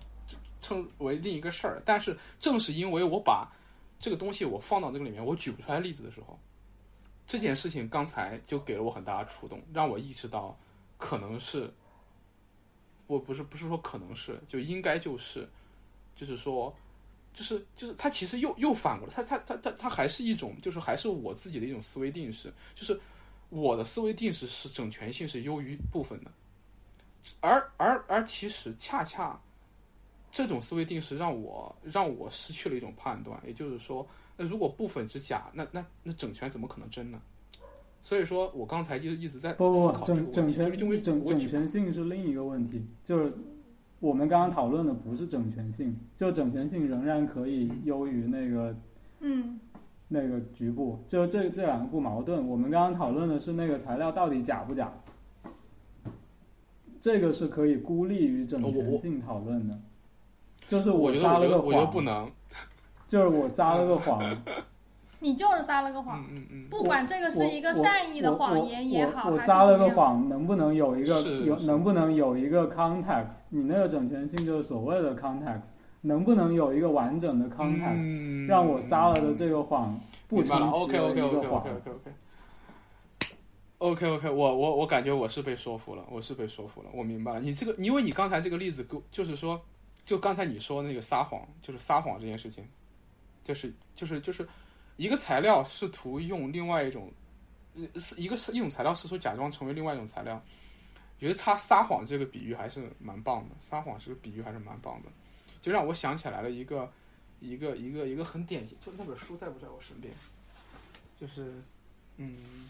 Speaker 1: 称为另一个事儿，但是正是因为我把这个东西我放到这个里面，我举不出来例子的时候，这件事情刚才就给了我很大的触动，让我意识到可能是，我不是不是说可能是，就应该就是，就是说，就是就是它其实又又反过来，它它它它它还是一种，就是还是我自己的一种思维定式，就是我的思维定式是整全性是优于部分的，而而而其实恰恰这种思维定式让我让我失去了一种判断，也就是说，那如果部分之假，那那那整全怎么可能真呢？所以说我刚才就一直在
Speaker 2: 不不不，
Speaker 1: 思考这个问题，
Speaker 2: 整整全整整全性是另一个问题，就是我们刚刚讨论的不是整全性，就整全性仍然可以优于那个
Speaker 3: 嗯，
Speaker 2: 那个局部，就这这两个不矛盾。我们刚刚讨论的是那个材料到底假不假，这个是可以孤立于整全性讨论的。就是
Speaker 1: 我
Speaker 2: 撒了个
Speaker 1: 谎。我觉得不
Speaker 2: 谎，
Speaker 1: 能，
Speaker 2: 就是我撒了个谎，
Speaker 3: 你就是撒了个谎，
Speaker 1: 嗯嗯嗯，
Speaker 3: 不管这个是一个善意的谎言也好，
Speaker 2: 我撒了个谎，能不能有一个有能不能有一个 context？你那个整全性就是所谓的 context，能不能有一个完整的 context，、
Speaker 1: 嗯
Speaker 2: 让我撒了的这个谎不
Speaker 1: 明白了
Speaker 2: 成其
Speaker 1: ，OK
Speaker 2: 为
Speaker 1: OK
Speaker 2: 一
Speaker 1: OK
Speaker 2: 个
Speaker 1: OK
Speaker 2: 谎
Speaker 1: OK OK。OK OK，我我我感觉我是被说服了，我是被说服了，我明白了。你这个，因为你刚才这个例子就是说，就刚才你说那个撒谎，就是撒谎这件事情，就是就是就是一个材料试图用另外一种，呃是一个是一种材料试图假装成为另外一种材料，觉得他撒谎这个比喻还是蛮棒的，撒谎这个比喻还是蛮棒的，就让我想起来了一个一个一个一个很典型，就那本书在不在我身边？就是，嗯，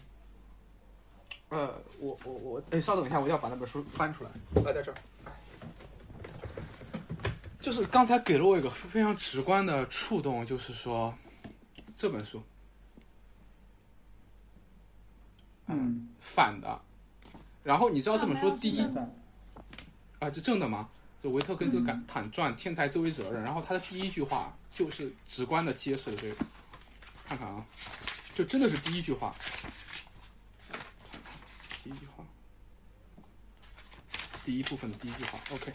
Speaker 1: 呃，我我我，哎，稍等一下，我要把那本书翻出来，啊，在这儿。就是刚才给了我一个非常直观的触动，就是说这本书
Speaker 2: 嗯，
Speaker 1: 反的，然后你知道这本书第一
Speaker 3: 啊没有
Speaker 1: 啊，就正的吗？就维特根斯坦坦传《天才周围责任》，然后他的第一句话就是直观的揭示了这个。看看啊，就真的是第一句话，第一句话，第一部分的第一句话。OK，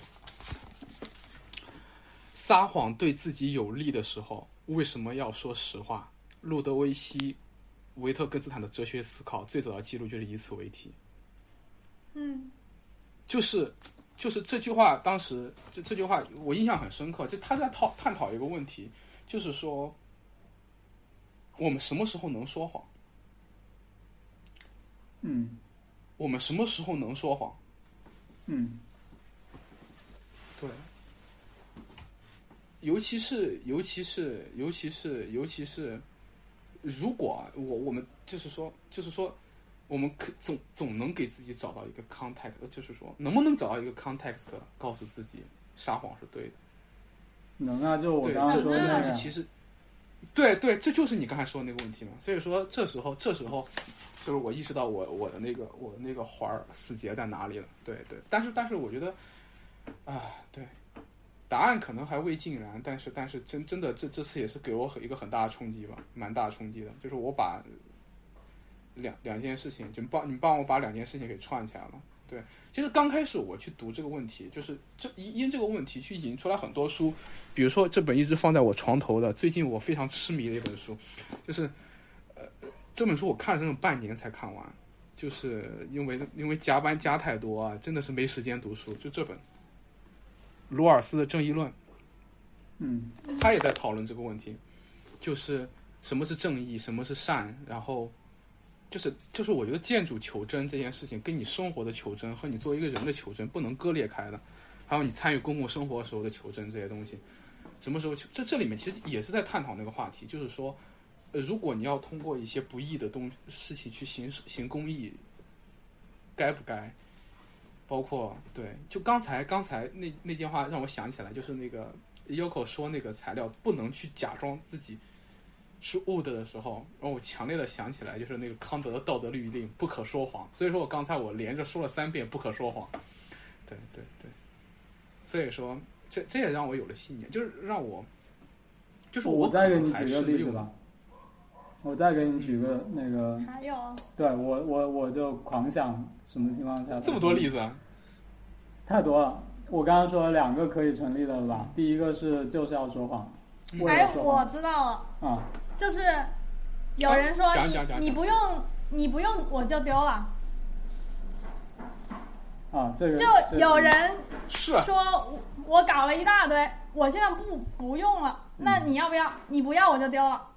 Speaker 1: 撒谎对自己有利的时候，为什么要说实话？路德维希·维特根斯坦的哲学思考最早的记录就是以此为题。
Speaker 3: 嗯
Speaker 1: 就是就是这句话，当时这这句话我印象很深刻，就他在讨探讨一个问题，就是说我们什么时候能说谎？
Speaker 2: 嗯
Speaker 1: 我们什么时候能说谎？
Speaker 2: 嗯
Speaker 1: 对，尤其是尤其是尤其是尤其是，如果我我们就是说就是说，我们可总总能给自己找到一个 context，就是说能不能找到一个 context，告诉自己撒谎是对的。
Speaker 2: 能啊，就我
Speaker 1: 对，
Speaker 2: 刚刚
Speaker 1: 这这个
Speaker 2: 说的那个，
Speaker 1: 东西其实，对对，这就是你刚才说的那个问题嘛。所以说，这时候这时候，就是我意识到我我的那个我的那个环儿死结在哪里了。对对，但是但是我觉得，啊，对，答案可能还未尽然，但是但是真真的这这次也是给我很一个很大的冲击吧，蛮大的冲击的，就是我把两两件事情，就帮你帮我把两件事情给串起来了。对，其实刚开始我去读这个问题，就是这因因这个问题去引出来很多书，比如说这本一直放在我床头的，最近我非常痴迷的一本书，就是呃这本书我看了整整半年才看完，就是因为因为加班加太多啊，真的是没时间读书。就这本罗尔斯的《正义论》，
Speaker 2: 嗯
Speaker 1: 他也在讨论这个问题，就是什么是正义，什么是善，然后就是就是我觉得建筑求真这件事情，跟你生活的求真和你作为一个人的求真不能割裂开的，还有你参与公共生活时候的求真这些东西，什么时候求？这这里面其实也是在探讨那个话题，就是说，呃，如果你要通过一些不义的东事情去行行公益，该不该？包括对，就刚才刚才那那句话让我想起来，就是那个 Yoko 说那个材料不能去假装自己是 wood 的时候，让我强烈的想起来，就是那个康德的道德律令不可说谎。所以说我刚才我连着说了三遍不可说谎。对对对，所以说这这也让我有了信念，就是让我，就是
Speaker 2: 我
Speaker 1: 可能
Speaker 2: 再给你
Speaker 1: 还是没有
Speaker 2: 举个例子吧，我再给你举个那个，
Speaker 3: 还有
Speaker 2: 对我我我就狂想什么情况下
Speaker 1: 这么多例子啊。
Speaker 2: 太多了。我刚刚说了两个可以成立的吧？第一个是就是要说谎，为
Speaker 3: 哎
Speaker 2: 了，说谎
Speaker 3: 我知道了，
Speaker 2: 啊，
Speaker 3: 就是有人说你你不用你不用我就丢了，
Speaker 2: 啊，这个
Speaker 3: 就有人
Speaker 1: 是。啊
Speaker 3: 说我我搞了一大堆，我现在不不用了，那你要不要？你不要我就丢了，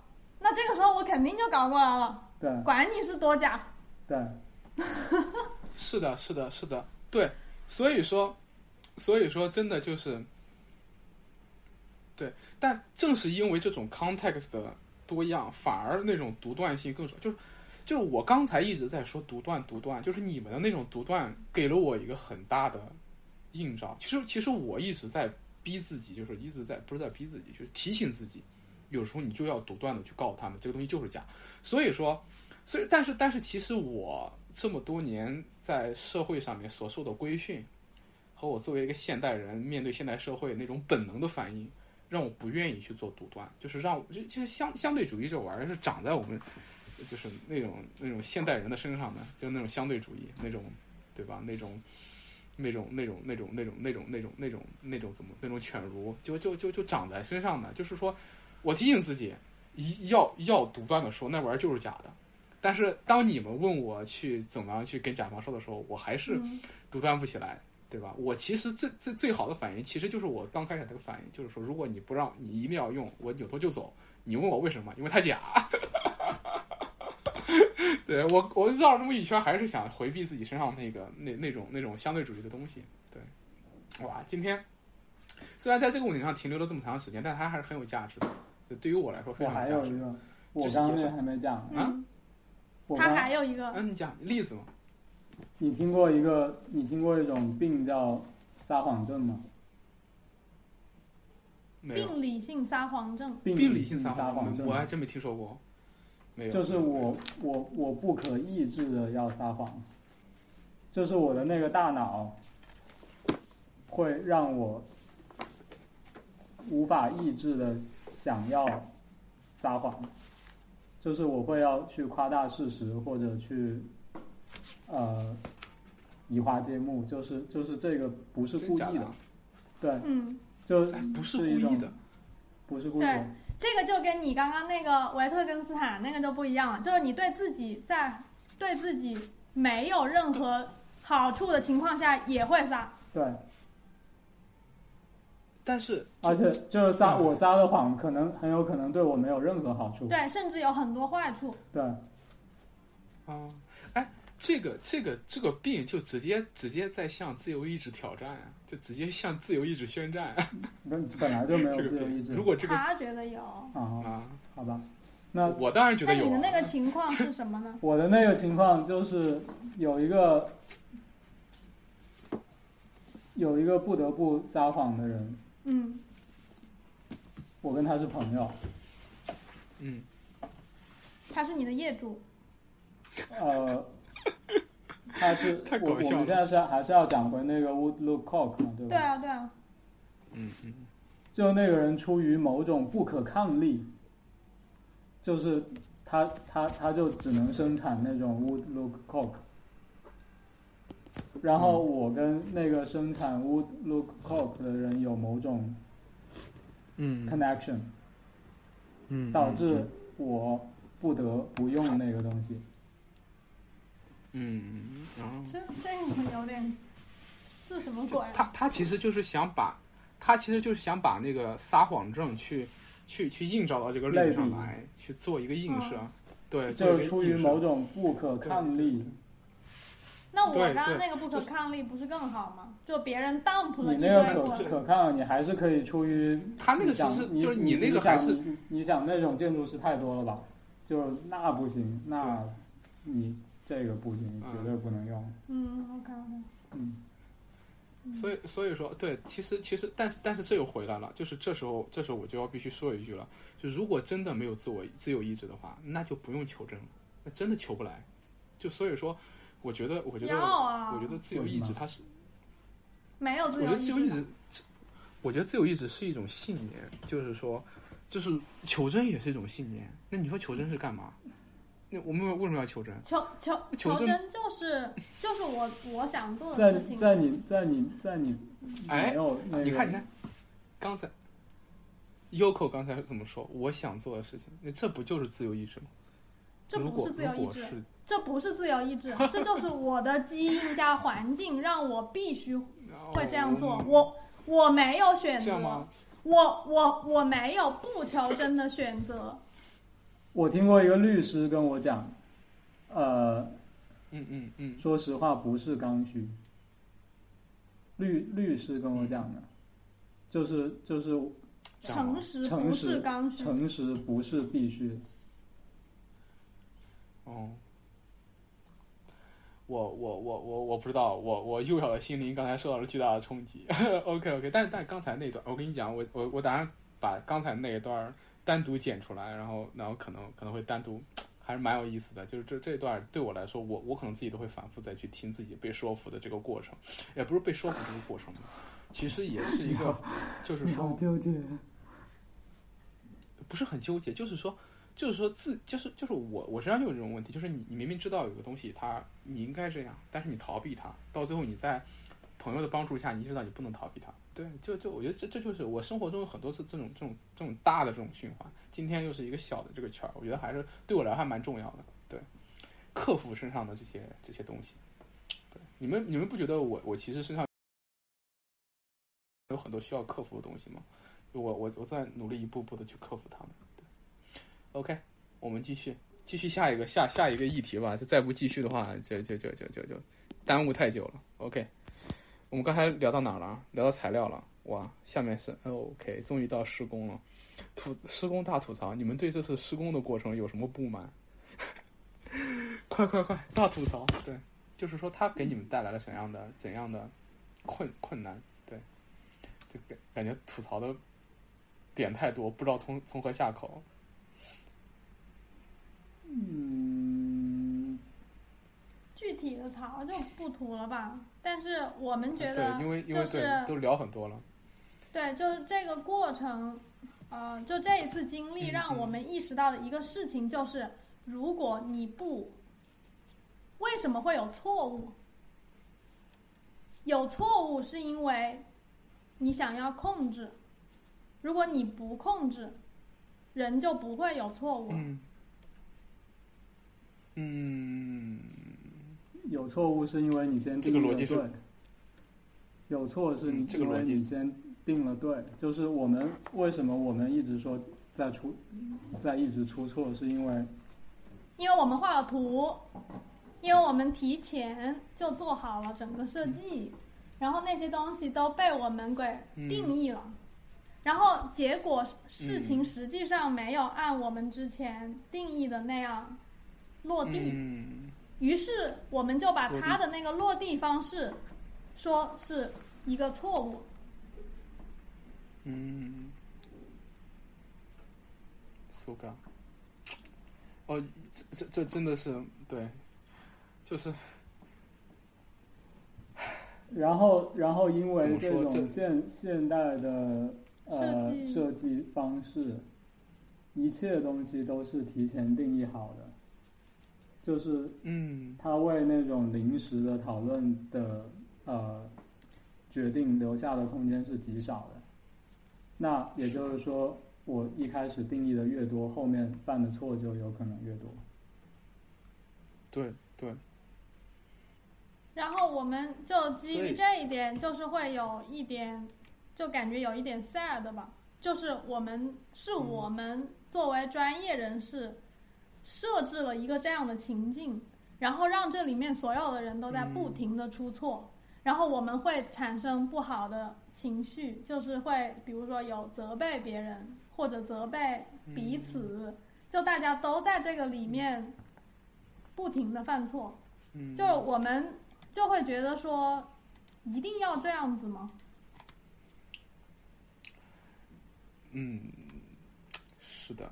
Speaker 3: 那这个时候我肯定就搞过来了，
Speaker 2: 对。
Speaker 3: 管你是多假。
Speaker 2: 对，
Speaker 1: 是的，是的，是的，对，所以说，所以说，真的就是，对，但正是因为这种 context 的多样，反而那种独断性更少。就是，就是我刚才一直在说独断，独断，就是你们的那种独断给了我一个很大的映照。其实，其实我一直在逼自己，就是一直在不是在逼自己，就是提醒自己，有时候你就要独断的去告诉他们，这个东西就是假。所以说。所以，但是，但是，其实我这么多年在社会上面所受的规训，和我作为一个现代人面对现代社会那种本能的反应，让我不愿意去做独断，就是让我，就就是相相对主义这玩意儿是长在我们，就是那种那种现代人的身上的，就那种相对主义，那种，对吧？那种，那种那种那种那种那种那种那种那种怎么那种犬儒，就就就就长在身上的，就是说我提醒自己，一要要独断的说那玩意儿就是假的。但是当你们问我去怎么样去跟甲方说的时候，我还是
Speaker 3: 嗯
Speaker 1: 独断不起来，对吧？我其实最最最好的反应，其实就是我刚开始那个反应，就是说，如果你不让你一定要用，我扭头就走。你问我为什么？因为它假。对我，我绕了这么一圈，还是想回避自己身上那个那那种那种相对主义的东西。对，哇，今天虽然在这个问题上停留了这么长时间，但它还是很有价值的。就对于我来说非常有价值。
Speaker 2: 还有一个，我
Speaker 1: 就是
Speaker 2: 刚刚那
Speaker 1: 也是
Speaker 2: 还没讲，
Speaker 1: 啊
Speaker 3: 嗯，他还有一个，
Speaker 1: 嗯，你讲例子嘛？
Speaker 2: 你听过一个，你听过一种病叫撒谎症吗？
Speaker 1: 没有
Speaker 3: 病理性撒谎症。
Speaker 2: 病
Speaker 1: 病理
Speaker 2: 性
Speaker 1: 性撒
Speaker 2: 谎症
Speaker 1: 我还真没听说过，没有。
Speaker 2: 就是我我我不可抑制的要撒谎，就是我的那个大脑会让我无法抑制的想要撒谎，就是我会要去夸大事实或者去呃移花接木，就是就是这个不是故意的
Speaker 1: 的，啊？
Speaker 2: 对，
Speaker 3: 嗯，
Speaker 2: 就
Speaker 1: 哎不是
Speaker 2: 是一种
Speaker 1: 故意的。
Speaker 2: 不是故意的，
Speaker 3: 这个就跟你刚刚那个维特根斯坦那个就不一样了，就是你对自己在对自己没有任何好处的情况下也会撒。
Speaker 2: 对。
Speaker 1: 但是
Speaker 2: 而且就是撒
Speaker 1: 嗯
Speaker 2: 我撒的谎，可能很有可能对我没有任何好处。
Speaker 3: 对，甚至有很多坏处。
Speaker 2: 对，
Speaker 1: 啊，哎，这个这个这个病就直接直接在向自由意志挑战啊，就直接向自由意志宣战。啊
Speaker 2: 本本来就没有
Speaker 1: 这个病，
Speaker 2: 自由意志。
Speaker 1: 如果这个
Speaker 3: 他觉得有。
Speaker 2: 啊，
Speaker 1: 啊，
Speaker 2: 好吧，那
Speaker 1: 我当然觉得有啊。
Speaker 3: 那你的那个情况是什么呢？
Speaker 2: 我的那个情况就是有一个有一个不得不撒谎的人，
Speaker 3: 嗯，
Speaker 2: 我跟他是朋友，
Speaker 1: 嗯，
Speaker 3: 他是你的业主。
Speaker 2: 呃，他是
Speaker 1: 太
Speaker 2: 我我们
Speaker 1: 搞笑了
Speaker 2: 现在是还是要讲回那个 Woodlook Cock 嘛，对吧？
Speaker 3: 对啊，对啊。
Speaker 1: 嗯嗯
Speaker 2: 就那个人出于某种不可抗力，就是他他他就只能生产那种 Woodlook Cock，然后我跟那个生产 Woodlook Cock 的人有某种
Speaker 1: 嗯
Speaker 2: connection，
Speaker 1: 嗯，
Speaker 2: 导致我不得不用那个东西。
Speaker 1: 嗯
Speaker 3: 这这个有点，这什么鬼啊？
Speaker 1: 他他其实就是想把，他其实就是想把那个撒谎症去去去映照到这个例子上来，去做一个映射。对，
Speaker 2: 就是出于某种不可抗力，
Speaker 3: 那我刚刚那个不可抗力不是更好吗？就别人 dump 了
Speaker 2: 你那个
Speaker 3: 我
Speaker 2: 可可抗，你还是可以出于
Speaker 1: 他那个
Speaker 2: 你想
Speaker 1: 其实
Speaker 2: 你
Speaker 1: 就是你那个还是
Speaker 2: 你想那种建筑师太多了吧？就那不行，那你这个不行，
Speaker 1: 嗯
Speaker 2: 绝对不能用。
Speaker 3: 嗯，OK OK。
Speaker 2: 嗯，
Speaker 1: 所以所以说，对，其实其实，但是但是这又回来了，就是这时候这时候我就要必须说一句了，就如果真的没有自我自由意志的话，那就不用求证了，那真的求不来。就所以说，我觉得我觉得
Speaker 3: 啊，
Speaker 1: 我觉得自由意志它是，
Speaker 3: 没有自由意志
Speaker 1: 得自由意志，我觉得自由意志是一种信念，就是说，就是求真也是一种信念。那你说求真是干嘛？那我们为什么要求真？
Speaker 3: 求求
Speaker 1: 求真
Speaker 3: 就是就是我我想做的事情。
Speaker 2: 在你在你在你
Speaker 1: 哎
Speaker 2: 没有那个，
Speaker 1: 你看，你看，刚才 Yoko 刚才怎么说？我想做的事情，那这不就是自由意志吗？
Speaker 3: 这不是自由意志，这不是自由意志，这就是我的基因加环境让我必须会这样做。
Speaker 1: 哦
Speaker 3: 我我没有选择
Speaker 1: 吗，？
Speaker 3: 我我我没有不求真的选择。
Speaker 2: 我听过一个律师跟我讲，呃，
Speaker 1: 嗯嗯嗯，
Speaker 2: 说实话不是刚需。律律师跟我讲的，就是就是
Speaker 3: 诚实
Speaker 2: 诚
Speaker 3: 不是
Speaker 2: 实
Speaker 3: 刚需，
Speaker 2: 诚实不是必须的。
Speaker 1: 哦，我我我我我不知道，我我幼小的心灵刚才受到了巨大的冲击。OK OK，但但刚才那段，我跟你讲，我我我打算把刚才那一段单独剪出来，然后然后可能可能会单独，还是蛮有意思的。就是这这段对我来说，我我可能自己都会反复再去听自己被说服的这个过程，也不是被说服这个过程吧，其实也是一个，就是说
Speaker 2: 纠结。
Speaker 1: 不是很纠结，就是说，就是说自，就是就是我我身上就有这种问题，就是你你明明知道有个东西它你应该这样，但是你逃避它，到最后你在朋友的帮助下，你知道你不能逃避它。对，就就我觉得这这就是我生活中有很多次这种这种这种大的这种循环，今天又是一个小的这个圈儿，我觉得还是对我来说还蛮重要的。对，克服身上的这些这些东西。对，你们你们不觉得我我其实身上有很多需要克服的东西吗？我我我在努力一步步的去克服它们。对，OK，我们继续继续下一个下下一个议题吧。再再不继续的话，就就就就就就耽误太久了。OK，我们刚才聊到哪了？聊到材料了。哇，下面是 OK，终于到施工了。吐施工大吐槽，你们对这次施工的过程有什么不满？快快快，大吐槽！对，就是说它给你们带来了怎样的怎样的困困难？对，就感感觉吐槽的点太多，不知道从从何下口。
Speaker 2: 嗯，
Speaker 3: 具体的槽就不吐了吧。但是我们觉得，
Speaker 1: 对，因为因为都聊很多了。
Speaker 3: 对，就是这个过程，呃，就这一次经历
Speaker 1: 嗯
Speaker 3: 让我们意识到的一个事情就是，如果你不，为什么会有错误？有错误是因为你想要控制，如果你不控制，人就不会有错误。
Speaker 1: 嗯嗯，
Speaker 2: 有错误是因为你先
Speaker 1: 这个逻辑是
Speaker 2: 定了对，有错是你因为
Speaker 1: 嗯这个逻辑
Speaker 2: 你先定了对，就是我们为什么我们一直说在出在一直出错，是因为
Speaker 3: 因为我们画了图，因为我们提前就做好了整个设计，然后那些东西都被我们给定义了，然后结果事情实际上没有按我们之前定义的那样落地，
Speaker 1: 嗯
Speaker 3: 于是我们就把他的那个落地方式说是一个错误。
Speaker 1: 嗯，so ga。哦，这这这真的是对，就是
Speaker 2: 然后，然后因为这种现现代的呃
Speaker 3: 设计
Speaker 2: 设计方式，一切东西都是提前定义好的，就是
Speaker 1: 嗯
Speaker 2: 他为那种临时的讨论的呃决定留下的空间是极少的。那也就是说，我一开始定义的越多，后面犯的错就有可能越多。
Speaker 1: 对对，
Speaker 3: 然后我们就基于这一点，就是会有一点，就感觉有一点 sad 吧。就是我们是
Speaker 1: 嗯
Speaker 3: 我们作为专业人士设置了一个这样的情境，然后让这里面所有的人都在不停的出错，然后我们会产生不好的情绪，就是会比如说有责备别人或者责备彼此，就大家都在这个里面不停的犯错。
Speaker 1: 嗯，
Speaker 3: 就我们就会觉得说，一定要这样子吗？
Speaker 1: 嗯，是的，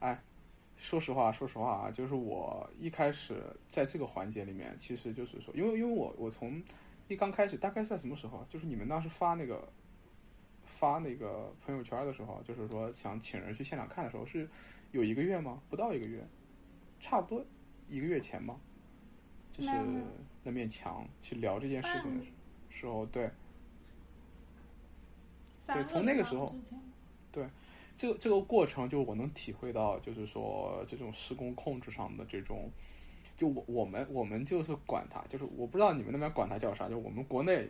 Speaker 1: 哎，说实话，说实话啊，就是我一开始在这个环节里面，其实就是说，因为因为我我从一刚开始，大概是在什么时候？就是你们当时发那个发那个朋友圈的时候，就是说想请人去现场看的时候，是有一个月吗？不到一个月，差不多一个月前吗？就是那面墙去聊这件事情的时时候，对。
Speaker 3: 对
Speaker 1: 从那个时候
Speaker 3: 之前
Speaker 1: 这个这个过程，就是我能体会到，就是说这种施工控制上的这种，就我我们我们就是管它，就是我不知道你们那边管它叫啥，就我们国内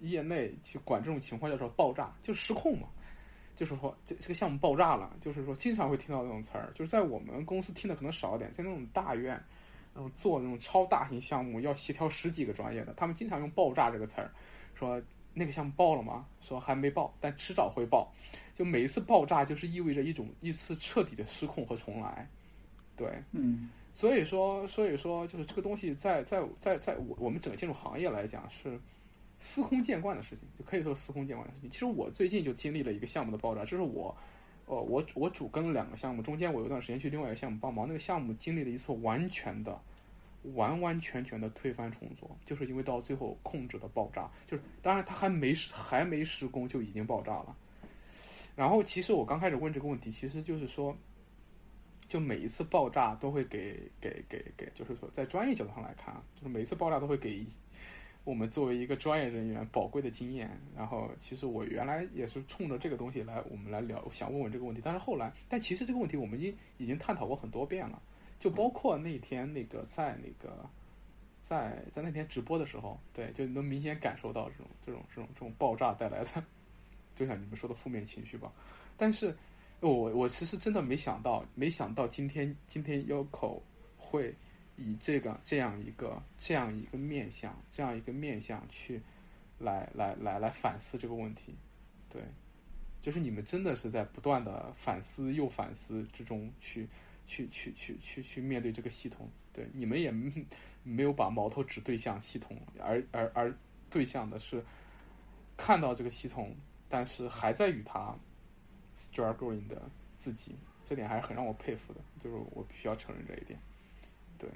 Speaker 1: 业内去管这种情况叫做爆炸，就是失控嘛。就是说这这个项目爆炸了，就是说经常会听到这种词儿，就是在我们公司听的可能少一点，在那种大院，那种做那种超大型项目要协调十几个专业的，他们经常用“爆炸”这个词儿，说那个项目爆了吗？说还没爆，但迟早会爆。就每一次爆炸，就是意味着一种一次彻底的失控和重来。对，
Speaker 2: 嗯
Speaker 1: 所以说，所以说，就是这个东西在在在在我我们整个建筑行业来讲是司空见惯的事情，就可以说司空见惯的事情。其实我最近就经历了一个项目的爆炸，就是我，呃，我我主跟了两个项目，中间我有一段时间去另外一个项目帮忙，那个项目经历了一次完全的。完完全全的推翻重做，就是因为到最后控制的爆炸，就是当然它还没还没施工就已经爆炸了。然后其实我刚开始问这个问题，其实就是说，就每一次爆炸都会给给给给，就是说在专业角度上来看啊，就是每次爆炸都会给我们作为一个专业人员宝贵的经验。然后其实我原来也是冲着这个东西来，我们来聊，想问问这个问题。但是后来，但其实这个问题我们已经已经探讨过很多遍了，就包括那天那个在那个。在在那天直播的时候，对，就能明显感受到这种这种这种这种爆炸带来的，就像你们说的负面情绪吧。但是，我我其实真的没想到，没想到今天今天 Yoko 会以这个这样一个这样一个面相这样一个面相去来来来来反思这个问题。对，就是你们真的是在不断的反思又反思之中去去去去去去面对这个系统。对，你们也 没有把矛头指对向系统，而而而对向的是看到这个系统，但是还在与它 struggling 的自己，这点还是很让我佩服的，就是我必须要承认这一点。对，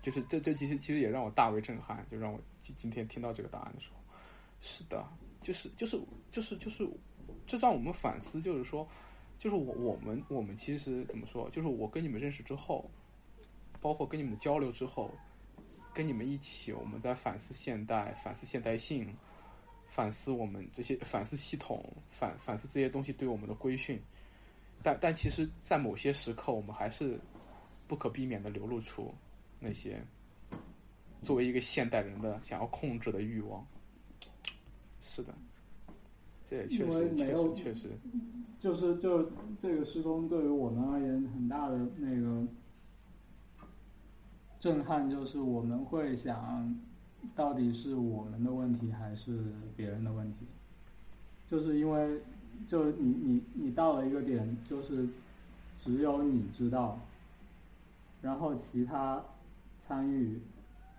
Speaker 1: 就是这这其实其实也让我大为震撼，就让我今今天听到这个答案的时候，是的，就是就是就是就是，这让我们反思，就是说，就是我我们我们其实怎么说，就是我跟你们认识之后，包括跟你们的交流之后，跟你们一起，我们在反思现代，反思现代性。反思我们这些反思系统，反反思这些东西对我们的规训，但但其实，在某些时刻，我们还是不可避免的流露出那些作为一个现代人的想要控制的欲望。是的，这也确实确实确实，
Speaker 2: 就是就这个施工对于我们而言很大的那个震撼，就是我们会想。到底是我们的问题还是别人的问题？就是因为，就你你你到了一个点，就是只有你知道，然后其他参与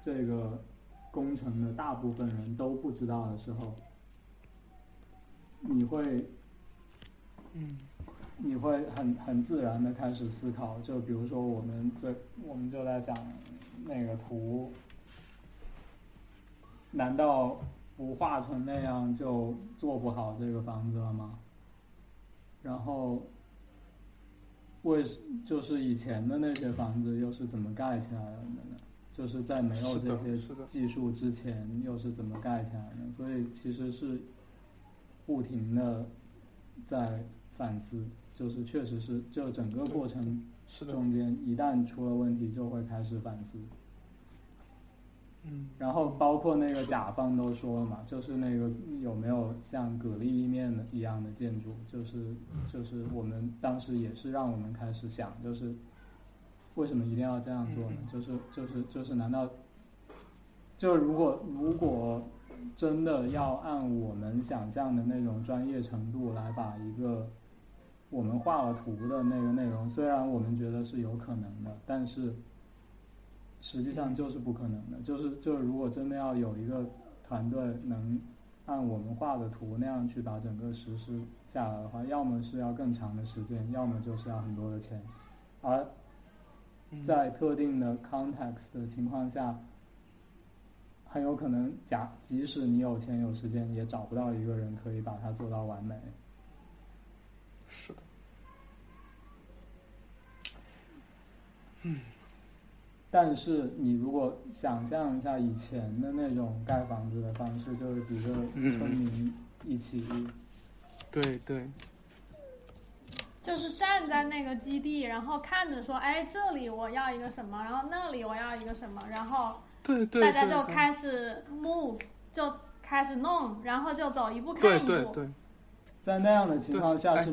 Speaker 2: 这个工程的大部分人都不知道的时候，你会，
Speaker 1: 嗯，
Speaker 2: 你会很很自然的开始思考。就比如说，我们这我们就在想那个图。难道不画成那样就做不好这个房子了吗？然后，为就是以前的那些房子又是怎么盖起来的呢？就是在没有这些技术之前又是怎么盖起来的？所以其实是不停的在反思，就是确实是就整个过程中间一旦出了问题就会开始反思。
Speaker 1: 嗯，
Speaker 2: 然后包括那个甲方都说了嘛，就是那个有没有像蛤蜊意面的一样的建筑，就是就是我们当时也是让我们开始想，就是为什么一定要这样做呢？就是就是就是难道就如果如果真的要按我们想象的那种专业程度来把一个我们画了图的那个内容，虽然我们觉得是有可能的，但是。实际上就是不可能的，就是就是，如果真的要有一个团队能按我们画的图那样去把整个实施下来的话，要么是要更长的时间，要么就是要很多的钱，而在特定的 context 的情况下，很有可能假即使你有钱有时间，也找不到一个人可以把它做到完美。
Speaker 1: 是的，嗯。
Speaker 2: 但是你如果想象一下以前的那种盖房子的方式，就是几个村民一起，
Speaker 1: 对对，
Speaker 3: 就是站在那个基地，然后看着说，哎，这里我要一个什么，然后那里我要一个什么，然后
Speaker 1: 对对，
Speaker 3: 大家就开始 move，就开始弄，然后就走一步看一步。
Speaker 1: 对对对，
Speaker 2: 在那样的情况下是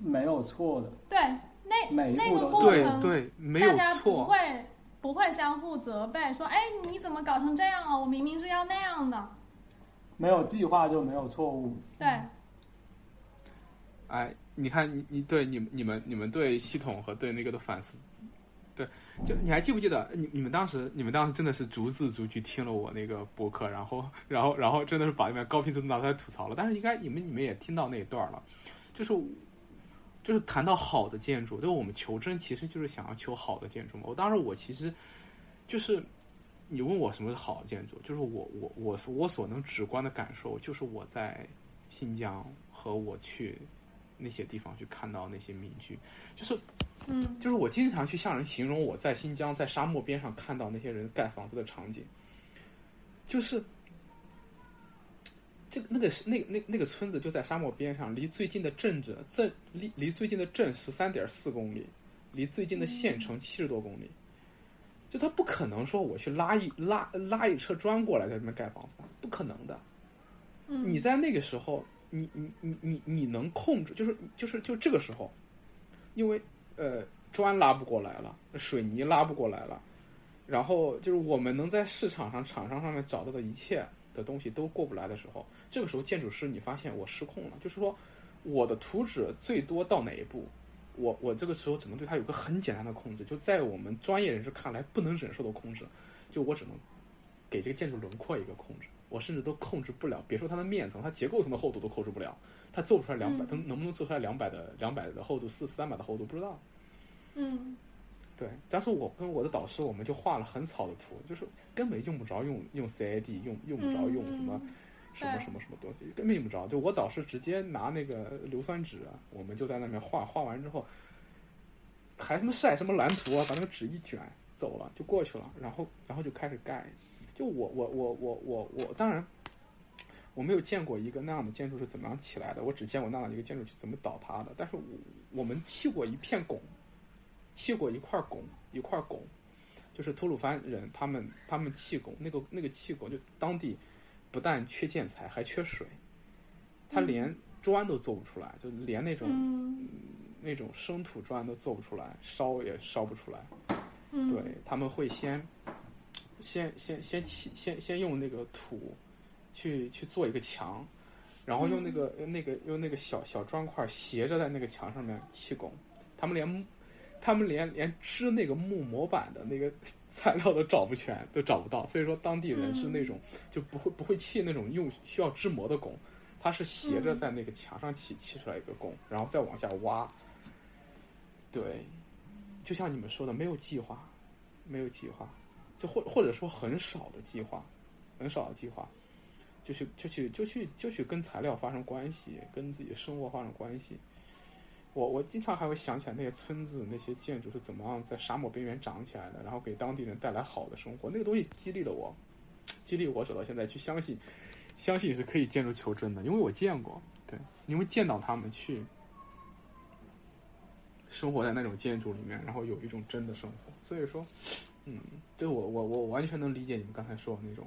Speaker 2: 没有错的。
Speaker 3: 对，那那
Speaker 2: 个
Speaker 3: 过
Speaker 1: 程，对对，没有错。
Speaker 3: 不会。不会相互责备，说：“哎，你怎么搞成这样了？我明明是要那样的。”
Speaker 2: 没有计划就没有错误。
Speaker 3: 对。
Speaker 1: 哎，你看，你你对你你们你们对系统和对那个的反思，对，就你还记不记得？你你们当时你们当时真的是逐字逐句听了我那个博客，然后然后然后真的是把那边高频词拿出来吐槽了。但是应该你们你们也听到那一段了，就是。就是谈到好的建筑，对我们求真其实就是想要求好的建筑嘛。我当时我其实就是你问我什么是好的建筑，就是我我我我所能直观的感受，就是我在新疆和我去那些地方去看到那些民居，就是
Speaker 3: 嗯，
Speaker 1: 就是我经常去向人形容我在新疆在沙漠边上看到那些人盖房子的场景，就是。这那个是那那那个村子就在沙漠边上，离最近的镇子镇离离最近的镇十三点四公里，离最近的县城七十多公里，就他不可能说我去拉一拉拉一车砖过来在那边盖房子，不可能的。你在那个时候，你你你你你能控制，就是就是就这个时候，因为呃砖拉不过来了，水泥拉不过来了，然后就是我们能在市场上厂商上面找到的一切。的东西都过不来的时候，这个时候建筑师你发现我失控了，就是说我的图纸最多到哪一步，我我这个时候只能对它有个很简单的控制，就在我们专业人士看来不能忍受的控制，就我只能给这个建筑轮廓一个控制，我甚至都控制不了，别说它的面层，它结构层的厚度都控制不了，它做不出来两百、
Speaker 3: 嗯
Speaker 1: 它能不能做出来两百的两百的厚度，四三百的厚度不知道。
Speaker 3: 嗯
Speaker 1: 对，当时我跟我的导师，我们就画了很草的图，就是根本用不着用用 CAD，用用不着用什么、
Speaker 3: 嗯
Speaker 1: 什么什么什么东西，根本用不着。就我导师直接拿那个硫酸纸啊，我们就在那边画，画完之后还他妈晒什么蓝图啊，把那个纸一卷走了就过去了，然后然后就开始盖。就我我我我我我当然。我没有见过一个那样的建筑是怎么样起来的，我只见过那样一个建筑是怎么倒塌的。但是我我们砌过一片拱，砌过一块拱，一块拱，就是吐鲁番人他们他们砌拱，那个那个砌拱就当地不但缺建材，还缺水，他连砖都做不出来，就连那种、
Speaker 3: 嗯
Speaker 1: 那种生土砖都做不出来，烧也烧不出来。
Speaker 3: 嗯，
Speaker 1: 对，他们会先先先先砌先先用那个土去去做一个墙，然后用那个、那个用那个小小砖块斜着在那个墙上面砌拱。他们连木他们连连织那个木模板的那个材料都找不全，都找不到。所以说当地人是那种、就不会不会砌那种用需要织模的拱，他是斜着在那个墙上砌砌出来一个拱，然后再往下挖。对，就像你们说的，没有计划，没有计划，就或或者说很少的计划，很少的计划，就去就去就去就去跟材料发生关系，跟自己的生活发生关系。我我经常还会想起来那些村子那些建筑是怎么样在沙漠边缘长起来的，然后给当地人带来好的生活，那个东西激励了我，激励我走到现在去相信，相信是可以建筑求真的，因为我见过，对，因为见到他们去生活在那种建筑里面，然后有一种真的生活，所以说，嗯，对我我我完全能理解你们刚才说的那种，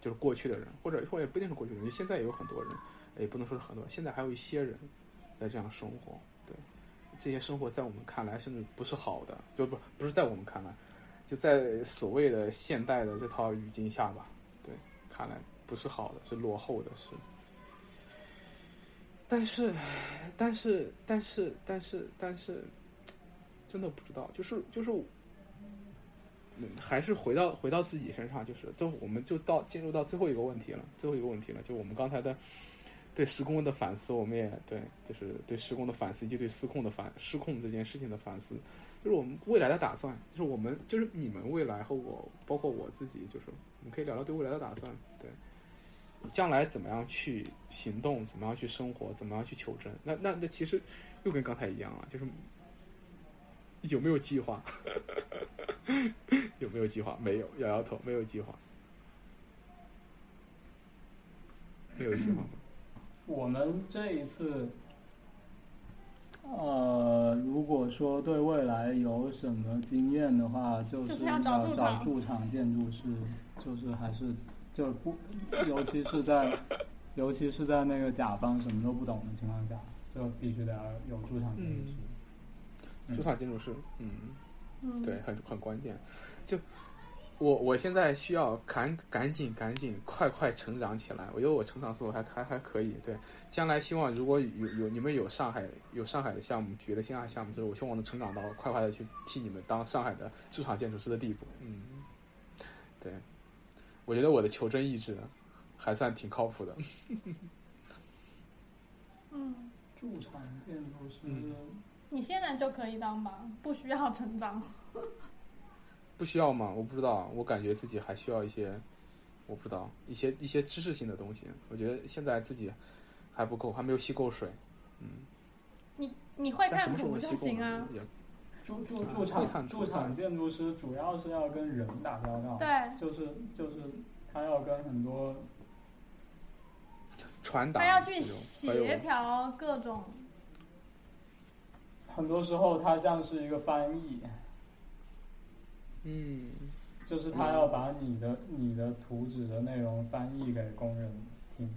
Speaker 1: 就是过去的人，或者或者也不一定是过去的人，现在也有很多人，也不能说是很多人，现在还有一些人在这样生活，这些生活在我们看来甚至不是好的，就不不是在我们看来，就在所谓的现代的这套语境下吧，对，看来不是好的，是落后的，是。但是，但是，但是，但是，但是，真的不知道，就是就是，还是回到回到自己身上，就是都我们就到进入到最后一个问题了，最后一个问题了，就我们刚才的对施工的反思，我们也对，就是对施工的反思以及对失控的反失控这件事情的反思，就是我们未来的打算，就是我们就是你们未来和我，包括我自己，就是我们可以聊聊对未来的打算，对。将来怎么样去行动，怎么样去生活，怎么样去求真？那那那其实又跟刚才一样啊，就是有没有计划？有没有计划？没有，摇摇头，没有计划，没有计划。
Speaker 2: 我们这一次，呃，如果说对未来有什么经验的话，就
Speaker 3: 就是是要找驻
Speaker 2: 找
Speaker 3: 场。
Speaker 2: 建筑师，就是还是就不，尤其是在尤其是在那个甲方什么都不懂的情况下，就必须得要有驻场建筑师。嗯。
Speaker 1: 驻场建筑师，嗯，
Speaker 3: 嗯，
Speaker 1: 对，很很关键。就我我现在需要赶赶紧赶紧快快成长起来，我觉得我成长速度还还还可以。对，将来希望如果有有你们有上海有上海的项目，别的新海项目，就是我希望我能成长到快快的去替你们当上海的驻场建筑师的地步。嗯，对，我觉得我的求真意志还算挺靠谱的。
Speaker 3: 嗯，
Speaker 2: 驻场建筑师，
Speaker 1: 嗯
Speaker 3: 你现在就可以当吧，不需要成长。
Speaker 1: 不需要吗？我不知道，我感觉自己还需要一些，我不知道一些一些知识性的东西。我觉得现在自己还不够，还没有吸够水。嗯，
Speaker 3: 你你会看图就行啊？
Speaker 2: 驻驻
Speaker 1: 会
Speaker 2: 驻场驻场建筑师主要是要跟人打交道，
Speaker 3: 对，
Speaker 2: 就是就是他要跟很多
Speaker 1: 传达
Speaker 3: 他要去协调各种，
Speaker 2: 很多时候他像是一个翻译，
Speaker 1: 嗯
Speaker 2: 就是他要把你的你的图纸的内容翻译给工人听，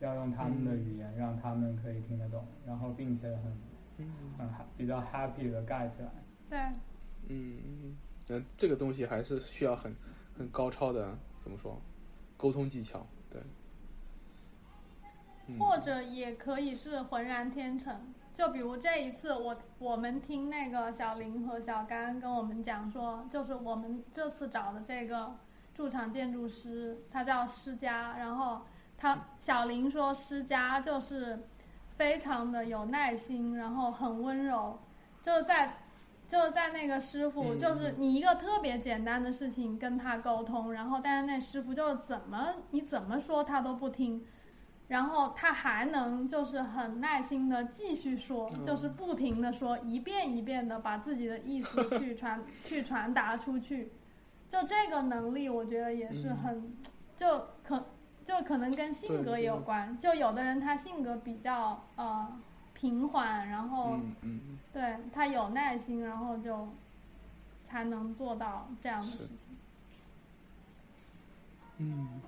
Speaker 2: 要用他们的语言让他们可以听得懂，然后并且很
Speaker 1: 嗯
Speaker 2: 很比较 happy 的盖起来。
Speaker 3: 对，
Speaker 1: 嗯嗯，那这个东西还是需要很很高超的怎么说沟通技巧，对。嗯
Speaker 3: 或者也可以是浑然天成。就比如这一次我我们听那个小林和小甘跟我们讲说，就是我们这次找的这个驻场建筑师，他叫施佳，然后他小林说施佳就是非常的有耐心，然后很温柔，就是在就是在那个师傅，
Speaker 1: 嗯
Speaker 3: 就是你一个特别简单的事情跟他沟通，然后但是那师傅就是怎么你怎么说他都不听。然后他还能就是很耐心的继续说，
Speaker 1: 嗯。
Speaker 3: 就是不停的说，一遍一遍的把自己的意思去传 去传达出去，就这个能力，我觉得也是很，就可就可能跟性格也有关。就有的人他性格比较呃平缓，然后、对他有耐心，然后就才能做到这样的事情。
Speaker 1: 嗯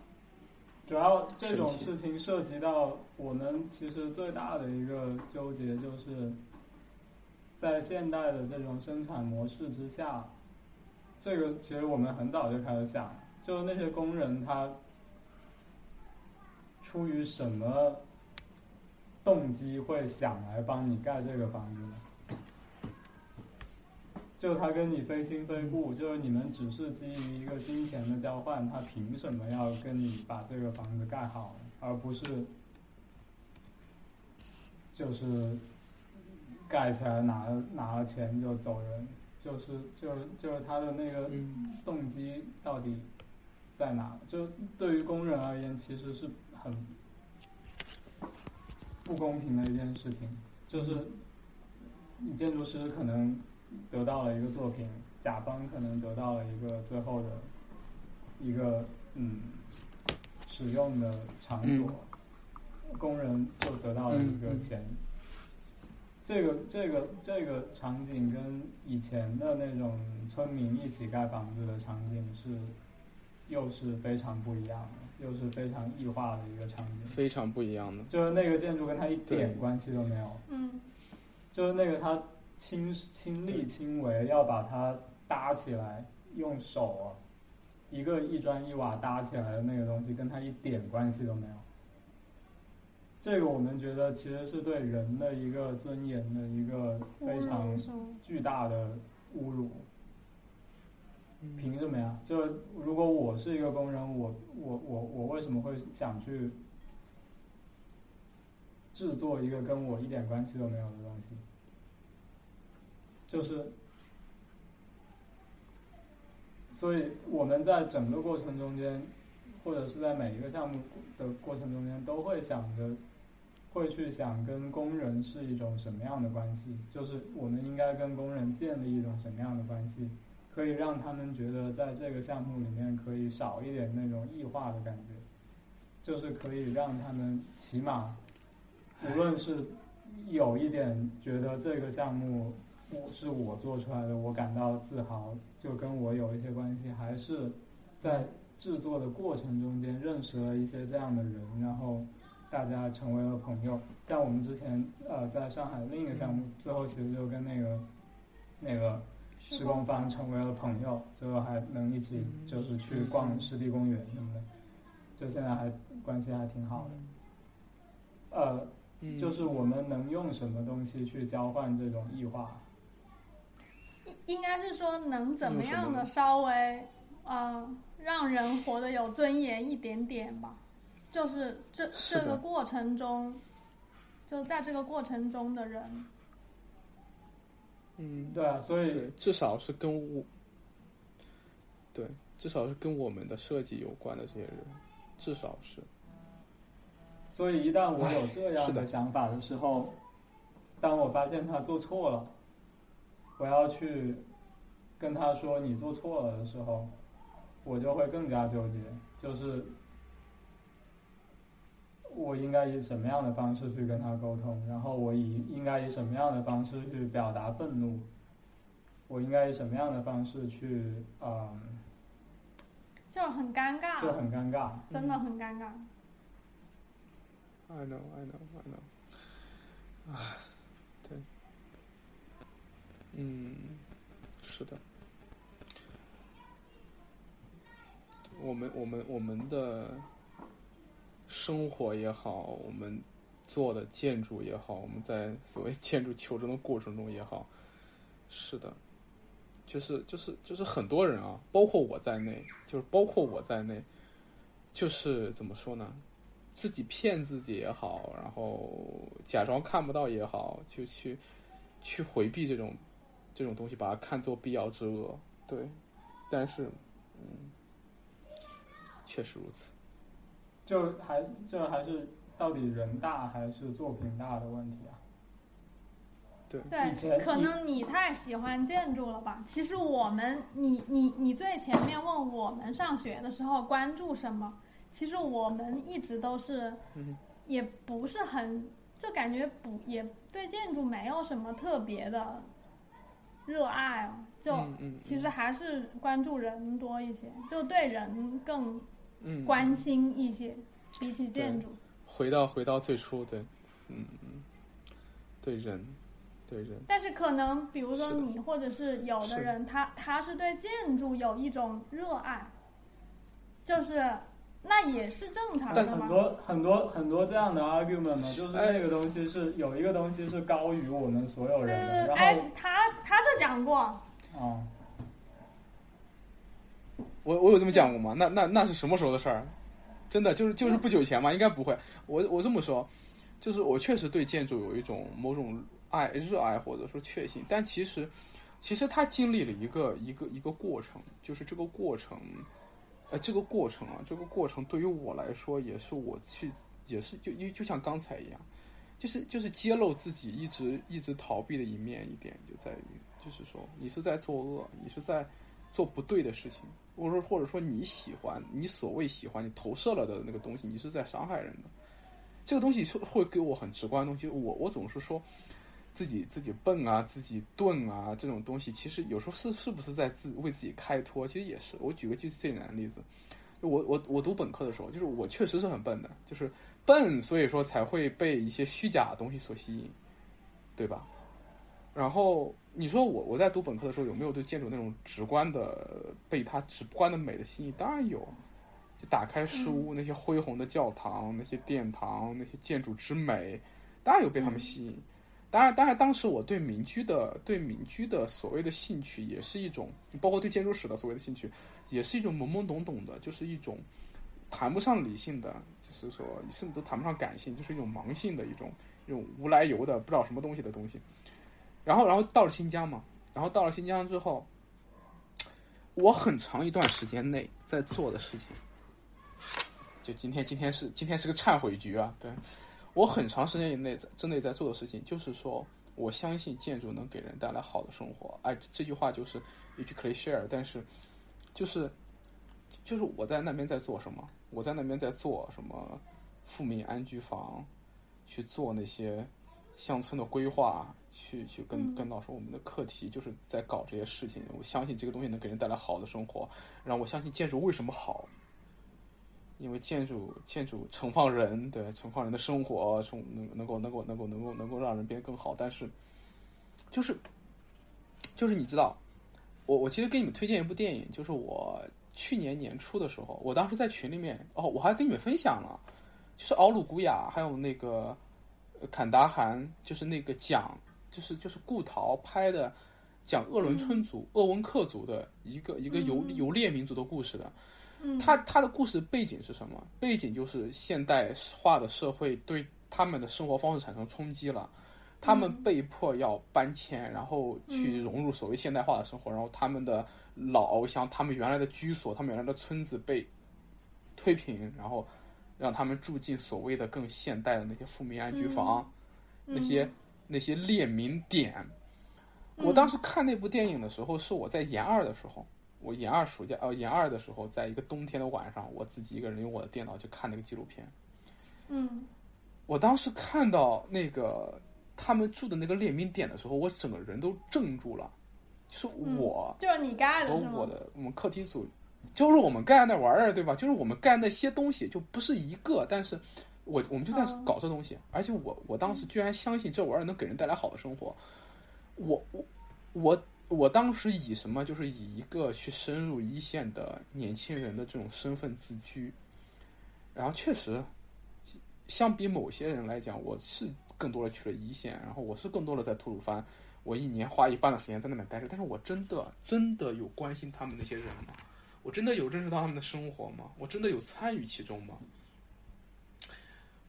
Speaker 2: 主要这种事情涉及到我们其实最大的一个纠结，就是在现代的这种生产模式之下，这个其实我们很早就开始想，就是那些工人他出于什么动机会想来帮你盖这个房子呢？就他跟你非亲非故，就是你们只是基于一个金钱的交换，他凭什么要跟你把这个房子盖好？而不是就是盖起来拿了拿了钱就走人，就是就是就是他的那个动机到底在哪？就对于工人而言，其实是很不公平的一件事情。就是你建筑师可能得到了一个作品，甲方可能得到了一个最后的一个嗯使用的场所，工人就得到了一个
Speaker 1: 嗯嗯
Speaker 2: 钱。这个这个这个场景跟以前的那种村民一起盖房子的场景是，又是非常不一样的，又是非常异化的一个场景。
Speaker 1: 非常不一样的。
Speaker 2: 就是那个建筑跟他一点关系都没有，
Speaker 3: 嗯
Speaker 2: 就是那个他亲亲力亲为要把它搭起来，用手啊，一个一砖一瓦搭起来的那个东西，跟他一点关系都没有。这个我们觉得其实是对人的一个尊严的一个非常巨大的侮辱。凭什么呀？就如果我是一个工人，我我我我为什么会想去制作一个跟我一点关系都没有的东西？就是，所以我们在整个过程中间，或者是在每一个项目的过程中间，都会想着，会去想跟工人是一种什么样的关系，就是我们应该跟工人建立一种什么样的关系。可以让他们觉得在这个项目里面可以少一点那种异化的感觉，就是可以让他们起码，无论是有一点觉得这个项目我是我做出来的，我感到自豪，就跟我有一些关系，还是在制作的过程中间认识了一些这样的人，然后大家成为了朋友。像我们之前呃在上海另一个项目，最后其实就跟那个那个。施工方成为了朋友，最后还能一起就是去逛湿地公园什么的，就现在还关系还挺好的。呃，
Speaker 1: 嗯
Speaker 2: 就是我们能用什么东西去交换这种异化？
Speaker 3: 应应该是说能怎么样的稍微呃让人活得有尊严一点点吧，就是这
Speaker 1: 是
Speaker 3: 这个过程中，就在这个过程中的人，
Speaker 1: 嗯，
Speaker 2: 对啊，所以，
Speaker 1: 至少是跟我，对，至少是跟我们的设计有关的这些人，至少是，
Speaker 2: 所以一旦我有这样
Speaker 1: 的。
Speaker 2: 想法的时候，当我发现他做错了，我要去跟他说你做错了的时候，我就会更加纠结，就是我应该以什么样的方式去跟他沟通，然后我以应该以什么样的方式去表达愤怒，我应该以什么样的方式去，嗯，
Speaker 3: 就很尴尬，
Speaker 2: 就很尴尬。
Speaker 3: 真的很尴尬。
Speaker 1: I know, I know, I know。嗯，是的。我们我们我们的生活也好，我们做的建筑也好，我们在所谓建筑求真的过程中也好，是的，就是就是就是很多人啊，包括我在内，就是包括我在内，就是怎么说呢？自己骗自己也好，然后假装看不到也好，就去去回避这种这种东西，把它看作必要之恶。对，但是，嗯，确实如此。
Speaker 2: 就还这还是到底人大还是作品大的问题啊？
Speaker 1: 对
Speaker 3: 对，可能你太喜欢建筑了吧？其实我们，你你你最前面问我们上学的时候关注什么，其实我们一直都是
Speaker 1: 嗯，
Speaker 3: 也不是很，就感觉不也对建筑没有什么特别的热爱哦，就其实还是关注人多一些，就对人更
Speaker 1: 嗯
Speaker 3: 关心一些，比起建筑。
Speaker 1: 回到回到最初，对，嗯嗯，对人，对人，
Speaker 3: 但是可能，比如说你，或者是有的人，他他是对建筑有一种热爱，就是那也是正常
Speaker 1: 但
Speaker 3: 的嘛。
Speaker 2: 很多很多很多这样的 argument 嘛，就是
Speaker 1: 哎
Speaker 2: 那个东西是有一个东西是高于我们所有人的，
Speaker 3: 对对，哎
Speaker 2: 然后，
Speaker 3: 他他就讲过，
Speaker 2: 哦，
Speaker 1: 我我有这么讲过吗？那那那是什么时候的事儿？真的就是就是不久前嘛？应该不会。我我这么说，就是我确实对建筑有一种某种爱、热爱或者说确信，但其实其实他经历了一个一个一个过程，就是这个过程，呃，这个过程啊，这个过程对于我来说也是我去也是就就就像刚才一样，就是就是揭露自己一直一直逃避的一面，一点就在于就是说你是在作恶，你是在做不对的事情。或者说，或者说你喜欢你所谓喜欢你投射了的那个东西，你是在伤害人的。这个东西是会给我很直观的东西。我我总是说自己自己笨啊，自己钝啊，这种东西其实有时候是是不是在自为自己开脱？其实也是。我举个最最简单的例子，我我我读本科的时候，就是我确实是很笨的，就是笨，所以说才会被一些虚假的东西所吸引，对吧？然后你说我我在读本科的时候有没有对建筑那种直观的被它直观的美的吸引？当然有，就打开书，那些恢宏的教堂、那些殿堂、那些建筑之美，当然有被他们吸引。当然，当然，当时我对民居的对民居的所谓的兴趣，也是一种，包括对建筑史的所谓的兴趣，也是一种懵懵懂懂的，就是一种谈不上理性的，就是说甚至都谈不上感性，就是一种盲性的一种一种无来由的不知道什么东西的东西。然后，然后到了新疆嘛，然后到了新疆之后，我很长一段时间内在做的事情，就今天，今天是今天是个忏悔局啊！对我很长时间以内在之内在做的事情，就是说我相信建筑能给人带来好的生活。哎，这句话就是一句 cliche，但是就是就是我在那边在做什么？我在那边在做什么？富民安居房，去做那些乡村的规划，去去跟
Speaker 3: 嗯
Speaker 1: 跟老师我们的课题就是在搞这些事情。我相信这个东西能给人带来好的生活，然后我相信建筑为什么好，因为建筑建筑盛放人，对盛放人的生活，从能能够能够能够能够能够让人变得更好。但是就是就是你知道，我我其实给你们推荐一部电影，就是我去年年初的时候，我当时在群里面哦，我还跟你们分享了，就是奥鲁古雅还有那个呃坎达汗，就是那个讲就是就是顾陶拍的讲鄂伦春族、鄂温克族的一个一个游
Speaker 3: 嗯
Speaker 1: 游猎民族的故事的。
Speaker 3: 嗯，
Speaker 1: 他他的故事背景是什么？背景就是现代化的社会对他们的生活方式产生冲击了，他们被迫要搬迁，然后去融入所谓现代化的生活，然后他们的老翱翔，他们原来的居所，他们原来的村子被推平，然后让他们住进所谓的更现代的那些富民安居房，那些那些列民点。我当时看那部电影的时候，是我在研二的时候，我研二暑假呃研二的时候，在一个冬天的晚上，我自己一个人用我的电脑去看那个纪录片。
Speaker 3: 嗯
Speaker 1: 我当时看到那个他们住的那个列民点的时候，我整个人都怔住了。就是我
Speaker 3: 就是你盖的
Speaker 1: 和？我的我们课题组，就是我们干那玩意儿，对吧？就是我们干那些东西，就不是一个，但是我我们就在
Speaker 3: 嗯
Speaker 1: 搞这东西，而且我我当时居然相信这玩意儿能给人带来好的生活。我我我我当时以什么？就是以一个去深入一线的年轻人的这种身份自居，然后确实，相比某些人来讲，我是更多的去了一线，然后我是更多的在吐鲁番，我一年花一半的时间在那边待着，但是我真的真的有关心他们那些人吗？我真的有认识到他们的生活吗？我真的有参与其中吗？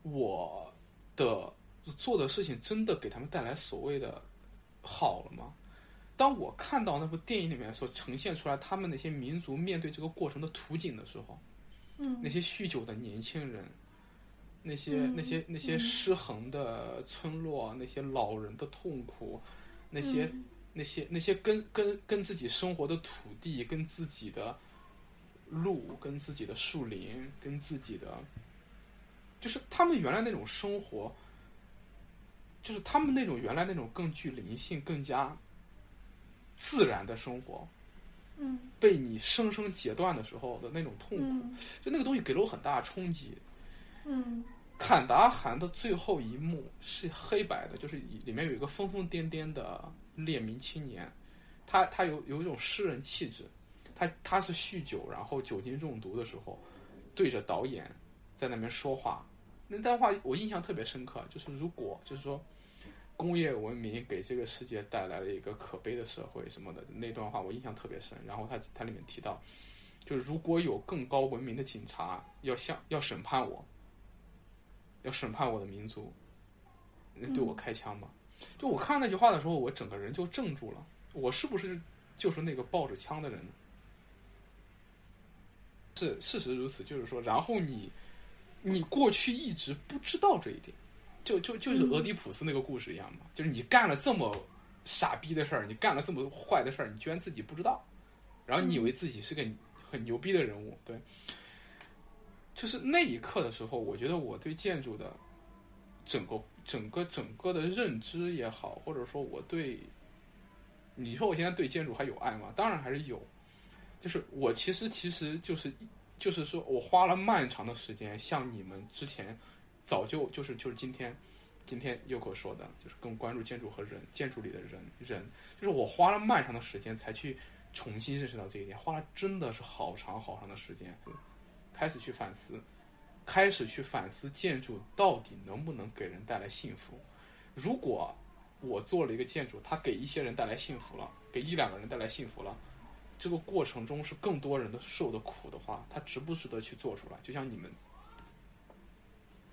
Speaker 1: 我的做的事情真的给他们带来所谓的好了吗？当我看到那部电影里面所呈现出来他们那些民族面对这个过程的图景的时候，
Speaker 3: 嗯。
Speaker 1: 那些酗酒的年轻人，那些、
Speaker 3: 嗯
Speaker 1: 那些那些
Speaker 3: 嗯
Speaker 1: 失衡的村落，那些老人的痛苦，那些、
Speaker 3: 嗯。
Speaker 1: 那些那些跟跟跟自己生活的土地、跟自己的路、跟自己的树林、跟自己的，就是他们原来那种生活，就是他们那种原来那种更具灵性、更加自然的生活，
Speaker 3: 嗯。
Speaker 1: 被你生生截断的时候的那种痛苦，
Speaker 3: 嗯。
Speaker 1: 就那个东西给了我很大的冲击。
Speaker 3: 嗯。
Speaker 1: 坎达汗的最后一幕是黑白的，就是里面有一个疯疯癫癫的列民青年，他他有有一种诗人气质，他他是酗酒，然后酒精中毒的时候，对着导演在那边说话，那段话我印象特别深刻，就是如果就是说工业文明给这个世界带来了一个可悲的社会什么的，那段话我印象特别深。然后他他里面提到，就是如果有更高文明的警察要向要审判我。要审判我的民族，那对我开枪吧？就我看那句话的时候，我整个人就怔住了。我是不是就是那个抱着枪的人？是事实如此，就是说，然后你你过去一直不知道这一点，就就就是俄狄浦斯那个故事一样嘛，就是你干了这么傻逼的事儿，你干了这么坏的事儿，你居然自己不知道，然后你以为自己是个很牛逼的人物，对。就是那一刻的时候，我觉得我对建筑的整个、整个、整个的认知也好，或者说我对，你说我现在对建筑还有爱吗？当然还是有。就是我其实其实就是就是说我花了漫长的时间，像你们之前早就就是就是今天今天又给我说的，就是更关注建筑和人，建筑里的人人，就是我花了漫长的时间才去重新认识到这一点，花了真的是好长好长的时间。开始去反思，开始去反思建筑到底能不能给人带来幸福。如果我做了一个建筑，它给一些人带来幸福了，给一两个人带来幸福了，这个过程中是更多人的受的苦的话，它值不值得去做出来？就像你们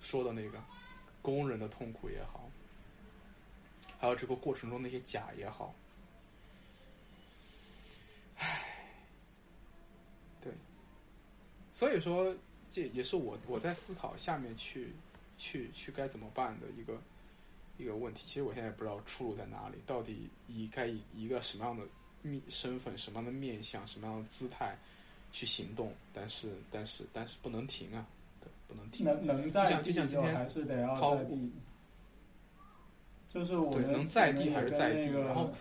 Speaker 1: 说的那个工人的痛苦也好，还有这个过程中那些假也好，唉，对。所以说，这也是我我在思考下面去去去该怎么办的一个一个问题。其实我现在也不知道出路在哪里，到底以该以一个什么样的面身份、什么样的面相、什么样的姿态去行动，但是但是但是不能停啊，不能停。
Speaker 2: 能能在
Speaker 1: 就
Speaker 2: 还是得要
Speaker 1: 抛
Speaker 2: 在地，就是我们
Speaker 1: 能在地还是在
Speaker 2: 那个
Speaker 1: 然后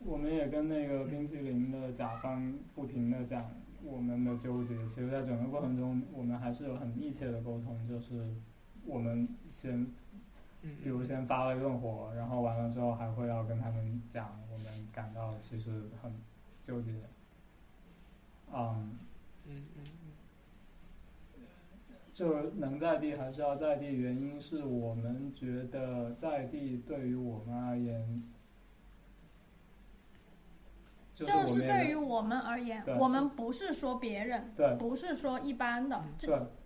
Speaker 2: 我们也跟那个冰淇淋的甲方不停的讲我们的纠结，其实，在整个过程中，我们还是有很密切的沟通，就是我们先
Speaker 1: 嗯，
Speaker 2: 比如先发了一顿火，然后完了之后还会要跟他们讲，我们感到其实很纠结。嗯，
Speaker 1: 嗯嗯
Speaker 2: 就能在地还是要在地，原因是我们觉得在地对于我们而言，就是
Speaker 3: 就是对于我们而言，我们不是说别人，
Speaker 2: 对。
Speaker 3: 不是说一般的，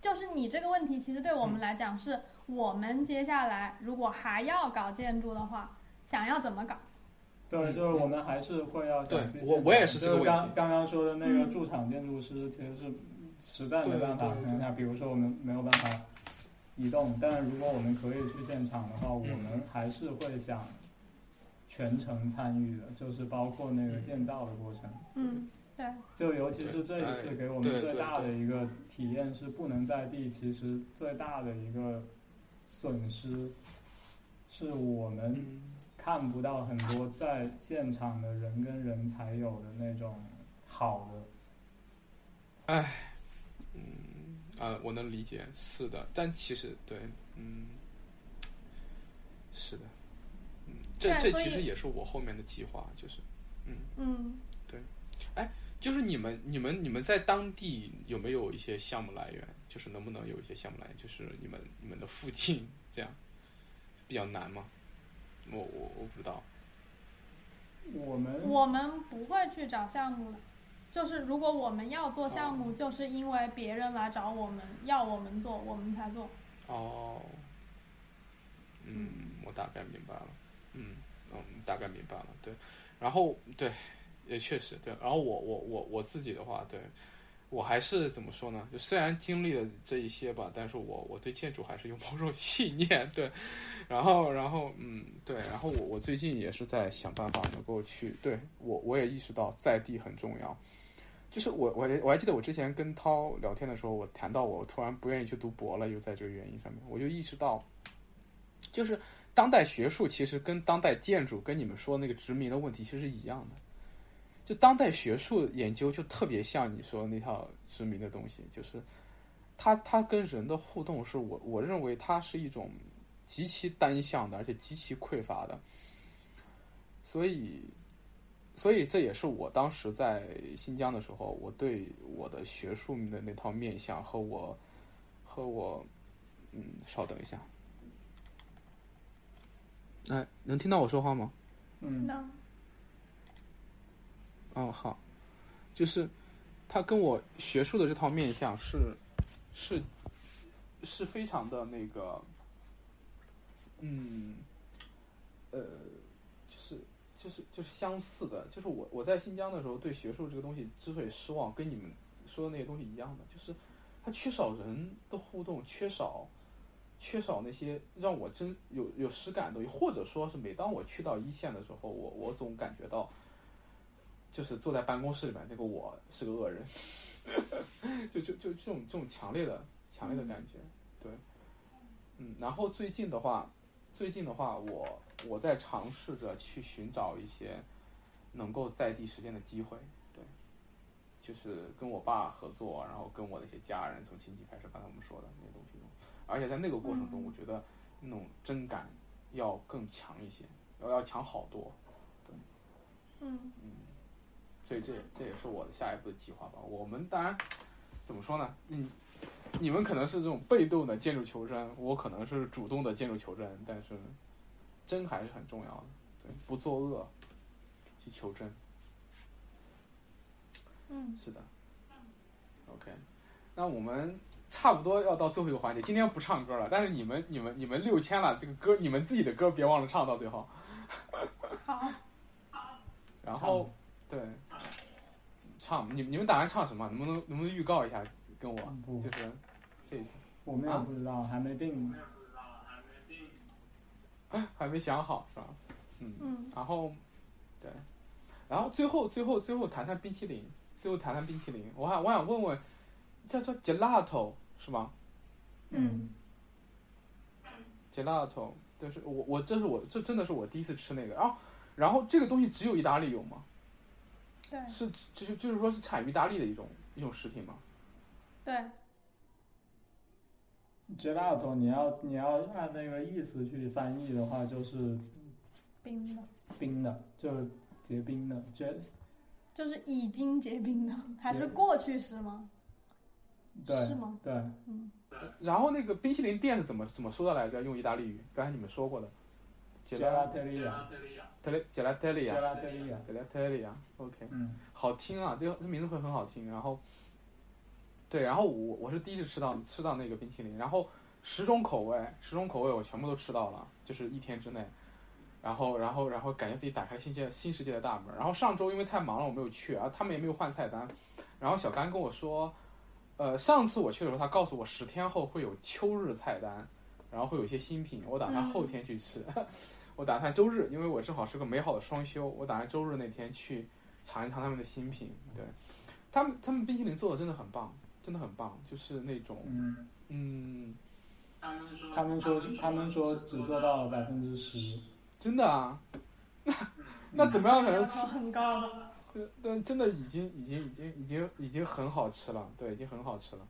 Speaker 3: 就是你这个问题，其实对我们来讲，是我们接下来如果还要搞建筑的话，想要怎么搞？
Speaker 2: 对，
Speaker 1: 嗯
Speaker 2: 就是我们还是会要
Speaker 1: 对我我也是。这个问题
Speaker 2: 就是刚刚刚说的那个
Speaker 3: 嗯。
Speaker 2: 驻场建筑师，其实是实在没办法
Speaker 1: 对对对。
Speaker 2: 情况下，比如说我们没有办法移动，但如果我们可以去现场的话，我
Speaker 1: 嗯。
Speaker 2: 们还是会想全程参与的，就是包括那个建造的过程。
Speaker 3: 嗯，对，
Speaker 2: 就尤其是这一次给我们最大的一个体验是不能在地，其实最大的一个损失是我们
Speaker 1: 嗯。
Speaker 2: 看不到很多在现场的人跟人才有的那种好的。
Speaker 1: 嗯啊，我能理解，是的，但其实对，嗯，是的，嗯，这这其实也是我后面的计划，就是，嗯。
Speaker 3: 嗯，对，哎
Speaker 1: 就是你们、你们、你们在当地有没有一些项目来源？就是能不能有一些项目来源？就是你们、你们的附近这样比较难吗？我我我不知道。
Speaker 2: 我们
Speaker 3: 我们不会去找项目的，就是如果我们要做项目，就是因为别人来找我们要我们做，我们才做。
Speaker 1: 哦，嗯，我大概明白了，嗯嗯，大概明白了，对，然后对，也确实对，然后我我我我自己的话，对。我还是怎么说呢？就虽然经历了这一些吧，但是我我对建筑还是有某种 信念，对，然后然后嗯，对，然后我我最近也是在想办法能够去，对我我也意识到在地很重要。就是我，我我还记得我之前跟涛聊天的时候，我谈到我突然不愿意去读博了，又在这个原因上面，我就意识到，就是当代学术其实跟当代建筑跟你们说那个殖民的问题其实是一样的，就当代学术研究就特别像你说那套殖民的东西，就是它它跟人的互动是我我认为它是一种极其单向的，而且极其匮乏的，所以。所以这也是我当时在新疆的时候，我对我的学术的那套面相和我和我，嗯，稍等一下，哎，能听到我说话吗？
Speaker 2: 嗯，
Speaker 3: 能。
Speaker 1: 哦，好，就是他跟我学术的这套面相是是是非常的那个，嗯，呃。就是就是相似的，就是我我在新疆的时候对学术这个东西之所以失望，跟你们说的那些东西一样的，就是它缺少人的互动，缺少缺少那些让我真有有实感的东西，或者说是每当我去到一线的时候，我我总感觉到，就是坐在办公室里面那个我是个恶人，就就就这种这种强烈的强烈的感觉，对，嗯，然后最近的话。最近的话，我我在尝试着去寻找一些能够在地实践的机会，对，就是跟我爸合作，然后跟我的一些家人，从亲戚开始，刚才我们说的那些东西，而且在那个过程中，我觉得那种真感要更强一些，要要强好多，对，
Speaker 3: 嗯
Speaker 1: 嗯，所以这这也是我的下一步的计划吧。我们当然怎么说呢？嗯。你们可能是这种被动的建筑求真，我可能是主动的建筑求真，但是真还是很重要的，对，不作恶，去求真。
Speaker 3: 嗯，
Speaker 1: 是的。OK，那我们差不多要到最后一个环节，今天不唱歌了，但是你们、你们、你们六千了，这个歌你们自己的歌别忘了唱到最后。
Speaker 3: 好。
Speaker 1: 然后，对，唱，你你们打算唱什么？能不能能不能预告一下？跟我就是这一次，
Speaker 2: 我们也不知道，还没定。
Speaker 1: 还没想好是吧？
Speaker 3: 嗯
Speaker 1: 嗯。然后，对，然后最后最后最后谈谈冰淇淋，最后谈谈冰淇淋。我还我想问问，叫叫 gelato 是吗？
Speaker 3: 嗯。
Speaker 1: gelato 就是我我这是我这真的是我第一次吃那个，然后然后这个东西只有意大利有吗？
Speaker 3: 对。
Speaker 1: 是就是就是说是产于意大利的一种一种食品吗？
Speaker 3: 对
Speaker 2: ，gelato，你要你要按那个意思去翻译的话，就是
Speaker 3: 冰的，
Speaker 2: 冰的，就是结冰的，结
Speaker 3: 就是已经结冰的，还是过去式吗？
Speaker 2: 对，
Speaker 3: 是吗？
Speaker 2: 对，
Speaker 3: 嗯。
Speaker 1: 然后那个冰淇淋店是怎么怎么说的来着？用意大利语，刚才你们说过的，gelateria，gelateria，gelateria，gelateria，OK，
Speaker 2: 嗯，
Speaker 1: 好听啊，这个这名字会很好听，然后。对，然后我我是第一次吃到吃到那个冰淇淋，然后十种口味，十种口味我全部都吃到了，就是一天之内，然后然后然后感觉自己打开了新界新世界的大门。然后上周因为太忙了，我没有去，然后他们也没有换菜单。然后小甘跟我说，呃，上次我去的时候，他告诉我十天后会有秋日菜单，然后会有一些新品，我打算后天去吃。我打算周日，因为我正好是个美好的双休，我打算周日那天去尝一尝他们的新品。对，他们他们冰淇淋做的真的很棒。真的很棒，就是那种，
Speaker 2: 嗯
Speaker 1: 嗯，
Speaker 2: 他们说他们说他们说只做到了百分之十，
Speaker 1: 真的啊？那那怎么样才能吃？
Speaker 3: 很高的。
Speaker 1: 但真的已经已经已经已经已经很好吃了，对，已经很好吃了。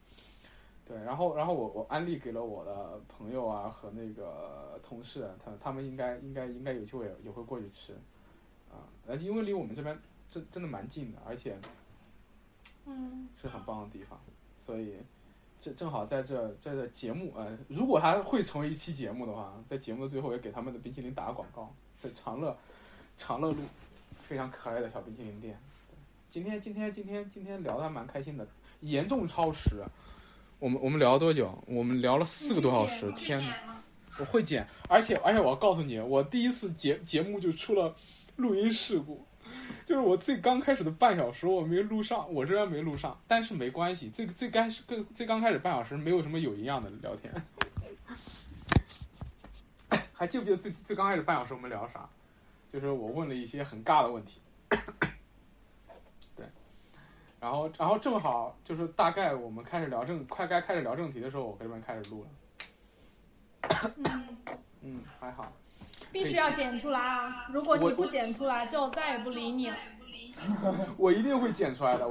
Speaker 1: 对，然后然后我我安利给了我的朋友啊和那个同事，他他们应该应该应该有机会也会过去吃，啊，而且因为离我们这边真真的蛮近的，而且，
Speaker 3: 嗯，
Speaker 1: 是很棒的地方。所以，这正好在这这个节目，呃，如果它会成为一期节目的话，在节目的最后也给他们的冰淇淋打个广告，在长乐长乐路非常可爱的小冰淇淋店。今天今天今天今天聊的还蛮开心的，严重超时。我们我们聊了多久？我们聊了四个多小时，天哪！我会剪，而且而且我要告诉你，我第一次节节目就出了录音事故，就是我最刚开始的半小时我没录上，我这边没录上，但是没关系，最最开始跟最刚开始半小时没有什么有营养的聊天。还记不记得最最刚开始半小时我们聊啥？就是我问了一些很尬的问题，对，然后然后正好就是大概我们开始聊正快该开始聊正题的时候，我这边开始录了。
Speaker 3: 嗯，
Speaker 1: 还好。
Speaker 3: 必须要剪出来啊！如果你不剪出来，就再也不理你了。
Speaker 1: 我 一定会剪出来的。